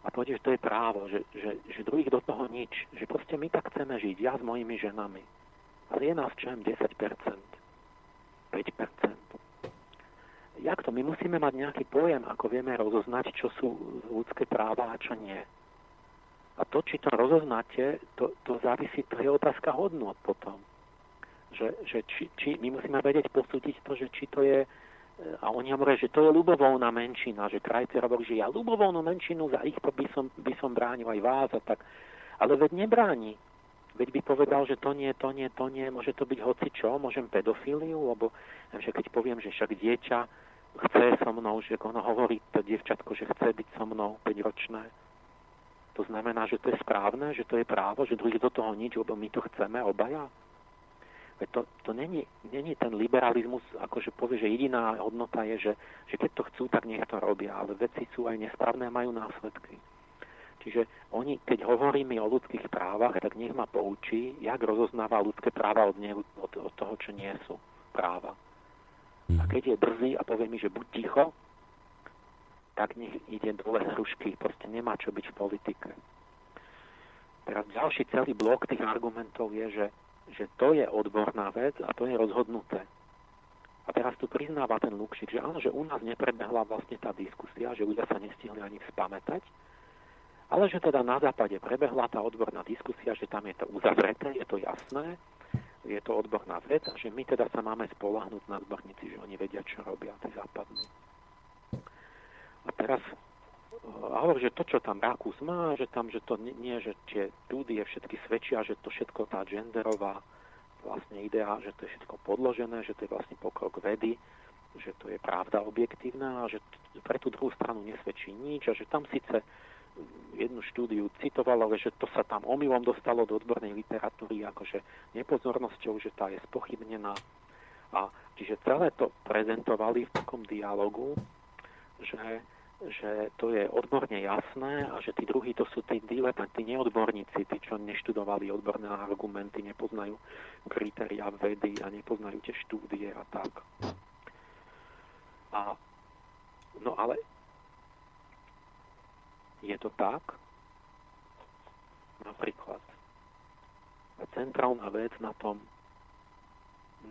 a povedať, že to je právo, že, že, že druhých do toho nič, že proste my tak chceme žiť, ja s mojimi ženami. Ale je nás čo 10%, 5%. Jak to? My musíme mať nejaký pojem, ako vieme rozoznať, čo sú ľudské práva a čo nie. A to, či to rozoznáte, to, to závisí, to je otázka hodnot potom. Že, že či, či, my musíme vedieť posúdiť to, že či to je a oni hovoria, že to je ľubovoľná menšina, že krajci hovorí, že ja ľubovoľnú menšinu za ich by som, by som bránil aj vás a tak. Ale veď nebráni. Veď by povedal, že to nie, to nie, to nie, môže to byť hoci čo, môžem pedofíliu, lebo že keď poviem, že však dieťa chce so mnou, že ono hovorí to dievčatko, že chce byť so mnou 5-ročné, to znamená, že to je správne, že to je právo, že druhý do toho nič, lebo my to chceme obaja. Veď to, to není, není ten liberalizmus, akože povie, že jediná hodnota je, že, že keď to chcú, tak nech to robia, ale veci sú aj nesprávne a majú následky. Čiže oni, keď hovoríme o ľudských právach, tak nech ma poučí, jak rozoznáva ľudské práva od, ne, od, od toho, čo nie sú práva. A mhm. keď je drzý a povie mi, že buď ticho, tak nech ide dole hrušky. Proste nemá čo byť v politike. Teraz ďalší celý blok tých argumentov je, že že to je odborná vec a to je rozhodnuté. A teraz tu priznáva ten Lukšik, že áno, že u nás neprebehla vlastne tá diskusia, že ľudia sa nestihli ani spamätať, ale že teda na západe prebehla tá odborná diskusia, že tam je to uzavreté, je to jasné, je to odborná vec a že my teda sa máme spolahnúť na odborníci, že oni vedia, čo robia, tí západní. A teraz a hovorí, že to, čo tam Rakús má, že tam, že to nie, že tie štúdie všetky svedčia, že to všetko tá genderová vlastne idea, že to je všetko podložené, že to je vlastne pokrok vedy, že to je pravda objektívna a že pre tú druhú stranu nesvedčí nič a že tam síce jednu štúdiu citovalo, že to sa tam omylom dostalo do odbornej literatúry akože nepozornosťou, že tá je spochybnená. A čiže celé to prezentovali v takom dialogu, že že to je odborne jasné a že tí druhí to sú tí diletanti, neodborníci, tí, čo neštudovali odborné argumenty, nepoznajú kritéria vedy a nepoznajú tie štúdie a tak. A, no ale je to tak, napríklad centrálna vec na tom,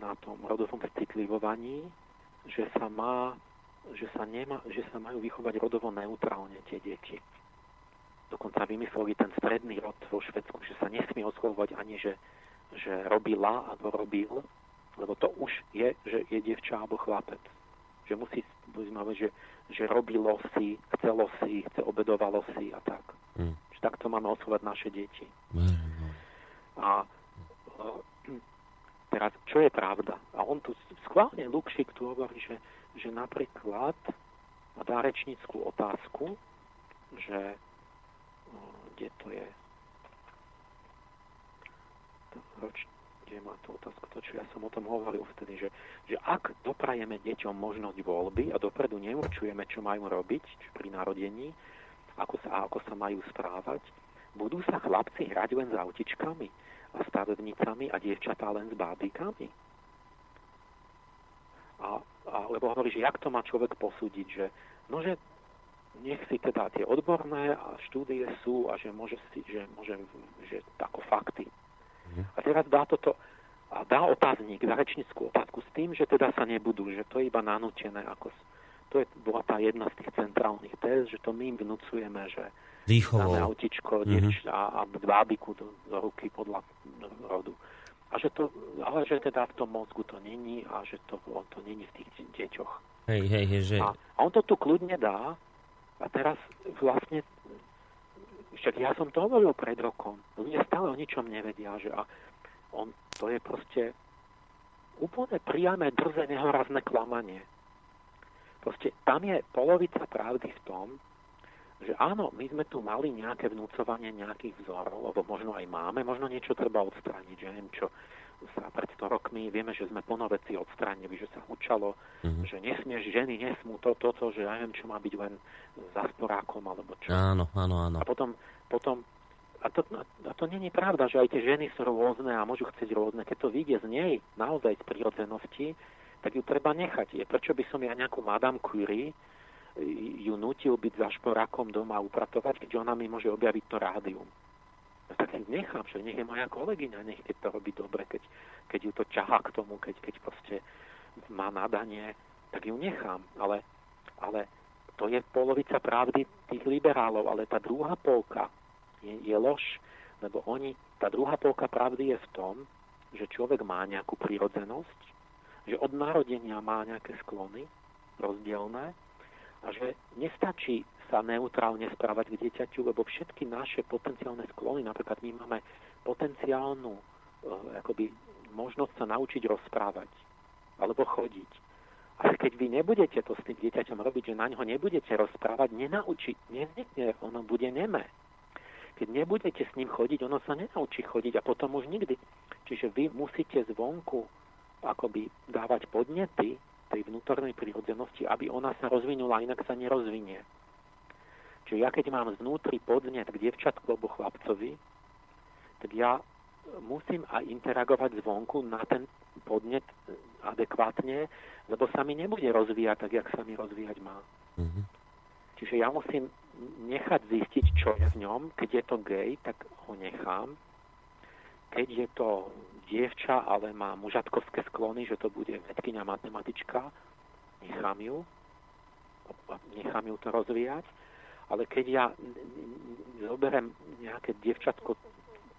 na tom rodovom citlivovaní, že sa má že sa, nema, že sa majú vychovať rodovo neutrálne tie deti. Dokonca vymysleli ten stredný rod vo Švedsku, že sa nesmie oslovovať ani, že, že robila alebo robil, lebo to už je, že je dievča alebo chlapec. Že musí, že, že robilo si, chcelo si, chce obedovalo si a tak. Mm. Že takto máme oslovať naše deti. Mm. A teraz, čo je pravda? A on tu schválne, Lukšik tu hovorí, že že napríklad dá rečnickú otázku, že kde to je kde má tú otázku, to čo ja som o tom hovoril vtedy, že, že ak doprajeme deťom možnosť voľby a dopredu neurčujeme, čo majú robiť či pri narodení, ako sa, ako sa majú správať, budú sa chlapci hrať len s autičkami a stavebnicami a dievčatá len s bábikami. A lebo hovorí, že jak to má človek posúdiť, že no, že nech si teda tie odborné a štúdie sú a že môže si, že môže, že tako fakty. Mhm. A teraz dá toto, a dá otáznik, dá rečnickú otázku s tým, že teda sa nebudú, že to je iba nanútené, ako to je, bola tá jedna z tých centrálnych téz, že to my im vnúcujeme, že Výchovou. dáme autičko mm-hmm. a, a bábiku do, do ruky podľa rodu a že to, ale že teda v tom mozgu to není a že to, on to není v tých deťoch. Hej, hej, hej, že... A, a on to tu kľudne dá a teraz vlastne však ja som to hovoril pred rokom. Ľudia stále o ničom nevedia, že a on, to je proste úplne priame, drze, nehorazné klamanie. Proste tam je polovica pravdy v tom, že áno, my sme tu mali nejaké vnúcovanie nejakých vzorov, alebo možno aj máme, možno niečo treba odstrániť, že neviem čo, sa pred 100 rokmi vieme, že sme plno veci odstránili, že sa učalo, mm-hmm. že nesmieš, ženy nesmú to, to, to, že ja neviem, čo má byť len za sporákom, alebo čo. Áno, áno, áno. A potom, potom a to, a to není pravda, že aj tie ženy sú rôzne a môžu chcieť rôzne. Keď to vyjde z nej, naozaj z prírodzenosti, tak ju treba nechať. Je, prečo by som ja nejakú Madame Curie ju nutil byť za šporákom doma upratovať, keďže ona mi môže objaviť to rádium. No tak ju nechám, že nech je moja kolegyňa, nech keď to robí dobre, keď, keď ju to ťahá k tomu, keď, keď proste má nadanie, tak ju nechám. Ale, ale to je polovica pravdy tých liberálov, ale tá druhá polka je, je lož, lebo oni, tá druhá polka pravdy je v tom, že človek má nejakú prírodzenosť, že od narodenia má nejaké sklony rozdielne a že nestačí sa neutrálne správať k dieťaťu, lebo všetky naše potenciálne sklony, napríklad my máme potenciálnu e, akoby, možnosť sa naučiť rozprávať alebo chodiť. Ale keď vy nebudete to s tým dieťaťom robiť, že na ňo nebudete rozprávať, nenaučiť, nevznikne, ono bude nemé. Keď nebudete s ním chodiť, ono sa nenaučí chodiť a potom už nikdy. Čiže vy musíte zvonku akoby dávať podnety, tej vnútornej prírodzenosti, aby ona sa rozvinula, inak sa nerozvinie. Čiže ja keď mám znútri podnet k dievčatku alebo chlapcovi, tak ja musím aj interagovať zvonku na ten podnet adekvátne, lebo sa mi nebude rozvíjať tak, jak sa mi rozvíjať má. Mm-hmm. Čiže ja musím nechať zistiť, čo je v ňom. Keď je to gay, tak ho nechám. Keď je to dievča, ale má mužatkovské sklony, že to bude vedkynia matematička, nechám ju, nechám ju to rozvíjať, ale keď ja zoberiem nejaké dievčatko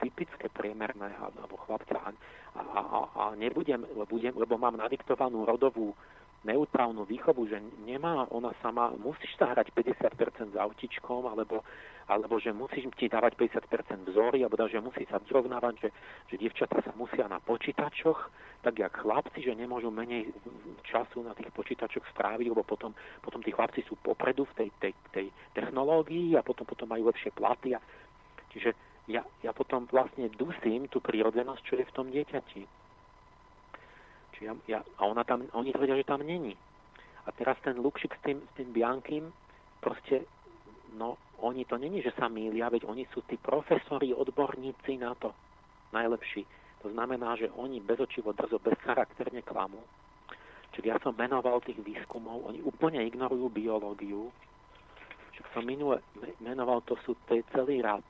typické priemerné alebo chlapca a, a, a, nebudem, budem, lebo mám nadiktovanú rodovú neutrálnu výchovu, že nemá ona sama, musíš sa hrať 50% s autičkom, alebo, alebo že musíš ti dávať 50% vzory, alebo že musí sa vyrovnávať, že, že dievčatá sa musia na počítačoch, tak jak chlapci, že nemôžu menej času na tých počítačoch stráviť, lebo potom, potom tí chlapci sú popredu v tej, tej, tej technológii a potom, potom majú lepšie platy. A, čiže ja, ja potom vlastne dusím tú prírodzenosť, čo je v tom dieťati Čiže ja, ja, a ona tam, oni tvrdia, že tam není. A teraz ten Lukšik s tým, s tým Biankým, proste, no, oni to není, že sa mýlia, veď oni sú tí profesori, odborníci na to. Najlepší. To znamená, že oni bezočivo, drzo, bezcharakterne klamú. Čiže ja som menoval tých výskumov, oni úplne ignorujú biológiu. Však som minule menoval, to sú to celý rad.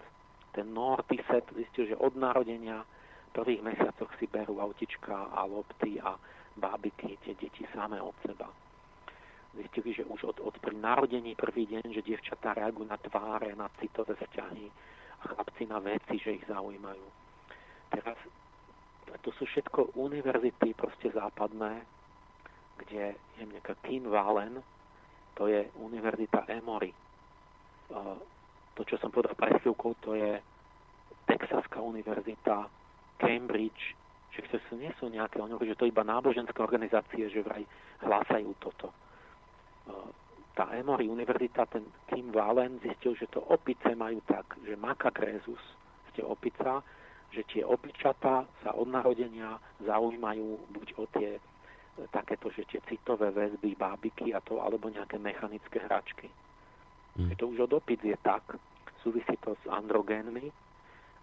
Ten Nortiset zistil, že od narodenia prvých mesiacoch si berú autička a lopty a bábiky, tie deti samé od seba. Zistili, že už od, od pri narodení prvý deň, že dievčatá reagujú na tváre, na citové vzťahy a chlapci na veci, že ich zaujímajú. Teraz to sú všetko univerzity proste západné, kde je nejaká Kim Valen, to je univerzita Emory. To, čo som povedal presivkou, to je Texaská univerzita, Cambridge, že to nie sú nejaké, oni že to iba náboženské organizácie, že vraj hlásajú toto. E, tá Emory univerzita, ten Kim Wallen zistil, že to opice majú tak, že makakrézus ste opica, že tie opičatá sa od narodenia zaujímajú buď o tie e, takéto, že tie citové väzby, bábiky a to, alebo nejaké mechanické hračky. Mm. To už od opic je tak, súvisí to s androgénmi,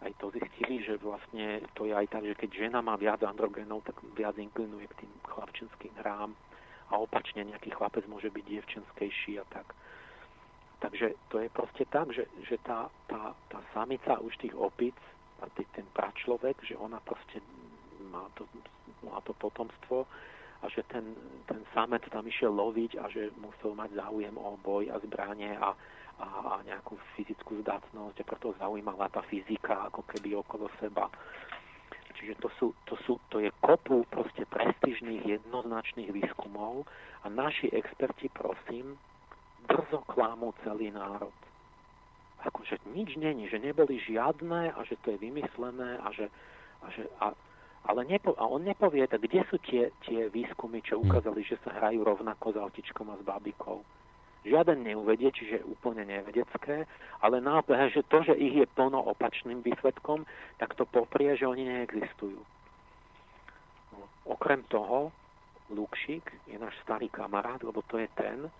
aj to zistili, že vlastne to je aj tak, že keď žena má viac androgenov, tak viac inklinuje k tým chlapčenským hrám a opačne nejaký chlapec môže byť dievčenskejší a tak. Takže to je proste tak, že, že tá, tá, tá samica už tých opic a tý, ten pračlovek, že ona proste má to, má to potomstvo a že ten, ten samec tam išiel loviť a že musel mať záujem o boj a zbranie a, a, nejakú fyzickú zdatnosť a preto zaujímala tá fyzika ako keby okolo seba. Čiže to, sú, to, sú, to je kopu proste prestižných jednoznačných výskumov a naši experti, prosím, drzo klámu celý národ. Akože nič není, že neboli žiadne a že to je vymyslené a že, a že a, ale nepo, a on nepovie, tak kde sú tie, tie výskumy, čo ukázali, že sa hrajú rovnako s autičkom a s babikou žiaden neuvedie, čiže úplne nevedecké, ale nábehe, že to, že ich je plno opačným výsledkom, tak to poprie, že oni neexistujú. Okrem toho, Lukšík je náš starý kamarát, lebo to je ten,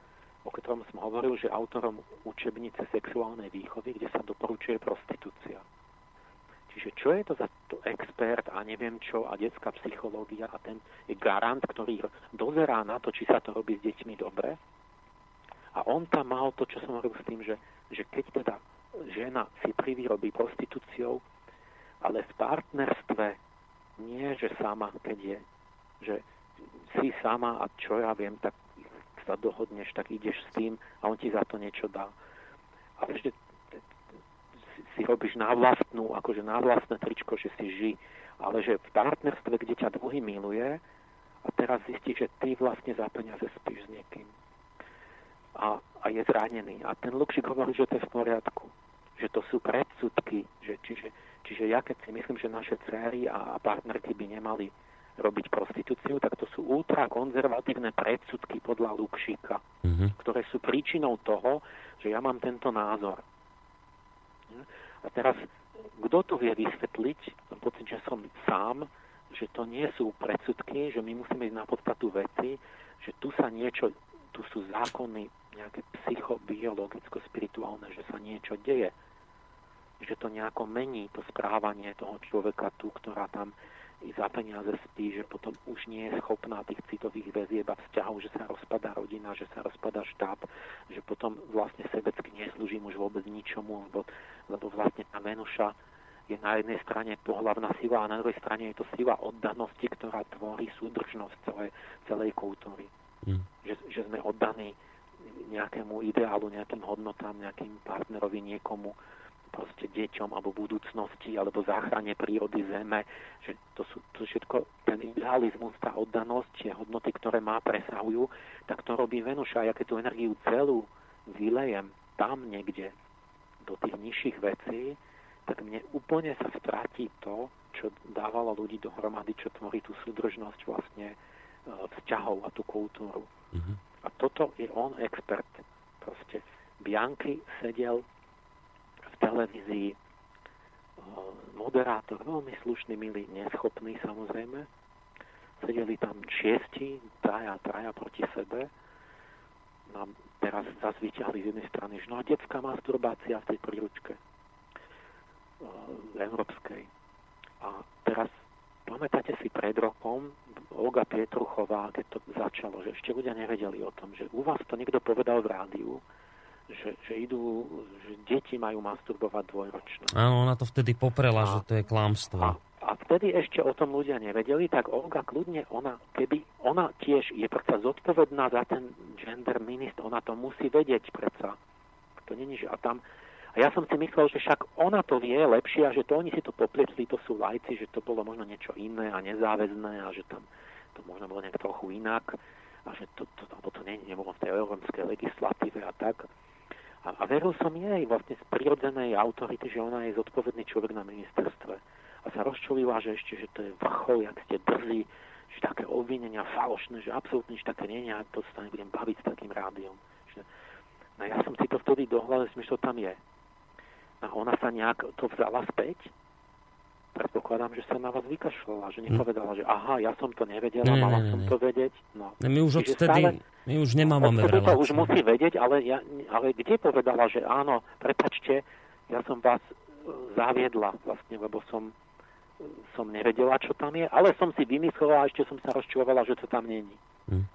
o ktorom som hovoril, že autorom učebnice sexuálnej výchovy, kde sa doporučuje prostitúcia. Čiže čo je to za to expert a neviem čo a detská psychológia a ten je garant, ktorý dozerá na to, či sa to robí s deťmi dobre. A on tam mal to, čo som hovoril s tým, že, že keď teda žena si privýrobí prostitúciou, ale v partnerstve nie, že sama, keď je, že si sama a čo ja viem, tak sa dohodneš, tak ideš s tým a on ti za to niečo dá. Ale ešte si robíš na vlastnú, akože na vlastné tričko, že si ži, ale že v partnerstve, kde ťa druhý miluje a teraz zistíš, že ty vlastne za peniaze spíš s niekým a, a je zranený. A ten Lukšik hovorí, že to je v poriadku, že to sú predsudky, že, čiže, čiže ja keď si myslím, že naše céry a partnerky by nemali robiť prostitúciu, tak to sú ultrakonzervatívne predsudky podľa Lukšíka, mm-hmm. ktoré sú príčinou toho, že ja mám tento názor. A teraz, kto to vie vysvetliť? Mám pocit, že som sám, že to nie sú predsudky, že my musíme ísť na podstatu veci, že tu sa niečo, tu sú zákony nejaké psychobiologicko-spirituálne, že sa niečo deje. Že to nejako mení to správanie toho človeka tu, ktorá tam i za peniaze spí, že potom už nie je schopná tých citových väzieb a vzťahov, že sa rozpadá rodina, že sa rozpadá štát, že potom vlastne sebecky neslúžim už vôbec ničomu, lebo, lebo vlastne tá Venuša je na jednej strane pohľavná sila a na druhej strane je to sila oddanosti, ktorá tvorí súdržnosť celej, celej kultúry. Mm. Že, že sme oddaní nejakému ideálu, nejakým hodnotám, nejakým partnerovi, niekomu, proste deťom alebo budúcnosti alebo záchrane prírody zeme, že to sú to všetko, ten idealizmus, tá oddanosť, tie hodnoty, ktoré má, presahujú, tak to robí Venuša. Ja keď tú energiu celú vylejem tam niekde do tých nižších vecí, tak mne úplne sa stratí to, čo dávalo ľudí dohromady, čo tvorí tú súdržnosť vlastne e, vzťahov a tú kultúru. Mm-hmm. Toto je on expert. Proste Bianky sedel televízii eh, moderátor, veľmi slušný, milý, neschopný samozrejme. Sedeli tam šiesti, traja, traja proti sebe. No, teraz zase vyťahli z jednej strany, že no a detská masturbácia v tej príručke uh, európskej. A teraz pamätáte si pred rokom Olga Pietruchová, keď to začalo, že ešte ľudia nevedeli o tom, že u vás to niekto povedal v rádiu, že, že idú, že deti majú masturbovať dvojročné. Áno, ona to vtedy poprela, a, že to je klamstvo. A, a vtedy ešte o tom ľudia nevedeli, tak Olga kľudne, ona, keby, ona tiež je predsa zodpovedná za ten gender minister, ona to musí vedieť predsa. To není, že a tam, a ja som si myslel, že však ona to vie lepšie a že to oni si to poplietli, to sú lajci, že to bolo možno niečo iné a nezáväzné a že tam to možno bolo nejak trochu inak a že to, to, alebo to nie, nebolo v tej európskej legislatíve a tak. A, a veril som jej vlastne z prirodzenej autority, že ona je zodpovedný človek na ministerstve. A sa rozčulila, že ešte, že to je vrchol, jak ste drzí, že také obvinenia falošné, že absolútne nič také nie a to sa nebudem baviť s takým rádiom. Že, no ja som si to vtedy dohľadal, že to tam je. A ona sa nejak to vzala späť predpokladám, že sa na vás vykašľala, že nepovedala, že aha, ja som to nevedela, ne, mala ne, ne, som to vedieť. No. Ne, my už odtedy, stále, my už nemáme v to už musí vedieť, ale, ja, ale kde povedala, že áno, prepačte, ja som vás e, zaviedla vlastne, lebo som, e, som nevedela, čo tam je, ale som si vymyslela a ešte som sa rozčulovala, že to tam není. Hmm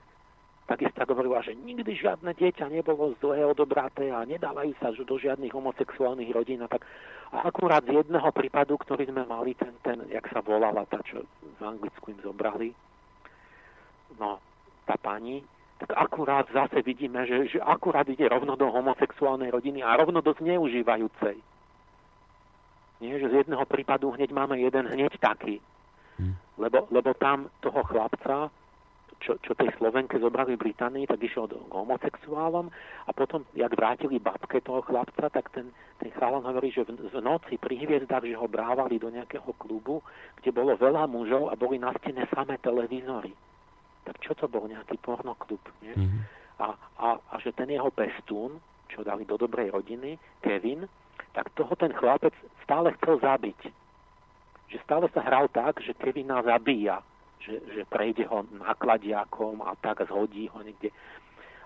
takisto hovorila, že nikdy žiadne dieťa nebolo zlé odobraté a nedávajú sa do žiadnych homosexuálnych rodín. A, tak, a akurát z jedného prípadu, ktorý sme mali, ten, ten jak sa volala, tá, čo v Anglicku im zobrali, no, tá pani, tak akurát zase vidíme, že, že akurát ide rovno do homosexuálnej rodiny a rovno do zneužívajúcej. Nie, že z jedného prípadu hneď máme jeden hneď taký. Hm. Lebo, lebo tam toho chlapca čo, čo tej Slovenke zobrali v Británii, tak išiel k homosexuálom a potom, jak vrátili babke toho chlapca, tak ten, ten chalan hovorí, že v, v noci pri hviezdach, že ho brávali do nejakého klubu, kde bolo veľa mužov a boli na stene samé televízory. Tak čo to bol nejaký pornoklub, nie? Mm-hmm. a, a, a že ten jeho pestún, čo dali do dobrej rodiny, Kevin, tak toho ten chlapec stále chcel zabiť. Že stále sa hral tak, že Kevina zabíja, že, že prejde ho nakladiakom a tak zhodí ho niekde.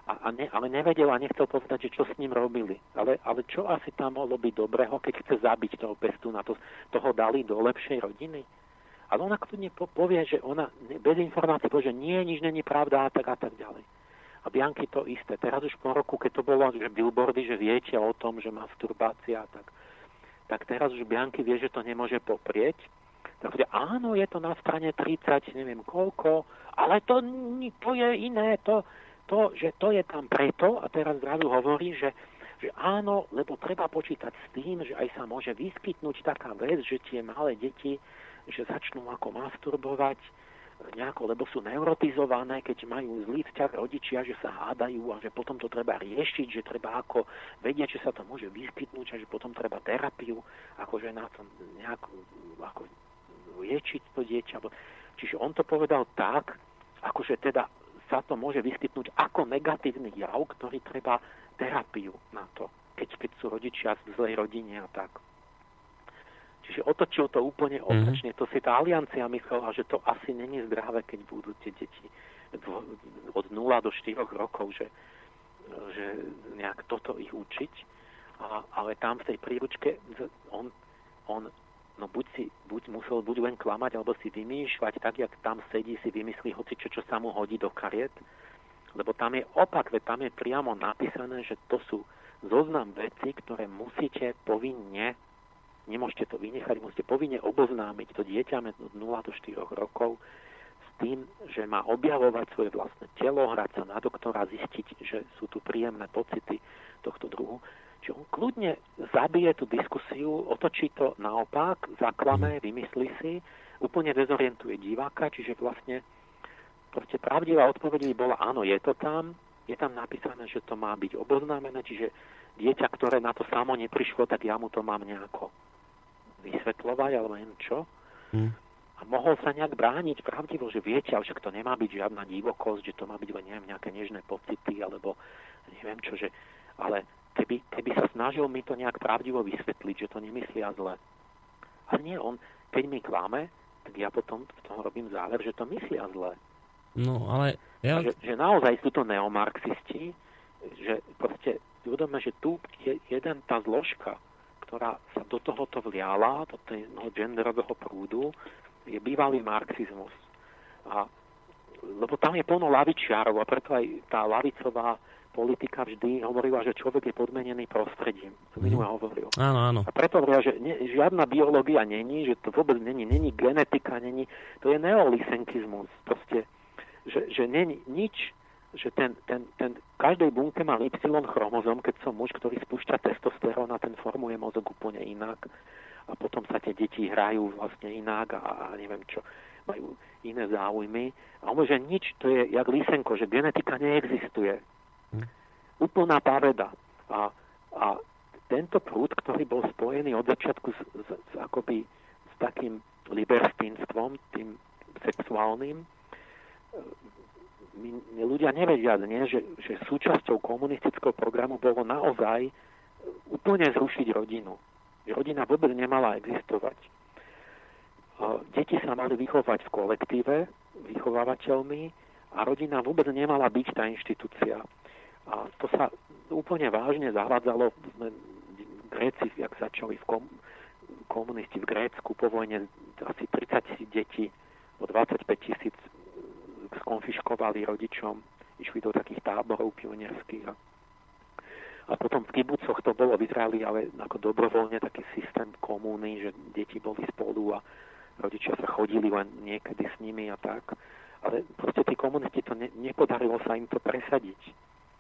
A, a ne, ale nevedel a nechcel povedať, že čo s ním robili. Ale, ale čo asi tam mohlo byť dobrého, keď chce zabiť toho pestúna, to, toho dali do lepšej rodiny? Ale ona kľudne povie, že ona bez informácií povie, že nie, nič není pravda a tak a tak ďalej. A Bianky to isté. Teraz už po roku, keď to bolo, že billboardy, že viete o tom, že masturbácia, tak, tak teraz už Bianky vie, že to nemôže poprieť. Tak povie, áno, je to na strane 30, neviem koľko, ale to, to je iné, to, to, že to je tam preto, a teraz zrazu hovorí, že, že áno, lebo treba počítať s tým, že aj sa môže vyskytnúť taká vec, že tie malé deti, že začnú ako masturbovať, nejako, lebo sú neurotizované, keď majú zlý vzťah rodičia, že sa hádajú a že potom to treba riešiť, že treba ako vedieť, že sa to môže vyskytnúť a že potom treba terapiu, akože na tom nejako ako liečiť to dieťa. Čiže on to povedal tak, akože teda sa to môže vyskytnúť ako negatívny jav, ktorý treba terapiu na to, keď, keď sú rodičia z zlej rodine a tak. Čiže otočil to úplne mhm. opačne. Mm-hmm. To si tá aliancia myslela, že to asi není zdravé, keď budú tie deti od 0 do 4 rokov, že, že nejak toto ich učiť. A, ale tam v tej príručke on, on no buď, si, buď musel buď len klamať, alebo si vymýšľať, tak jak tam sedí, si vymyslí hoci čo, čo sa mu hodí do kariet. Lebo tam je opak, veď tam je priamo napísané, že to sú zoznam veci, ktoré musíte povinne nemôžete to vynechať, musíte povinne oboznámiť to dieťa od 0 do 4 rokov s tým, že má objavovať svoje vlastné telo, hrať sa na doktora, zistiť, že sú tu príjemné pocity tohto druhu. Čiže on kľudne zabije tú diskusiu, otočí to naopak, zaklame, mhm. vymyslí si, úplne dezorientuje diváka, čiže vlastne proste pravdivá odpoveď by bola, áno, je to tam, je tam napísané, že to má byť oboznámené, čiže dieťa, ktoré na to samo neprišlo, tak ja mu to mám nejako vysvetľovať, alebo neviem čo. Hmm. A mohol sa nejak brániť pravdivo, že viete, ale však to nemá byť žiadna divokosť, že to má byť len neviem, nejaké nežné pocity, alebo neviem čo, že... Ale keby, keby sa snažil mi to nejak pravdivo vysvetliť, že to nemyslia zle. A nie, on, keď mi klame, tak ja potom v tom robím záver, že to myslia zle. No, ale ja... že, že naozaj sú to neomarxisti, že proste uvedome, že tu je jeden tá zložka, ktorá sa do tohoto vliala, do toho genderového prúdu, je bývalý marxizmus. A, lebo tam je plno lavičiarov a preto aj tá lavicová politika vždy hovorila, že človek je podmenený prostredím. To minule mm. hovoril. Áno, áno. A preto hovorila, že ne, žiadna biológia není, že to vôbec není, není genetika, není, to je neolisenkizmus. Proste, že, že není nič, že ten, ten, ten, každej bunke má Y chromozom, keď som muž, ktorý spúšťa testosterón a ten formuje mozog úplne inak a potom sa tie deti hrajú vlastne inak a, a neviem čo, majú iné záujmy. A on že nič, to je jak Lysenko, že genetika neexistuje. Hm. Úplná páveda. A, a tento prúd, ktorý bol spojený od začiatku s, s, s akoby s takým liberstínstvom, tým sexuálnym, my, my ľudia nevedia dnes, že, že súčasťou komunistického programu bolo naozaj úplne zrušiť rodinu. Rodina vôbec nemala existovať. Deti sa mali vychovať v kolektíve, vychovávateľmi a rodina vôbec nemala byť tá inštitúcia. A to sa úplne vážne zavádzalo. Gréci, jak začali v kom, komunisti v Grécku po vojne, asi 30 tisíc detí, o 25 tisíc skonfiškovali rodičom, išli do takých táborov pionierských a, a potom v kibucoch to bolo v Izraeli, ale ako dobrovoľne taký systém komúny, že deti boli spolu a rodičia sa chodili len niekedy s nimi a tak. Ale proste tí komunisti to ne, nepodarilo sa im to presadiť.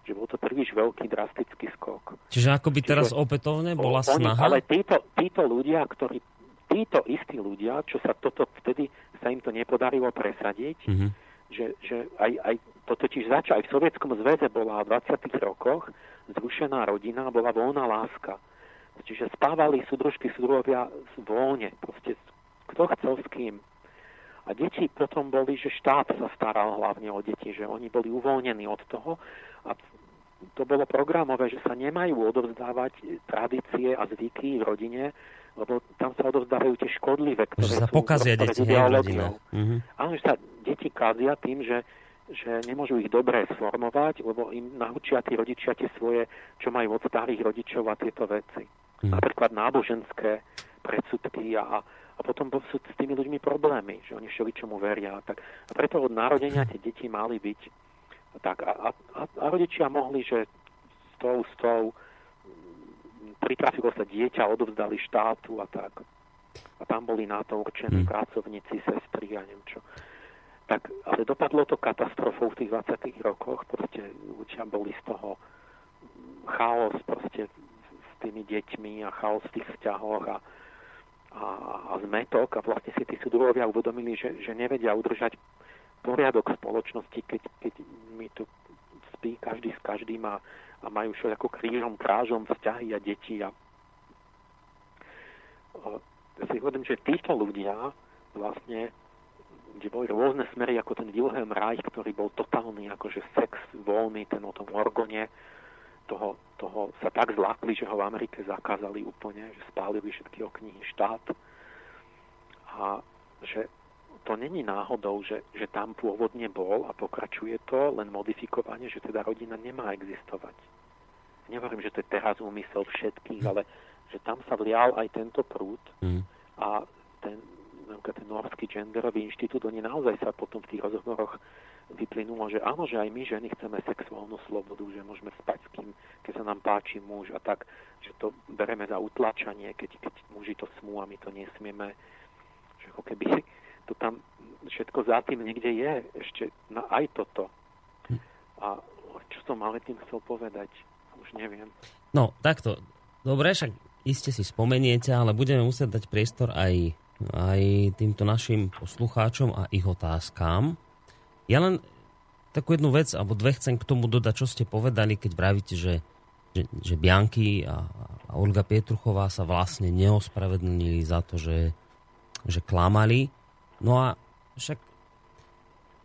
Že bol to príliš veľký drastický skok. Čiže ako by teraz opätovne bola oni, snaha? Ale títo, títo ľudia, ktorí títo istí ľudia, čo sa toto vtedy sa im to nepodarilo presadiť, mm-hmm že, že aj, aj to totiž začal, aj v Sovietskom zväze bola v 20. rokoch zrušená rodina, bola voľná láska. Čiže spávali súdružky, súdruhovia voľne, proste kto chcel s kým. A A deti potom boli, že štát sa staral hlavne o deti, že oni boli uvoľnení od toho a to bolo programové, že sa nemajú odovzdávať tradície a zvyky v rodine, lebo tam sa odovzdávajú tie škodlivé, ktoré že sa pokazia deti ideológiou. Mm-hmm. Áno, že sa deti kazia tým, že, že nemôžu ich dobre sformovať, lebo im naučia tí rodičia tie svoje, čo majú od starých rodičov a tieto veci. Mm. Napríklad náboženské predsudky a, a potom sú s tými ľuďmi problémy, že oni čomu veria. Tak, a preto od narodenia tie deti mali byť tak a, a, a rodičia mohli, že s tou, s tou pritrafilo sa dieťa, odovzdali štátu a tak. A tam boli na to určení hmm. pracovníci, sestry a neviem čo. Tak, ale dopadlo to katastrofou v tých 20 rokoch. Proste ľudia boli z toho chaos proste s tými deťmi a chaos v tých vzťahoch a, a, a zmetok a vlastne si tí súdruhovia uvedomili, že, že nevedia udržať poriadok spoločnosti, keď, keď mi tu spí každý s každým a, a majú všetko krížom, krážom vzťahy a deti. A, a si hovorím, že títo ľudia vlastne kde boli rôzne smery, ako ten Wilhelm Reich, ktorý bol totálny, akože sex voľný, ten o tom orgone, toho, toho sa tak zlákli, že ho v Amerike zakázali úplne, že spálili všetky knihy štát. A že to není náhodou, že, že tam pôvodne bol a pokračuje to len modifikovanie, že teda rodina nemá existovať. Nehovorím, že to je teraz úmysel všetkých, ale že tam sa vlial aj tento prúd mm. a ten, ten Norský genderový inštitút, oni naozaj sa potom v tých rozhovoroch vyplynulo, že áno, že aj my ženy chceme sexuálnu slobodu, že môžeme spať s kým, keď sa nám páči muž a tak, že to bereme za utlačanie, keď, keď muži to smú a my to nesmieme, že ako keby to tam všetko za tým niekde je, ešte na aj toto. A čo som ale tým chcel povedať, už neviem. No, takto. Dobre, však iste si spomeniete, ale budeme musieť dať priestor aj, aj týmto našim poslucháčom a ich otázkám. Ja len takú jednu vec, alebo dve chcem k tomu dodať, čo ste povedali, keď vravíte, že, že, že Bianky a, a Olga Pietruchová sa vlastne neospravedlnili za to, že, že klamali. No a však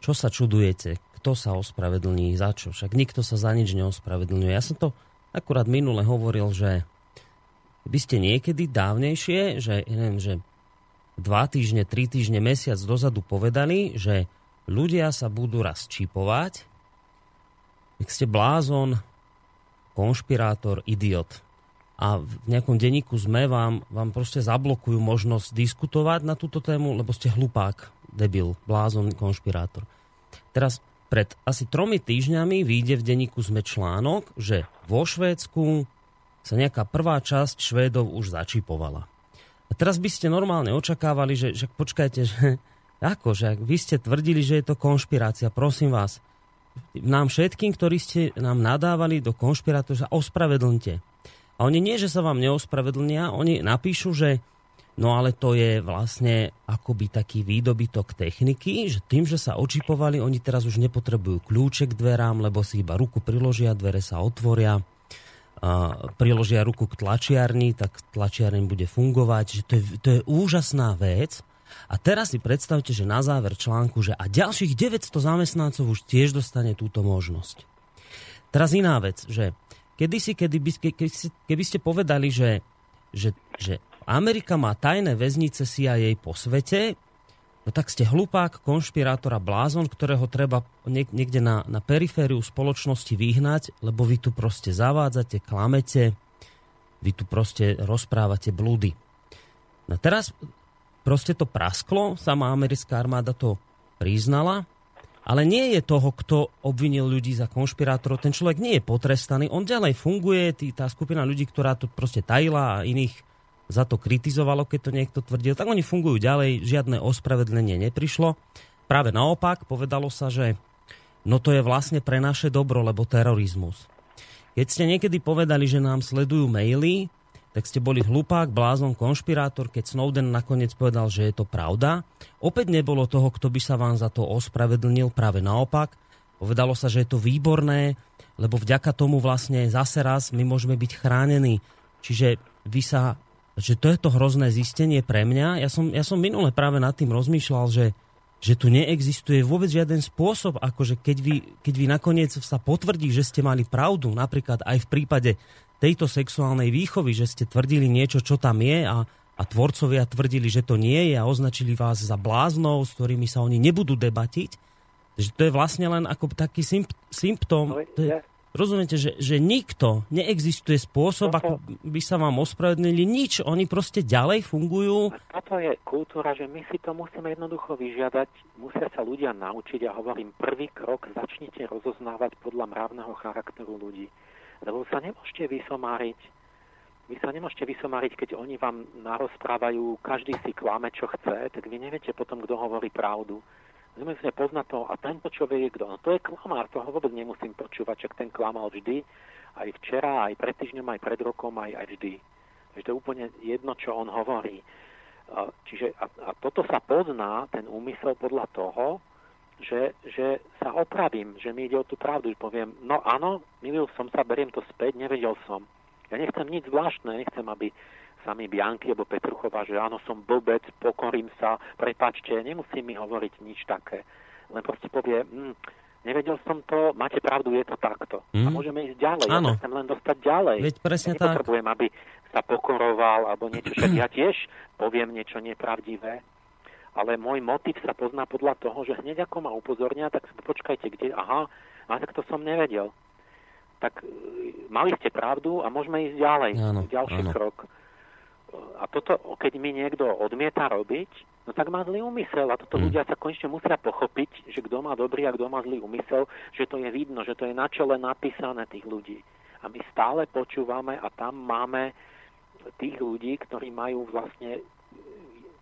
čo sa čudujete? Kto sa ospravedlní? Za čo? Však nikto sa za nič neospravedlňuje. Ja som to akurát minule hovoril, že by ste niekedy dávnejšie, že, neviem, že dva týždne, tri týždne, mesiac dozadu povedali, že ľudia sa budú raz čipovať, ak ste blázon, konšpirátor, idiot a v nejakom denníku sme vám, vám proste zablokujú možnosť diskutovať na túto tému, lebo ste hlupák, debil, blázon, konšpirátor. Teraz pred asi tromi týždňami vyjde v denníku sme článok, že vo Švédsku sa nejaká prvá časť Švédov už začipovala. A teraz by ste normálne očakávali, že, že počkajte, že ako, že ak vy ste tvrdili, že je to konšpirácia, prosím vás, nám všetkým, ktorí ste nám nadávali do konšpirátora, ospravedlňte a oni nie, že sa vám neospravedlnia, oni napíšu, že no ale to je vlastne akoby taký výdobytok techniky, že tým, že sa očipovali, oni teraz už nepotrebujú kľúček k dverám, lebo si iba ruku priložia, dvere sa otvoria, a priložia ruku k tlačiarni, tak tlačiarni bude fungovať, že to je, to je úžasná vec. A teraz si predstavte, že na záver článku, že a ďalších 900 zamestnancov už tiež dostane túto možnosť. Teraz iná vec, že kedysi, kedy by, keby, keby ste povedali, že, že, že Amerika má tajné väznice CIA po svete, no tak ste hlupák, konšpirátor a blázon, ktorého treba niekde na, na perifériu spoločnosti vyhnať, lebo vy tu proste zavádzate, klamete, vy tu proste rozprávate blúdy. No teraz proste to prasklo, sama americká armáda to priznala ale nie je toho, kto obvinil ľudí za konšpirátorov. Ten človek nie je potrestaný, on ďalej funguje, tý, tá skupina ľudí, ktorá to proste tajila a iných za to kritizovalo, keď to niekto tvrdil, tak oni fungujú ďalej, žiadne ospravedlenie neprišlo. Práve naopak, povedalo sa, že no to je vlastne pre naše dobro, lebo terorizmus. Keď ste niekedy povedali, že nám sledujú maily, tak ste boli hlupák, blázon, konšpirátor, keď Snowden nakoniec povedal, že je to pravda. Opäť nebolo toho, kto by sa vám za to ospravedlnil, práve naopak. Povedalo sa, že je to výborné, lebo vďaka tomu vlastne zase raz my môžeme byť chránení. Čiže vy sa, že to je to hrozné zistenie pre mňa. Ja som, ja som minule práve nad tým rozmýšľal, že, že tu neexistuje vôbec žiaden spôsob, akože keď vy, keď vy nakoniec sa potvrdí, že ste mali pravdu, napríklad aj v prípade tejto sexuálnej výchovy, že ste tvrdili niečo, čo tam je a, a tvorcovia tvrdili, že to nie je a označili vás za bláznov, s ktorými sa oni nebudú debatiť, že to je vlastne len ako taký symp- symptóm. No, to je, Rozumiete, že, že nikto, neexistuje spôsob, toto, ako by sa vám ospravedlnili, nič, oni proste ďalej fungujú. A toto je kultúra, že my si to musíme jednoducho vyžiadať, musia sa ľudia naučiť a hovorím, prvý krok začnite rozoznávať podľa mravného charakteru ľudí. Lebo sa nemôžete vysomáriť, vy sa nemôžete vysomáriť, keď oni vám narozprávajú, každý si klame, čo chce, tak vy neviete potom, kto hovorí pravdu zmysle pozná to a tento človek je kto. No to je klamár, toho vôbec nemusím počúvať, čak ten klamal vždy, aj včera, aj pred týždňom, aj pred rokom, aj, aj vždy. Takže to je úplne jedno, čo on hovorí. Čiže a, a toto sa pozná, ten úmysel podľa toho, že, že sa opravím, že mi ide o tú pravdu, že poviem, no áno, milil som sa, beriem to späť, nevedel som. Ja nechcem nič zvláštne, nechcem, aby sami Bianky alebo Petruchová, že áno, som blbec, pokorím sa, prepačte, nemusí mi hovoriť nič také. Len proste povie, hm, nevedel som to, máte pravdu, je to takto. Mm. A mhm. môžeme ísť ďalej. Áno. Ja chcem len dostať ďalej. Veď presne ja nepotrebujem, tak. aby sa pokoroval, alebo niečo, však ja tiež poviem niečo nepravdivé, ale môj motiv sa pozná podľa toho, že hneď ako ma upozornia, tak počkajte, kde, aha, a tak to som nevedel. Tak e, mali ste pravdu a môžeme ísť ďalej. Áno, ďalší áno. krok a toto, keď mi niekto odmieta robiť, no tak má zlý úmysel a toto mm. ľudia sa konečne musia pochopiť, že kto má dobrý a kto má zlý úmysel, že to je vidno, že to je na čele napísané tých ľudí. A my stále počúvame a tam máme tých ľudí, ktorí majú vlastne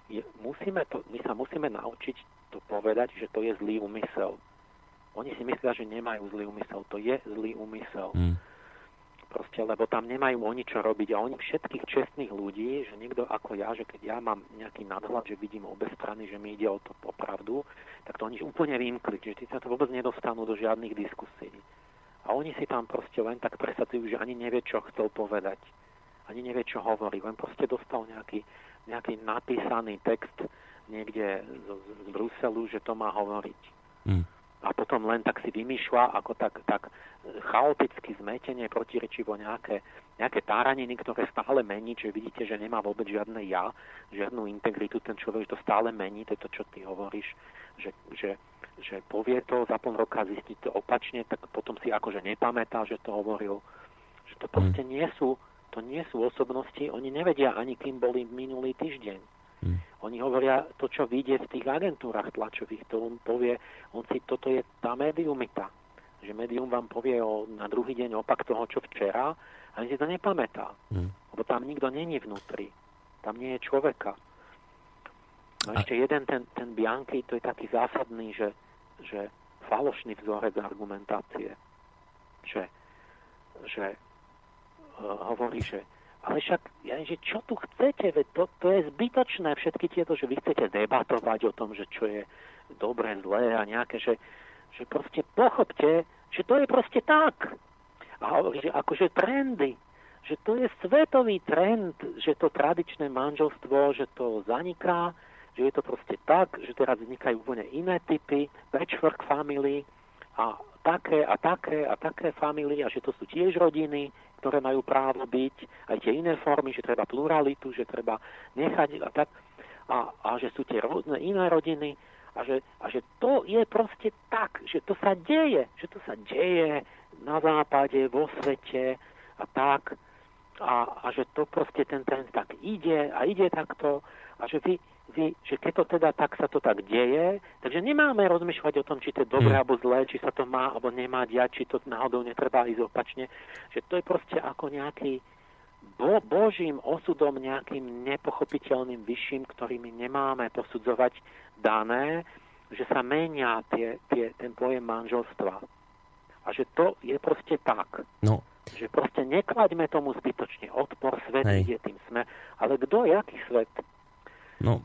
je, musíme to, my sa musíme naučiť to povedať, že to je zlý úmysel. Oni si myslia, že nemajú zlý úmysel. To je zlý úmysel. Mm proste, lebo tam nemajú oni čo robiť a oni všetkých čestných ľudí, že niekto ako ja, že keď ja mám nejaký nadhľad, že vidím obe strany, že mi ide o to popravdu, tak to oni úplne vymkli, že tí sa to vôbec nedostanú do žiadnych diskusí. A oni si tam proste len tak presadzujú, že ani nevie, čo chcel povedať. Ani nevie, čo hovorí. Len proste dostal nejaký, nejaký napísaný text niekde z, z Bruselu, že to má hovoriť. Mm. A potom len tak si vymýšľa ako tak, tak chaoticky zmetenie, protirečivo nejaké, nejaké táraniny, ktoré stále mení, čiže vidíte, že nemá vôbec žiadne ja, žiadnu integritu, ten človek to stále mení, to je to, čo ty hovoríš, že, že, že povie to, za pol roka zistí to opačne, tak potom si akože nepamätá, že to hovoril, že to proste nie sú, to nie sú osobnosti, oni nevedia ani kým boli minulý týždeň Hmm. Oni hovoria to, čo vidie v tých agentúrach tlačových, to on povie, on si, toto je tá médiumita, že médium vám povie o, na druhý deň opak toho, čo včera, a si to nepamätá, hmm. lebo tam nikto není vnútri, tam nie je človeka. No a... ešte jeden, ten, ten Bianchi, to je taký zásadný, že, že falošný vzorec argumentácie, že, že hovorí, že ale však, ja, že čo tu chcete, veď to, to je zbytočné, všetky tieto, že vy chcete debatovať o tom, že čo je dobré, zlé a nejaké, že, že proste pochopte, že to je proste tak. A hovorí, že akože trendy, že to je svetový trend, že to tradičné manželstvo, že to zaniká, že je to proste tak, že teraz vznikajú úplne iné typy, patchwork family a také a také a také family a že to sú tiež rodiny, ktoré majú právo byť, aj tie iné formy, že treba pluralitu, že treba nechať a tak, a, a že sú tie rôzne iné rodiny a že, a že to je proste tak, že to sa deje, že to sa deje na západe, vo svete a tak. A, a že to proste ten trend tak ide a ide takto a že vy, že keď to teda tak sa to tak deje, takže nemáme rozmýšľať o tom, či to je dobré hmm. alebo zlé, či sa to má alebo nemá diať, či to náhodou netreba ísť opačne. Že to je proste ako nejaký bo, božím osudom, nejakým nepochopiteľným vyšším, ktorými nemáme posudzovať dané, že sa menia tie, tie, ten pojem manželstva. A že to je proste tak. No. Že proste neklaďme tomu zbytočne odpor, svet Hej. ide tým sme. Ale kto, jaký svet? No.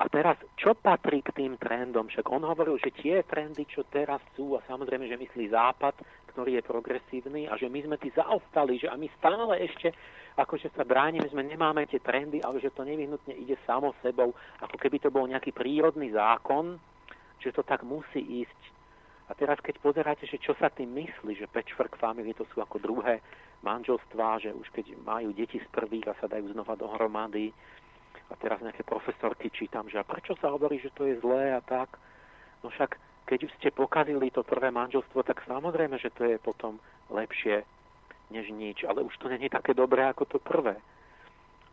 A teraz, čo patrí k tým trendom? Však on hovoril, že tie trendy, čo teraz sú, a samozrejme, že myslí Západ, ktorý je progresívny a že my sme tí zaostali, že a my stále ešte akože sa bránime, sme nemáme tie trendy, ale že to nevyhnutne ide samo sebou, ako keby to bol nejaký prírodný zákon, že to tak musí ísť. A teraz keď pozeráte, že čo sa tým myslí, že patchwork family to sú ako druhé manželstvá, že už keď majú deti z prvých a sa dajú znova dohromady, a teraz nejaké profesorky čítam, že a prečo sa hovorí, že to je zlé a tak. No však keď ste pokazili to prvé manželstvo, tak samozrejme, že to je potom lepšie než nič, ale už to není také dobré ako to prvé.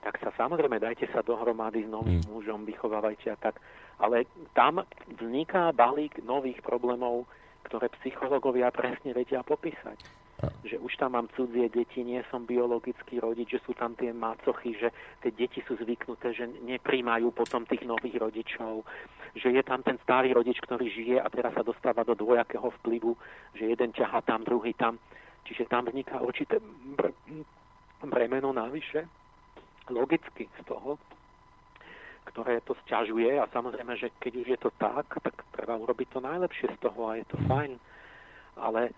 Tak sa samozrejme dajte sa dohromady s novým mm. mužom, vychovávajte a tak. Ale tam vzniká balík nových problémov, ktoré psychológovia presne vedia popísať že už tam mám cudzie deti, nie som biologický rodič, že sú tam tie macochy, že tie deti sú zvyknuté, že nepríjmajú potom tých nových rodičov, že je tam ten starý rodič, ktorý žije a teraz sa dostáva do dvojakého vplyvu, že jeden ťaha tam, druhý tam. Čiže tam vzniká určité bremeno navyše, logicky z toho, ktoré to sťažuje a samozrejme, že keď už je to tak, tak treba urobiť to najlepšie z toho a je to fajn. Ale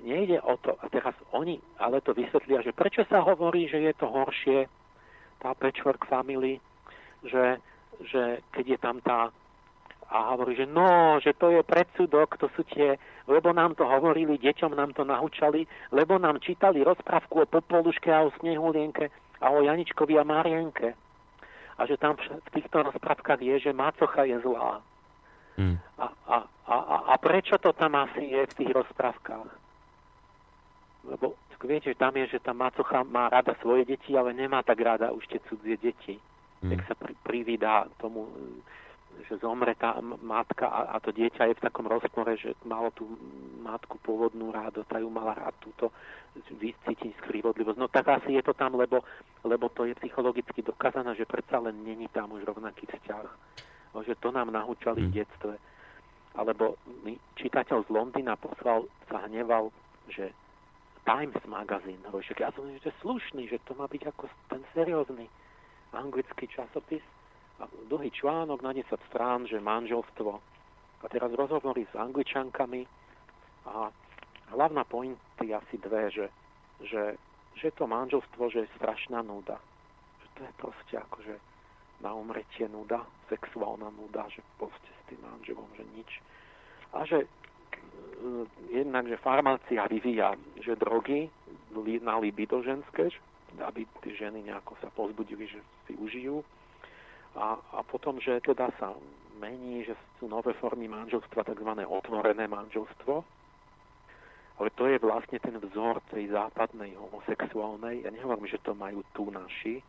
nejde o to, a teraz oni ale to vysvetlia, že prečo sa hovorí, že je to horšie, tá patchwork family, že, že keď je tam tá a hovorí, že no, že to je predsudok, to sú tie, lebo nám to hovorili, deťom nám to nahúčali, lebo nám čítali rozprávku o Popoluške a o Snehulienke a o Janičkovi a Marienke. A že tam v týchto rozprávkach je, že Macocha je zlá. Hmm. A, a, a, a prečo to tam asi je v tých rozprávkach? Lebo viete, že tam je, že tá macocha má rada svoje deti, ale nemá tak rada už tie cudzie deti. Mm. Tak sa pri, privídá tomu, že zomre tá matka a, a to dieťa je v takom rozpore, že malo tú matku pôvodnú rádo, tá ju mala rád túto vycítiť skrivodlivosť. No tak asi je to tam, lebo, lebo to je psychologicky dokázané, že predsa len není tam už rovnaký vzťah. No, že to nám nahúčali mm. v detstve. Alebo čitateľ z Londýna poslal, sa hneval, že Times magazín. Hovorí, ja som že slušný, že to má byť ako ten seriózny anglický časopis. A dlhý článok na 10 strán, že manželstvo. A teraz rozhovory s angličankami a hlavná point je asi dve, že, že, že to manželstvo, že je strašná nuda. Že to je proste akože na umretie nuda, sexuálna nuda, že proste s tým manželom, že nič. A že jednak, že farmácia vyvíja že drogy na libido ženské, aby tie ženy nejako sa pozbudili, že si užijú. A, a potom, že teda sa mení, že sú nové formy manželstva, tzv. otvorené manželstvo. Ale to je vlastne ten vzor tej západnej homosexuálnej. Ja nehovorím, že to majú tu naši,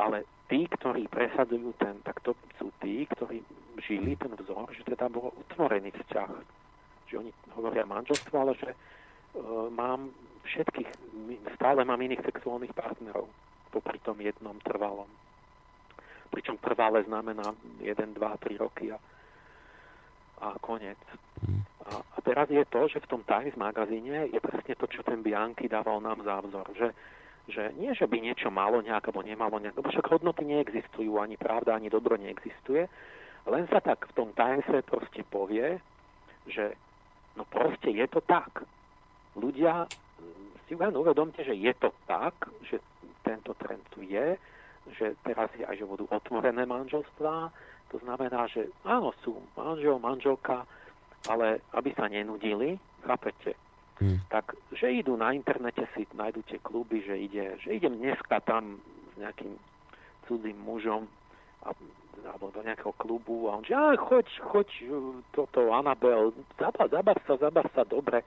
ale tí, ktorí presadzujú ten, tak to sú tí, ktorí žili ten vzor, že teda bol otvorený vzťah že oni hovoria manželstvo, ale že uh, mám všetkých, stále mám iných sexuálnych partnerov popri tom jednom trvalom. Pričom trvalé znamená 1, 2, 3 roky a, a koniec. A, a teraz je to, že v tom Times magazíne je presne to, čo ten Bianchi dával nám za vzor, že, že nie, že by niečo malo nejak, alebo nemalo nejak, lebo však hodnoty neexistujú, ani pravda, ani dobro neexistuje, len sa tak v tom Timese proste povie, že No proste je to tak. Ľudia si len uvedomte, že je to tak, že tento trend tu je, že teraz je aj, že budú otvorené manželstvá, to znamená, že áno, sú manžel, manželka, ale aby sa nenudili, chápete, hmm. tak, že idú na internete, si nájdú tie kluby, že, ide, že idem dneska tam s nejakým cudzým mužom a alebo do nejakého klubu a on že, aj choď, choď, toto, Anabel, zabav, zabav sa, zabav sa dobre,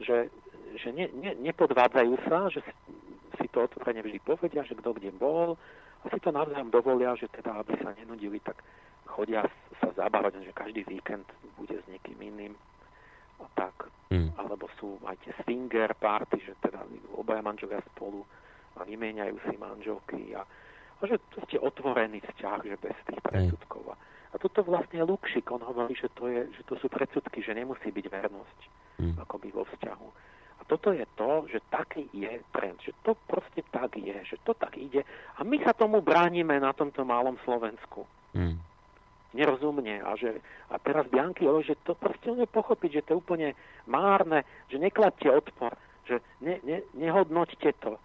že, že ne, ne, nepodvádzajú sa, že si, si to otvorene vždy povedia, že kto kde bol a si to navzájom dovolia, že teda, aby sa nenudili, tak chodia sa zabávať, že každý víkend bude s niekým iným a tak. Hmm. Alebo sú aj tie swinger party, že teda obaja manželia spolu a vymieňajú si manželky a a že to ste otvorený vzťah, že bez tých predsudkov. A toto vlastne Lukšik, on hovorí, že to, je, že to sú predsudky, že nemusí byť vernosť hmm. akoby vo vzťahu. A toto je to, že taký je trend, že to proste tak je, že to tak ide. A my sa tomu bránime na tomto malom Slovensku. Hmm. nerozumne a, že, a teraz Bianky hovorí, že to proste pochopiť, že to je úplne márne, že nekladte odpor, že ne, ne, nehodnoťte to.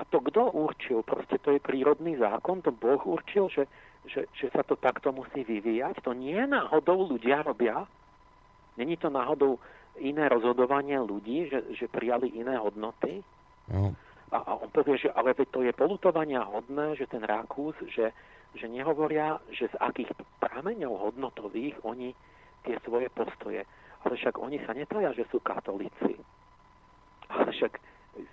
A to kto určil? Proste to je prírodný zákon, to Boh určil, že, že, že sa to takto musí vyvíjať. To nie náhodou ľudia robia. Není to náhodou iné rozhodovanie ľudí, že, že prijali iné hodnoty. No. A, a on povie, že ale to je polutovania hodné, že ten Rakús, že, že nehovoria, že z akých prameňov hodnotových oni tie svoje postoje. Ale však oni sa netraja, že sú katolíci. Ale však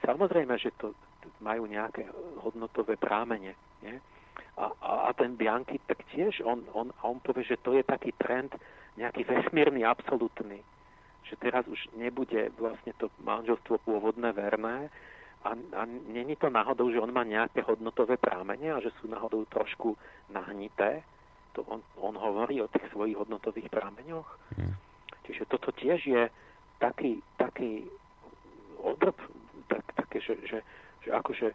samozrejme, že to majú nejaké hodnotové prámene. Nie? A, a, a ten Bianchi tak tiež, on, on, on povie, že to je taký trend nejaký vesmírny, absolútny že teraz už nebude vlastne to manželstvo pôvodné verné a, a není to náhodou, že on má nejaké hodnotové prámene a že sú náhodou trošku nahnité. To on, on hovorí o tých svojich hodnotových prámeňoch. Hmm. Čiže toto tiež je taký, taký odrb, tak, také, že, že, že akože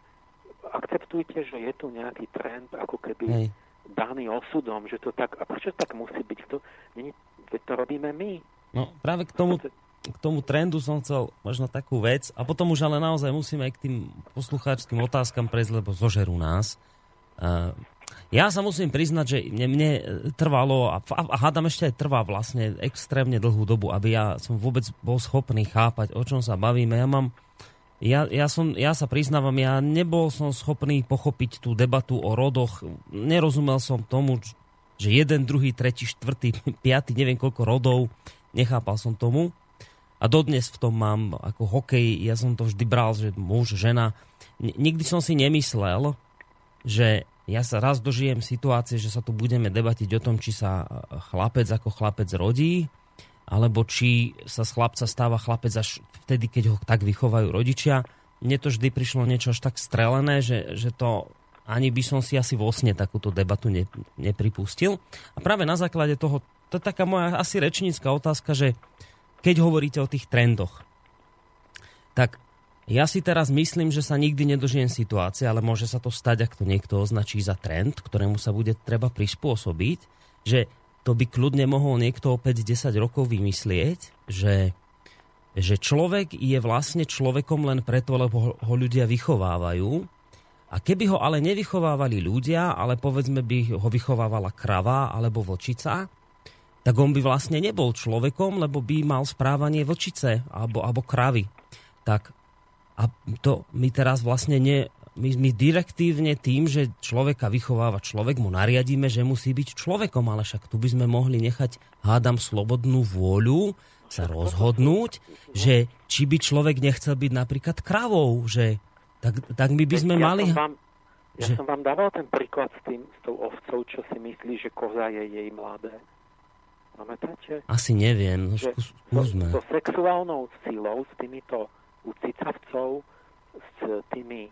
akceptujte, že je tu nejaký trend, ako keby Hej. daný osudom, že to tak, a prečo tak musí byť? To, nie, to robíme my. No práve k tomu, k tomu trendu som chcel možno takú vec a potom už ale naozaj musíme aj k tým poslucháčským otázkam prejsť, lebo zožerú nás. Uh, ja sa musím priznať, že mne, mne trvalo a, a hádam ešte aj trvá vlastne extrémne dlhú dobu, aby ja som vôbec bol schopný chápať, o čom sa bavíme. Ja mám ja, ja, som, ja sa priznávam, ja nebol som schopný pochopiť tú debatu o rodoch. Nerozumel som tomu, že jeden, druhý, tretí, štvrtý, piatý, neviem koľko rodov nechápal som tomu. A dodnes v tom mám ako hokej, ja som to vždy bral, že muž, žena. Nikdy som si nemyslel, že ja sa raz dožijem situácie, že sa tu budeme debatiť o tom, či sa chlapec ako chlapec rodí, alebo či sa z chlapca stáva chlapec až vtedy, keď ho tak vychovajú rodičia. Mne to vždy prišlo niečo až tak strelené, že, že to ani by som si asi vo sne takúto debatu ne, nepripustil. A práve na základe toho to je taká moja asi rečnícka otázka, že keď hovoríte o tých trendoch, tak ja si teraz myslím, že sa nikdy nedožijem situácie, ale môže sa to stať, ak to niekto označí za trend, ktorému sa bude treba prispôsobiť, že to by kľudne mohol niekto o 5-10 rokov vymyslieť, že, že človek je vlastne človekom len preto, lebo ho ľudia vychovávajú. A keby ho ale nevychovávali ľudia, ale povedzme by ho vychovávala krava alebo vlčica, tak on by vlastne nebol človekom, lebo by mal správanie vlčice alebo, alebo kravy. Tak a to my teraz vlastne ne, my, my direktívne tým, že človeka vychováva človek, mu nariadíme, že musí byť človekom, ale však tu by sme mohli nechať, hádam, slobodnú vôľu sa rozhodnúť, že či by človek nechcel byť napríklad kravou, že tak, tak my by sme ja mali... Som vám, ja že... som vám dával ten príklad s, tým, s tou ovcou, čo si myslí, že koza je jej mladé. Pamätáte? Asi neviem, no že skúsme. So, so sexuálnou silou, s týmito ucicavcov, s tými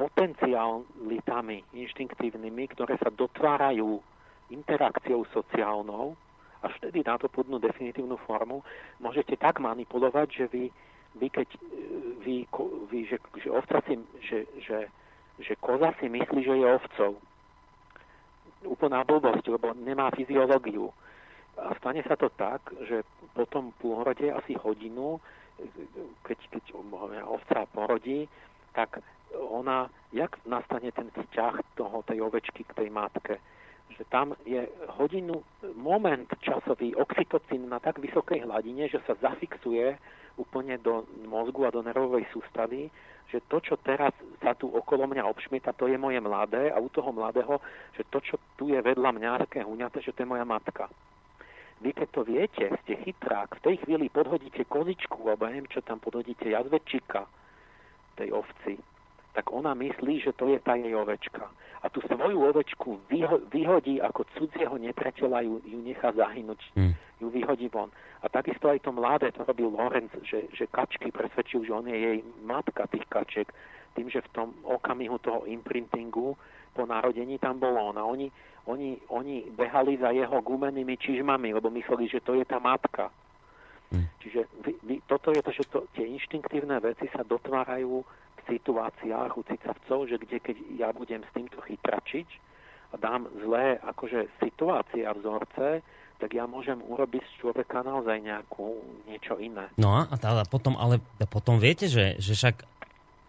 potenciálitami inštinktívnymi, ktoré sa dotvárajú interakciou sociálnou, až vtedy nadobudnú definitívnu formu, môžete tak manipulovať, že vy, vy keď vy, vy že, že ovca si, že, že, že koza si myslí, že je ovcou. Úplná blbosť, lebo nemá fyziológiu a stane sa to tak, že po tom pôrode asi hodinu, keď, keď ovca porodí, tak ona, jak nastane ten vzťah toho, tej ovečky k tej matke, že tam je hodinu, moment časový oxytocín na tak vysokej hladine, že sa zafixuje úplne do mozgu a do nervovej sústavy, že to, čo teraz sa tu okolo mňa obšmieta, to je moje mladé a u toho mladého, že to, čo tu je vedľa mňa také huňaté, že to je moja matka. Vy keď to viete, ste chytrák, v tej chvíli podhodíte kozičku, alebo neviem, čo tam podhodíte, jazvečika tej ovci, tak ona myslí, že to je tá jej ovečka. A tú svoju ovečku vyho- vyhodí ako cudzieho nepriateľa, ju, ju nechá zahynúť, mm. ju vyhodí von. A takisto aj to mladé, to robil Lorenz, že, že kačky presvedčil, že on je jej matka tých kaček, tým, že v tom okamihu toho imprintingu po narodení tam bol on. A oni, oni, oni behali za jeho gumenými čižmami, lebo mysleli, že to je tá matka. Hmm. Čiže vy, vy, toto je to, že to, tie inštinktívne veci sa dotvárajú situáciách u cicavcov, že kde keď ja budem s týmto chytračiť a dám zlé akože situácie a vzorce, tak ja môžem urobiť z človeka naozaj nejakú niečo iné. No a, a potom, ale potom viete, že, že však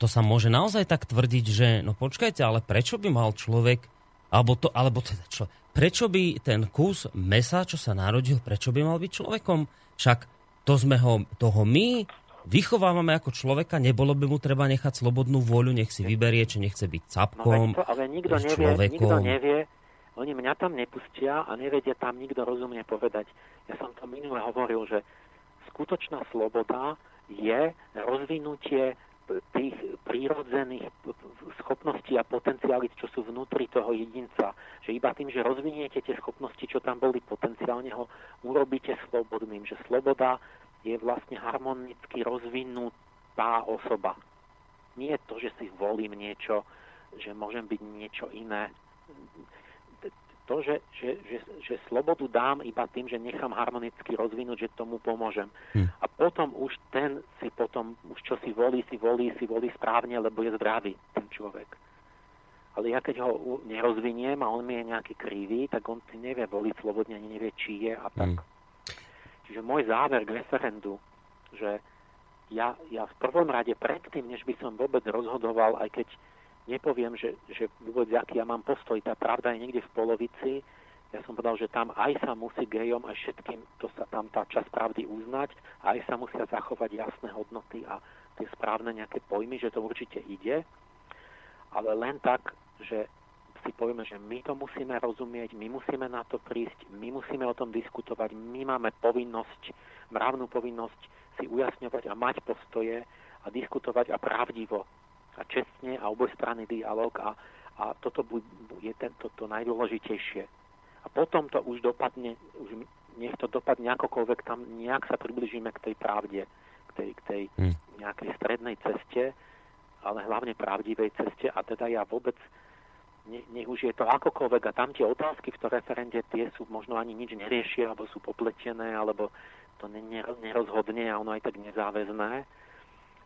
to sa môže naozaj tak tvrdiť, že no počkajte, ale prečo by mal človek, alebo to, alebo teda čo, prečo by ten kus mesa, čo sa narodil, prečo by mal byť človekom? Však to sme ho, toho my vychovávame ako človeka, nebolo by mu treba nechať slobodnú vôľu, nech si vyberie, či nechce byť capkom, no, to, ale nikto nevie, človekom. nikto nevie, oni mňa tam nepustia a nevedia tam nikto rozumne povedať. Ja som to minule hovoril, že skutočná sloboda je rozvinutie tých prírodzených schopností a potenciálit, čo sú vnútri toho jedinca. Že iba tým, že rozviniete tie schopnosti, čo tam boli potenciálne, ho urobíte slobodným. Že sloboda je vlastne harmonicky rozvinutá osoba. Nie je to, že si volím niečo, že môžem byť niečo iné. To, že, že, že, že slobodu dám iba tým, že nechám harmonicky rozvinúť, že tomu pomôžem. Hm. A potom už ten si potom, už čo si volí, si volí, si volí správne, lebo je zdravý ten človek. Ale ja keď ho nerozviniem a on mi je nejaký krivý, tak on si nevie voliť slobodne, ani nevie, či je a tak. Hm. Čiže môj záver k referendu, že ja, ja v prvom rade predtým, než by som vôbec rozhodoval, aj keď nepoviem, že, že vôbec aký ja mám postoj, tá pravda je niekde v polovici, ja som povedal, že tam aj sa musí gejom aj všetkým, to sa tam tá časť pravdy uznať, aj sa musia zachovať jasné hodnoty a tie správne nejaké pojmy, že to určite ide, ale len tak, že si povieme, že my to musíme rozumieť, my musíme na to prísť, my musíme o tom diskutovať, my máme povinnosť, mravnú povinnosť si ujasňovať a mať postoje a diskutovať a pravdivo a čestne a obojstranný dialog a, a toto je tento to najdôležitejšie. A potom to už dopadne, už nech to dopadne akokoľvek, tam nejak sa približíme k tej pravde, k tej, k tej hmm. nejakej strednej ceste, ale hlavne pravdivej ceste a teda ja vôbec nech už je to akokoľvek a tam tie otázky v tom referende tie sú možno ani nič neriešia, alebo sú popletené, alebo to nerozhodne a ono aj tak nezáväzné.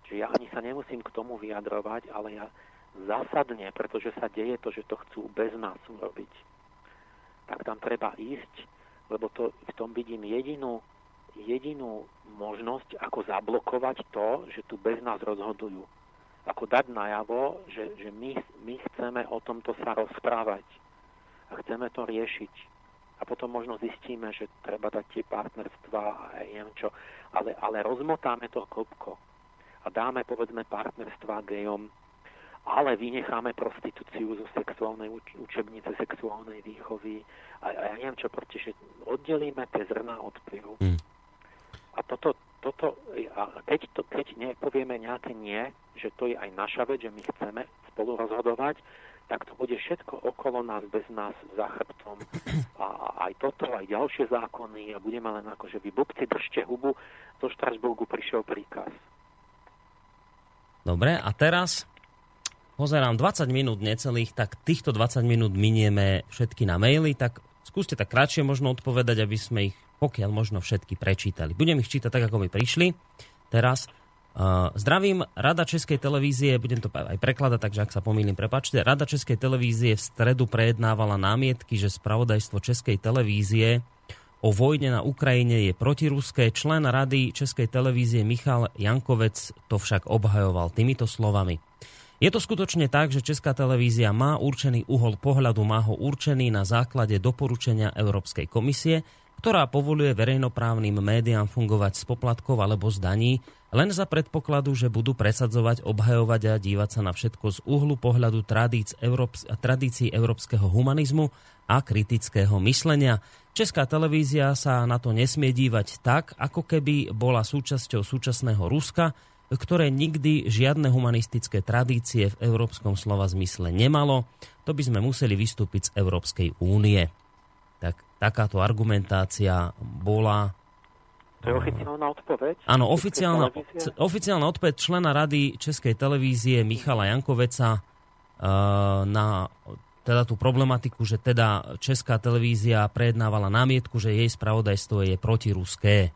Čiže ja ani sa nemusím k tomu vyjadrovať, ale ja zásadne, pretože sa deje to, že to chcú bez nás urobiť, tak tam treba ísť, lebo to, v tom vidím jedinú, jedinú možnosť, ako zablokovať to, že tu bez nás rozhodujú ako dať najavo, že, že my, my chceme o tomto sa rozprávať a chceme to riešiť. A potom možno zistíme, že treba dať tie partnerstva a neviem čo. Ale, ale rozmotáme to klopko a dáme povedzme partnerstva gejom, ale vynecháme prostitúciu zo sexuálnej uč- učebnice sexuálnej výchovy a, a ja neviem čo, pretože oddelíme tie zrná od plivu. Mm. A toto, toto, a keď, to, keď nepovieme nejaké nie, že to je aj naša vec, že my chceme spolu rozhodovať, tak to bude všetko okolo nás, bez nás, za chrbtom. A aj toto, aj ďalšie zákony a budeme len ako, že vy bubci držte hubu, zo Štrasburgu prišiel príkaz. Dobre, a teraz pozerám 20 minút necelých, tak týchto 20 minút minieme všetky na maily, tak skúste tak kratšie možno odpovedať, aby sme ich pokiaľ možno všetky prečítali. Budem ich čítať tak, ako mi prišli. Teraz uh, zdravím, Rada Českej televízie, budem to aj prekladať, takže ak sa pomýlim, prepačte. Rada Českej televízie v stredu prejednávala námietky, že spravodajstvo Českej televízie o vojne na Ukrajine je protiruské. Člen Rady Českej televízie Michal Jankovec to však obhajoval týmito slovami. Je to skutočne tak, že Česká televízia má určený uhol pohľadu, má ho určený na základe doporučenia Európskej komisie, ktorá povoluje verejnoprávnym médiám fungovať z poplatkov alebo z daní, len za predpokladu, že budú presadzovať, obhajovať a dívať sa na všetko z uhlu pohľadu tradíc Európs- tradícií európskeho humanizmu a kritického myslenia. Česká televízia sa na to nesmie dívať tak, ako keby bola súčasťou súčasného Ruska, ktoré nikdy žiadne humanistické tradície v európskom slova zmysle nemalo. To by sme museli vystúpiť z Európskej únie tak takáto argumentácia bola to je oficiálna odpoveď? Áno, oficiálna, oficiálna odpoveď člena Rady Českej televízie Michala Jankoveca uh, na teda tú problematiku, že teda Česká televízia prejednávala námietku, že jej spravodajstvo je protiruské.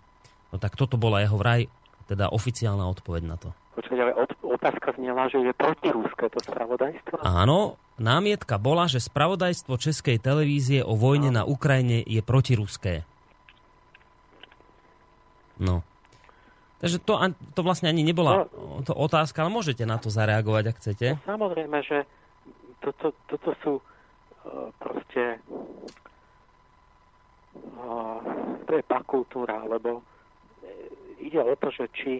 No tak toto bola jeho vraj, teda oficiálna odpoveď na to. Počkať, ale od, otázka znela, že je protiruské to spravodajstvo? Áno, námietka bola, že spravodajstvo Českej televízie o vojne no. na Ukrajine je protiruské. No. Takže to, to vlastne ani nebola no, to otázka, ale môžete na to zareagovať, ak chcete. No, samozrejme, že toto, toto sú uh, proste uh, to je pakultúra, lebo ide o to, že či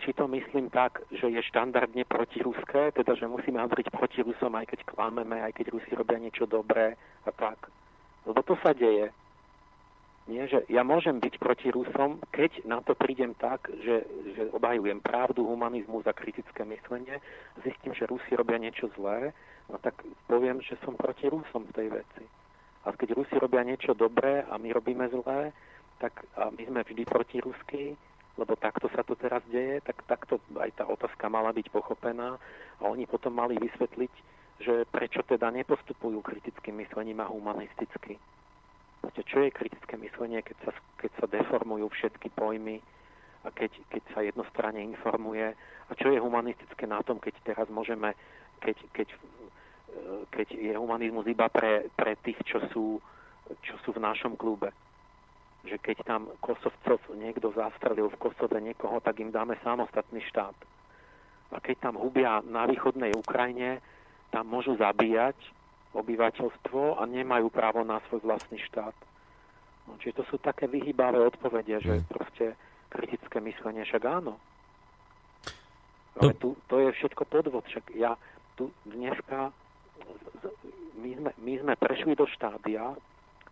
či to myslím tak, že je štandardne protiruské, teda že musíme hovoriť proti Rusom, aj keď klameme, aj keď Rusi robia niečo dobré a tak. Lebo to sa deje. Nie, že ja môžem byť proti Rusom, keď na to prídem tak, že, že obhajujem pravdu, humanizmus a kritické myslenie, zistím, že Rusi robia niečo zlé, no tak poviem, že som proti Rusom v tej veci. A keď Rusi robia niečo dobré a my robíme zlé, tak a my sme vždy proti Rusky, lebo takto sa to teraz deje, tak takto aj tá otázka mala byť pochopená a oni potom mali vysvetliť, že prečo teda nepostupujú kritickým myslením a humanisticky. Viete, čo je kritické myslenie, keď sa, keď sa deformujú všetky pojmy a keď, keď sa jednostranne informuje a čo je humanistické na tom, keď teraz môžeme, keď, keď, keď je humanizmus iba pre, pre tých, čo sú, čo sú v našom klube že keď tam Kosovcov niekto zastrelil v Kosove niekoho, tak im dáme samostatný štát. A keď tam hubia na východnej Ukrajine, tam môžu zabíjať obyvateľstvo a nemajú právo na svoj vlastný štát. No, čiže to sú také vyhýbavé odpovede, že mm. proste kritické myslenie, však áno. Ale tu, to je všetko podvod, však ja tu dneska my sme, my sme prešli do štádia,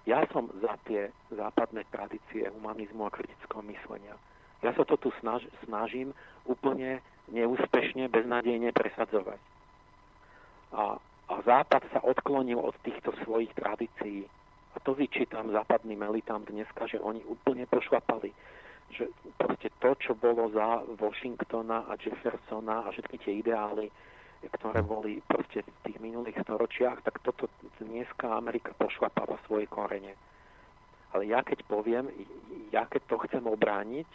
ja som za tie západné tradície humanizmu a kritického myslenia. Ja sa to tu snaž, snažím úplne neúspešne, beznádejne presadzovať. A, a Západ sa odklonil od týchto svojich tradícií. A to vyčítam západným elitám dneska, že oni úplne pošlapali. Že proste to, čo bolo za Washingtona a Jeffersona a všetky tie ideály, ktoré boli proste v tých minulých storočiach, tak toto dneska Amerika pošlapáva svoje korene. Ale ja keď poviem, ja keď to chcem obrániť,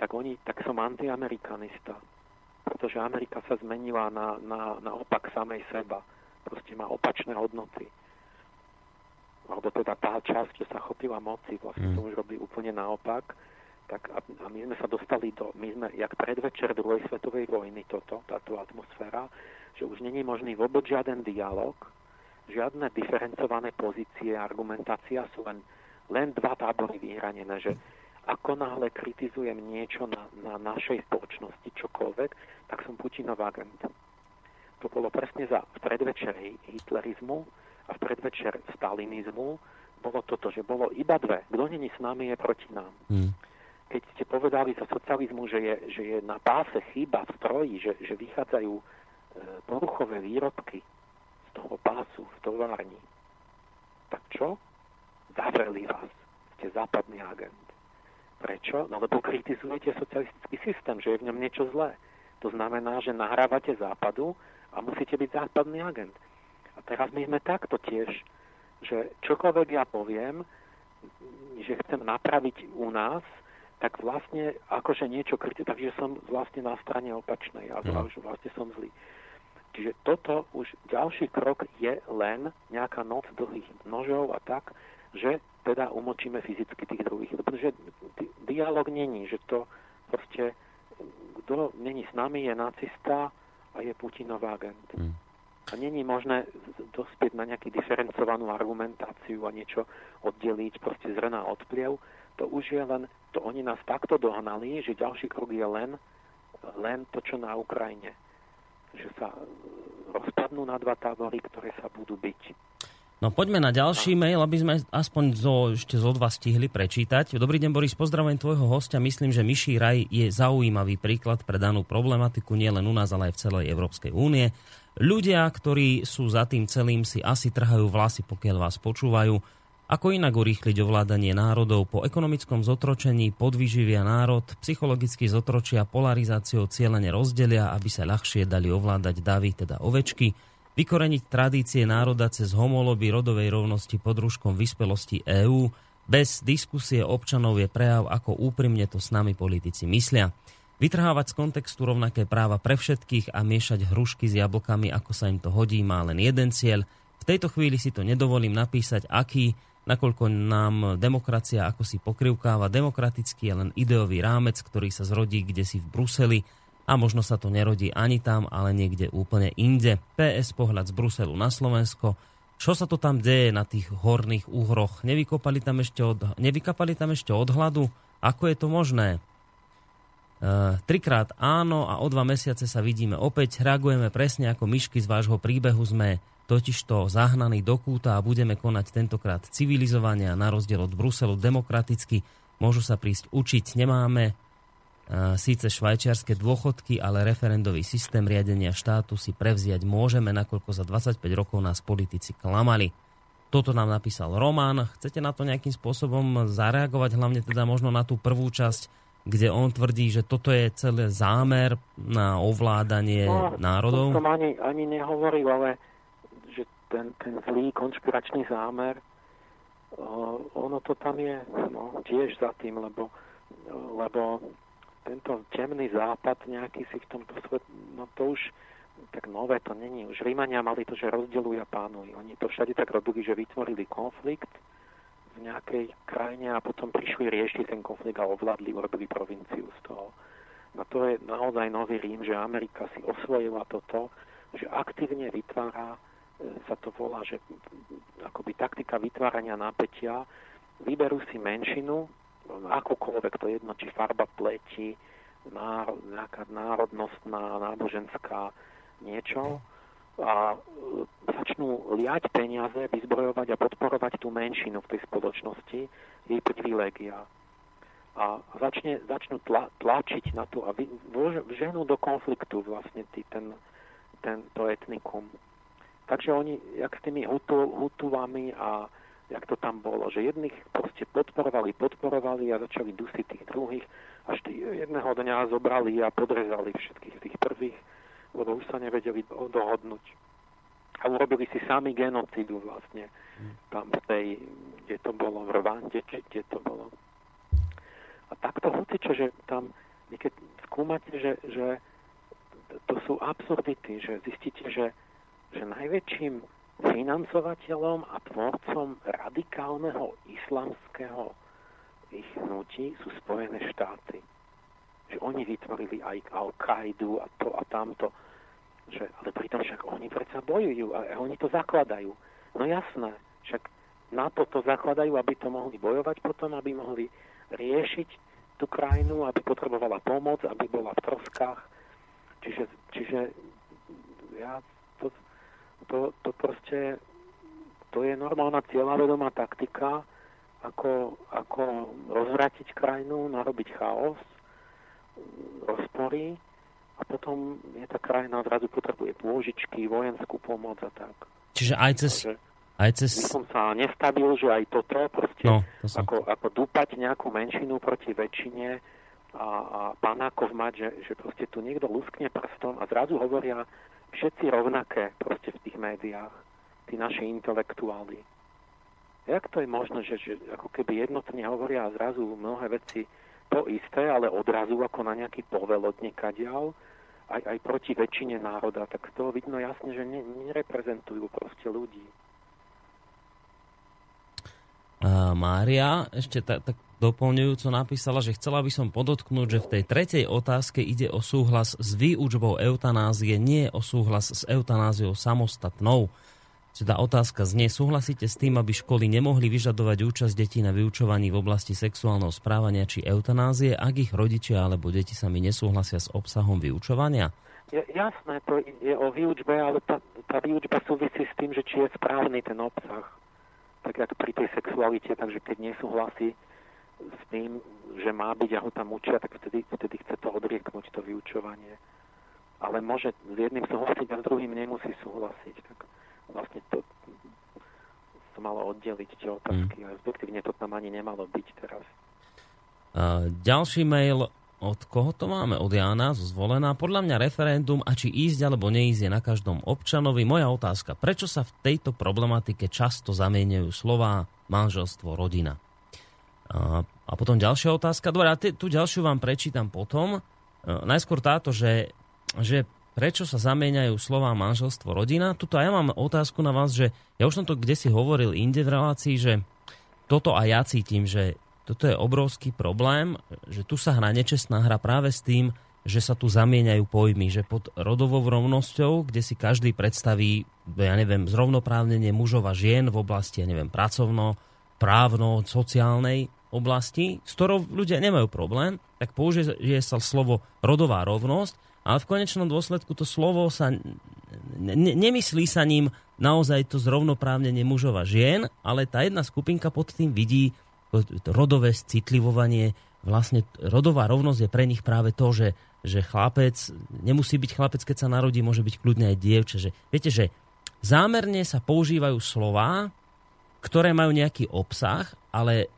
tak, oni, tak som antiamerikanista. Pretože Amerika sa zmenila na, na, na opak samej seba. Proste má opačné hodnoty. Alebo teda tá časť, čo sa chopila moci, vlastne mm. to už robí úplne naopak tak a, a my sme sa dostali do, my sme, jak predvečer druhej svetovej vojny toto, táto atmosféra, že už není možný vôbec žiaden dialog, žiadne diferencované pozície, argumentácia sú len, len dva tábory vyhranené, že ako náhle kritizujem niečo na, na našej spoločnosti, čokoľvek, tak som Putinov agent. To bolo presne za v predvečer hitlerizmu a v predvečer stalinizmu bolo toto, že bolo iba dve. Kto není s nami, je proti nám. Hmm keď ste povedali za socializmu, že je, že je na páse chyba v stroji, že, že vychádzajú e, poruchové výrobky z toho pásu v továrni, tak čo? Zavreli vás. Ste západný agent. Prečo? No lebo kritizujete socialistický systém, že je v ňom niečo zlé. To znamená, že nahrávate západu a musíte byť západný agent. A teraz my sme takto tiež, že čokoľvek ja poviem, že chcem napraviť u nás, tak vlastne akože niečo kryté, takže som vlastne na strane opačnej a mm. že vlastne som zlý. Čiže toto už ďalší krok je len nejaká noc dlhých nožov a tak, že teda umočíme fyzicky tých druhých. Pretože dialog není, že to proste kto není s nami, je nacista a je Putinov agent. Mm. A není možné dospieť na nejakú diferencovanú argumentáciu a niečo oddeliť proste zrna od pliev, to už je len, to oni nás takto dohnali, že ďalší krok je len, len to, čo na Ukrajine. Že sa rozpadnú na dva tábory, ktoré sa budú byť. No poďme na ďalší mail, aby sme aspoň zo, ešte zo dva stihli prečítať. Dobrý deň Boris, pozdravujem tvojho hostia. Myslím, že Myší raj je zaujímavý príklad pre danú problematiku nielen u nás, ale aj v celej Európskej únie. Ľudia, ktorí sú za tým celým, si asi trhajú vlasy, pokiaľ vás počúvajú. Ako inak urýchliť ovládanie národov po ekonomickom zotročení, podvyživia národ, psychologicky zotročia polarizáciou cieľene rozdelia, aby sa ľahšie dali ovládať davy, teda ovečky, vykoreniť tradície národa cez homoloby rodovej rovnosti pod rúškom vyspelosti EÚ, bez diskusie občanov je prejav, ako úprimne to s nami politici myslia. Vytrhávať z kontextu rovnaké práva pre všetkých a miešať hrušky s jablkami, ako sa im to hodí, má len jeden cieľ. V tejto chvíli si to nedovolím napísať, aký, nakoľko nám demokracia ako si pokrivkáva. Demokratický je len ideový rámec, ktorý sa zrodí kde si v Bruseli a možno sa to nerodí ani tam, ale niekde úplne inde. PS pohľad z Bruselu na Slovensko. Čo sa to tam deje na tých horných úhroch? Nevykopali tam ešte od, nevykapali tam ešte od hladu? Ako je to možné? Uh, trikrát áno a o dva mesiace sa vidíme opäť. Reagujeme presne ako myšky z vášho príbehu. Sme totižto zahnaní do kúta a budeme konať tentokrát civilizovania na rozdiel od Bruselu demokraticky. Môžu sa prísť učiť. Nemáme uh, síce švajčiarske dôchodky, ale referendový systém riadenia štátu si prevziať môžeme, nakoľko za 25 rokov nás politici klamali. Toto nám napísal Roman. Chcete na to nejakým spôsobom zareagovať, hlavne teda možno na tú prvú časť kde on tvrdí, že toto je celé zámer na ovládanie no, národov? To som ani, ani nehovoril, ale ten, ten zlý konšpiračný zámer, uh, ono to tam je no, tiež za tým, lebo, uh, lebo tento temný západ nejaký si v tomto svet, no to už tak nové to není. Už Rímania mali to, že rozdelujú a pánujú. Oni to všade tak robili, že vytvorili konflikt, v nejakej krajine a potom prišli riešiť ten konflikt a ovládli, urobili provinciu z toho. No to je naozaj nový Rím, že Amerika si osvojila toto, že aktívne vytvára, sa to volá, že akoby taktika vytvárania napätia, vyberú si menšinu, akokoľvek to jedno, či farba pleti, nejaká národnostná, náboženská niečo, a e, začnú liať peniaze, vyzbrojovať a podporovať tú menšinu v tej spoločnosti, jej privilégia. A začne, začnú tla, tlačiť na to a vženú do konfliktu vlastne tý, ten, ten, to etnikum. Takže oni, jak s tými hutu, hutuvami a jak to tam bolo, že jedných proste podporovali, podporovali a začali dusiť tých druhých, až tý, jedného dňa zobrali a podrezali všetkých tých prvých lebo už sa nevedeli dohodnúť. A urobili si sami genocidu vlastne tam v tej, kde to bolo, v Rwande, kde to bolo. A takto hoci čo, že tam, keď skúmate, že, že to sú absurdity, že zistíte, že, že najväčším financovateľom a tvorcom radikálneho islamského ich sú Spojené štáty že oni vytvorili aj Al-Kaidu a to a tamto. Že, ale pritom však oni predsa bojujú a, a oni to zakladajú. No jasné, však na to to zakladajú, aby to mohli bojovať potom, aby mohli riešiť tú krajinu, aby potrebovala pomoc, aby bola v troskách. Čiže, čiže ja to, to, proste to je normálna cieľavedomá taktika, ako, ako rozvratiť krajinu, narobiť chaos rozpory a potom je tá krajina odrazu potrebuje pôžičky, vojenskú pomoc a tak. Čiže aj cez... Takže, aj cez... som sa nestavil, že aj toto proste, no, to som... ako, ako dúpať nejakú menšinu proti väčšine a, a panákov mať, že, že proste tu niekto luskne prstom a zrazu hovoria všetci rovnaké proste v tých médiách, tí naši intelektuáli. Jak to je možné, že, že ako keby jednotne hovoria a zrazu mnohé veci to isté, ale odrazu ako na nejaký povelod nekadiaľ, aj, aj proti väčšine národa, tak z toho vidno jasne, že ne, nereprezentujú proste ľudí. A Mária ešte tak, tak doplňujúco napísala, že chcela by som podotknúť, že v tej tretej otázke ide o súhlas s výučbou eutanázie, nie o súhlas s eutanáziou samostatnou. Teda otázka znie, súhlasíte s tým, aby školy nemohli vyžadovať účasť detí na vyučovaní v oblasti sexuálneho správania či eutanázie, ak ich rodičia alebo deti sami nesúhlasia s obsahom vyučovania? Jasné, to je o výučbe, ale tá, tá výučba súvisí s tým, že či je správny ten obsah. Tak ako pri tej sexualite, takže keď nesúhlasí s tým, že má byť a ho tam učia, tak vtedy, vtedy chce to odrieknúť, to vyučovanie. Ale môže s jedným súhlasiť a s druhým nemusí súhlasiť. Tak vlastne to sa malo oddeliť tie otázky, mm. respektívne to tam ani nemalo byť teraz. Uh, ďalší mail od koho to máme? Od Jána zo zvolená. Podľa mňa referendum a či ísť alebo neísť je na každom občanovi. Moja otázka, prečo sa v tejto problematike často zamieňajú slová manželstvo, rodina? A, a potom ďalšia otázka. Dobre, a tú ďalšiu vám prečítam potom. najskôr táto, že, že prečo sa zamieňajú slova manželstvo, rodina. Tuto ja mám otázku na vás, že ja už som to kde si hovoril inde v relácii, že toto aj ja cítim, že toto je obrovský problém, že tu sa hra nečestná hra práve s tým, že sa tu zamieňajú pojmy, že pod rodovou rovnosťou, kde si každý predstaví, ja neviem, zrovnoprávnenie mužov a žien v oblasti, ja neviem, pracovno, právno, sociálnej oblasti, s ktorou ľudia nemajú problém, tak použije sa slovo rodová rovnosť, ale v konečnom dôsledku to slovo sa ne, nemyslí sa ním naozaj to zrovnoprávnenie mužov a žien, ale tá jedna skupinka pod tým vidí rodové citlivovanie, vlastne rodová rovnosť je pre nich práve to, že že chlapec nemusí byť chlapec, keď sa narodí, môže byť kľudne aj dievča. Že, viete, že zámerne sa používajú slová, ktoré majú nejaký obsah, ale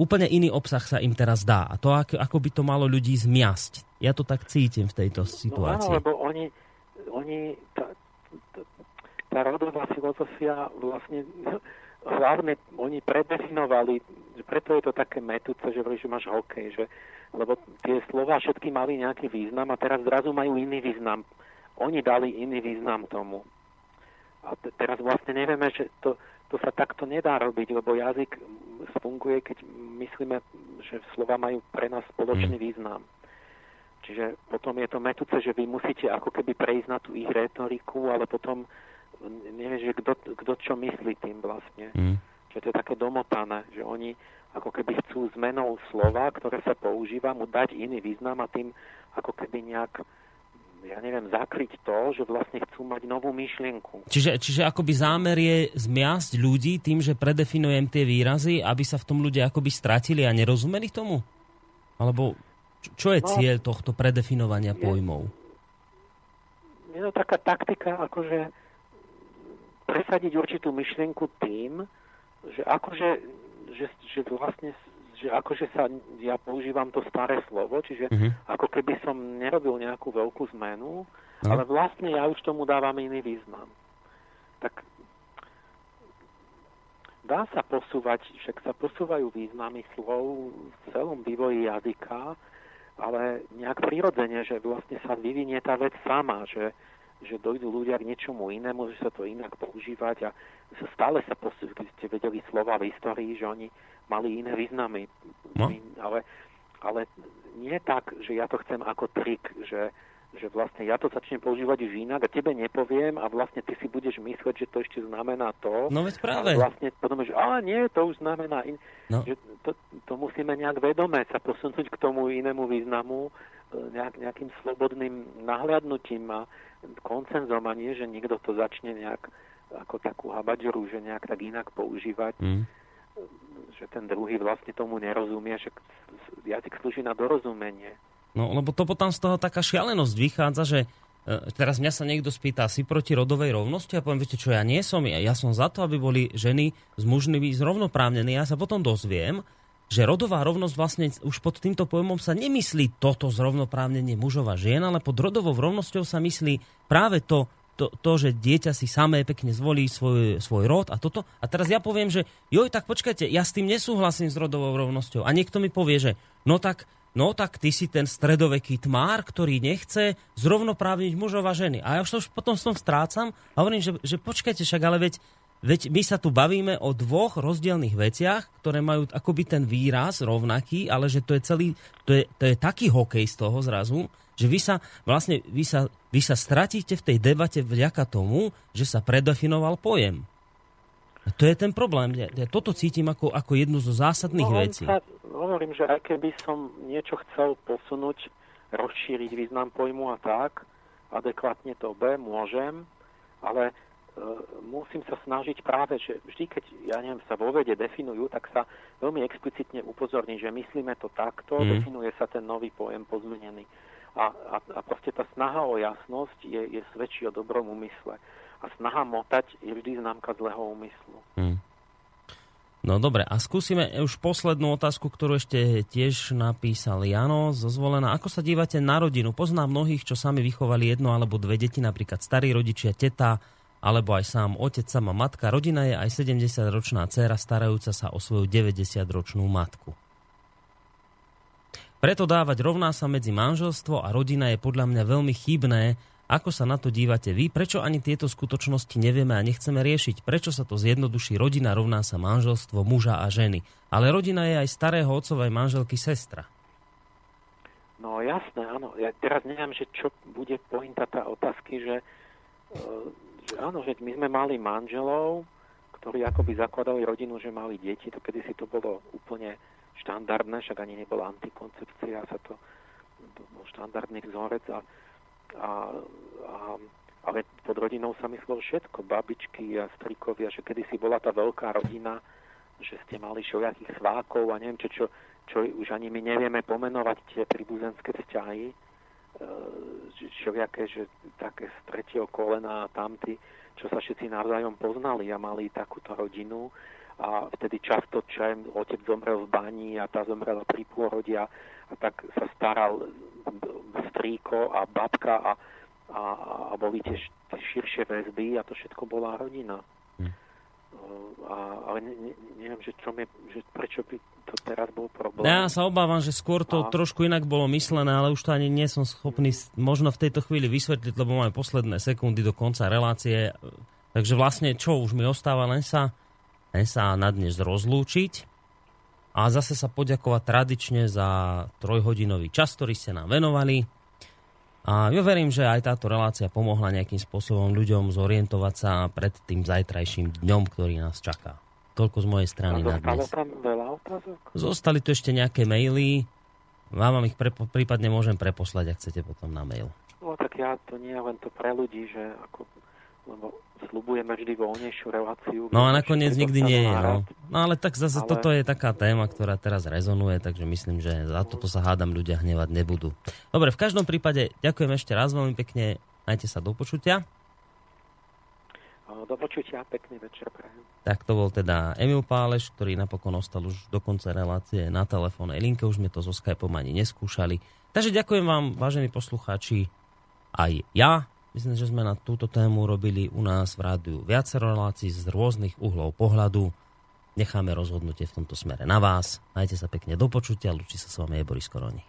úplne iný obsah sa im teraz dá. A to, ako, ako by to malo ľudí zmiasť. Ja to tak cítim v tejto situácii. No áno, lebo oni, oni tá, tá rodová filozofia vlastne hlavne oni predefinovali, preto je to také metúce, že že máš hokej, že, lebo tie slova všetky mali nejaký význam a teraz zrazu majú iný význam. Oni dali iný význam tomu. A te, teraz vlastne nevieme, že to, to sa takto nedá robiť, lebo jazyk funguje, keď myslíme, že slova majú pre nás spoločný mhm. význam. Čiže potom je to metúce, že vy musíte ako keby prejsť na tú ich retoriku, ale potom neviem, že kto, kto čo myslí tým vlastne. Mm. Že to je také domotané, že oni ako keby chcú zmenou slova, ktoré sa používa, mu dať iný význam a tým ako keby nejak ja neviem, zakryť to, že vlastne chcú mať novú myšlienku. Čiže, čiže akoby zámer je zmiasť ľudí tým, že predefinujem tie výrazy, aby sa v tom ľudia akoby stratili a nerozumeli tomu? Alebo čo je no, cieľ tohto predefinovania je, pojmov? Je to taká taktika, akože presadiť určitú myšlienku tým, že akože, že, že vlastne že akože sa, ja používam to staré slovo, čiže uh-huh. ako keby som nerobil nejakú veľkú zmenu, uh-huh. ale vlastne ja už tomu dávam iný význam. Tak dá sa posúvať, však sa posúvajú významy slov v celom vývoji jazyka, ale nejak prirodzene, že vlastne sa vyvinie tá vec sama, že, že dojdú ľudia k niečomu inému, že sa to inak používať a stále sa posúvajú, keď ste vedeli slova v histórii, že oni mali iné významy. No. Ale, ale nie tak, že ja to chcem ako trik, že, že vlastne ja to začnem používať už inak a tebe nepoviem a vlastne ty si budeš mysleť, že to ešte znamená to. No veď práve. A vlastne potom, že a nie, to už znamená in... no. že to, to musíme nejak vedome sa posunúť k tomu inému významu e, nejak, nejakým slobodným nahliadnutím a koncenzom a nie, že niekto to začne nejak ako takú habadžoru, že nejak tak inak používať. Mm. Že ten druhý vlastne tomu nerozumie, že jazyk slúži na dorozumenie. No, lebo to potom z toho taká šialenosť vychádza, že e, teraz mňa sa niekto spýta, si proti rodovej rovnosti? A poviem, viete čo, ja nie som, ja, ja som za to, aby boli ženy s mužmi zrovnoprávnené. Ja sa potom dozviem, že rodová rovnosť vlastne už pod týmto pojmom sa nemyslí toto zrovnoprávnenie mužov a žien, ale pod rodovou rovnosťou sa myslí práve to, to, to, že dieťa si samé pekne zvolí svoj, svoj rod a toto. A teraz ja poviem, že joj, tak počkajte, ja s tým nesúhlasím s rodovou rovnosťou. A niekto mi povie, že no tak, no tak ty si ten stredoveký tmár, ktorý nechce zrovnoprávniť mužov a ženy. A ja už to už potom som strácam a hovorím, že, že počkajte však, ale veď Veď my sa tu bavíme o dvoch rozdielných veciach, ktoré majú akoby ten výraz rovnaký, ale že to je celý, to je, to je taký hokej z toho zrazu, že vy sa vlastne, vy sa, vy sa stratíte v tej debate vďaka tomu, že sa predefinoval pojem. A to je ten problém. Ja toto cítim ako, ako jednu zo zásadných no, vecí. Sa, hovorím, že aj keby som niečo chcel posunúť, rozšíriť význam pojmu a tak, adekvátne to B, môžem, ale E, musím sa snažiť práve, že vždy, keď, ja neviem, sa vo vede definujú, tak sa veľmi explicitne upozorní, že myslíme to takto, mm. definuje sa ten nový pojem pozmenený. A, a, a proste tá snaha o jasnosť je, je svedčí o dobrom úmysle. A snaha motať je vždy známka zlého úmyslu. Mm. No dobre, a skúsime už poslednú otázku, ktorú ešte tiež napísal Jano, zozvolená. Ako sa dívate na rodinu? Poznám mnohých, čo sami vychovali jedno alebo dve deti, napríklad starí rodičia, teta, alebo aj sám otec, sama matka. Rodina je aj 70-ročná dcéra starajúca sa o svoju 90-ročnú matku. Preto dávať rovná sa medzi manželstvo a rodina je podľa mňa veľmi chybné. Ako sa na to dívate vy? Prečo ani tieto skutočnosti nevieme a nechceme riešiť? Prečo sa to zjednoduší? Rodina rovná sa manželstvo muža a ženy. Ale rodina je aj starého otcovej manželky sestra. No jasné, áno. Ja teraz neviem, že čo bude pointa tá otázky, že, e, že áno, že my sme mali manželov, ktorí akoby zakladali rodinu, že mali deti, to kedy si to bolo úplne štandardné, však ani nebola antikoncepcia, sa to, to bol štandardný vzorec a, a, a ale pod rodinou sa myslelo všetko, babičky a strikovia, že kedy si bola tá veľká rodina, že ste mali šojakých svákov a neviem čo, čo, čo už ani my nevieme pomenovať tie príbuzenské vzťahy, e, všelijaké, že také z tretieho kolena a tamty, čo sa všetci navzájom poznali a mali takúto rodinu. A vtedy často čo otec zomrel v bani a tá zomrela pri pôrode a, a tak sa staral strýko a babka a, a, a boli tie širšie väzby a to všetko bola rodina. A, ale ne, ne, neviem, že, čo mi, že prečo by to teraz bol problém. Ja sa obávam, že skôr to a... trošku inak bolo myslené, ale už to ani nie som schopný možno v tejto chvíli vysvetliť, lebo máme posledné sekundy do konca relácie. Takže vlastne čo, už mi ostáva len sa, len sa na dnes rozlúčiť a zase sa poďakovať tradične za trojhodinový čas, ktorý ste nám venovali. A ja verím, že aj táto relácia pomohla nejakým spôsobom ľuďom zorientovať sa pred tým zajtrajším dňom, ktorý nás čaká. Toľko z mojej strany na dnes. tam veľa otázok? Zostali tu ešte nejaké maily. Vám vám ich prepo- prípadne môžem preposlať, ak chcete potom na mail. No tak ja to nie len to pre ľudí, že ako lebo slubujeme vždy voľnejšiu reláciu. No a nakoniec nikdy nie je. No. no ale tak zase ale... toto je taká téma, ktorá teraz rezonuje, takže myslím, že za toto sa hádam ľudia hnevať nebudú. Dobre, v každom prípade ďakujem ešte raz veľmi pekne. Majte sa do počutia. Do počutia, pekný večer prajem. Tak to bol teda Emil Páleš, ktorý napokon ostal už do konca relácie na telefónnej linke, už sme to so Skypeom ani neskúšali. Takže ďakujem vám, vážení poslucháči, aj ja Myslím, že sme na túto tému robili u nás v rádiu viacero relácií z rôznych uhlov pohľadu. Necháme rozhodnutie v tomto smere na vás. Majte sa pekne do počutia. Lučí sa s vami je Boris Koroni.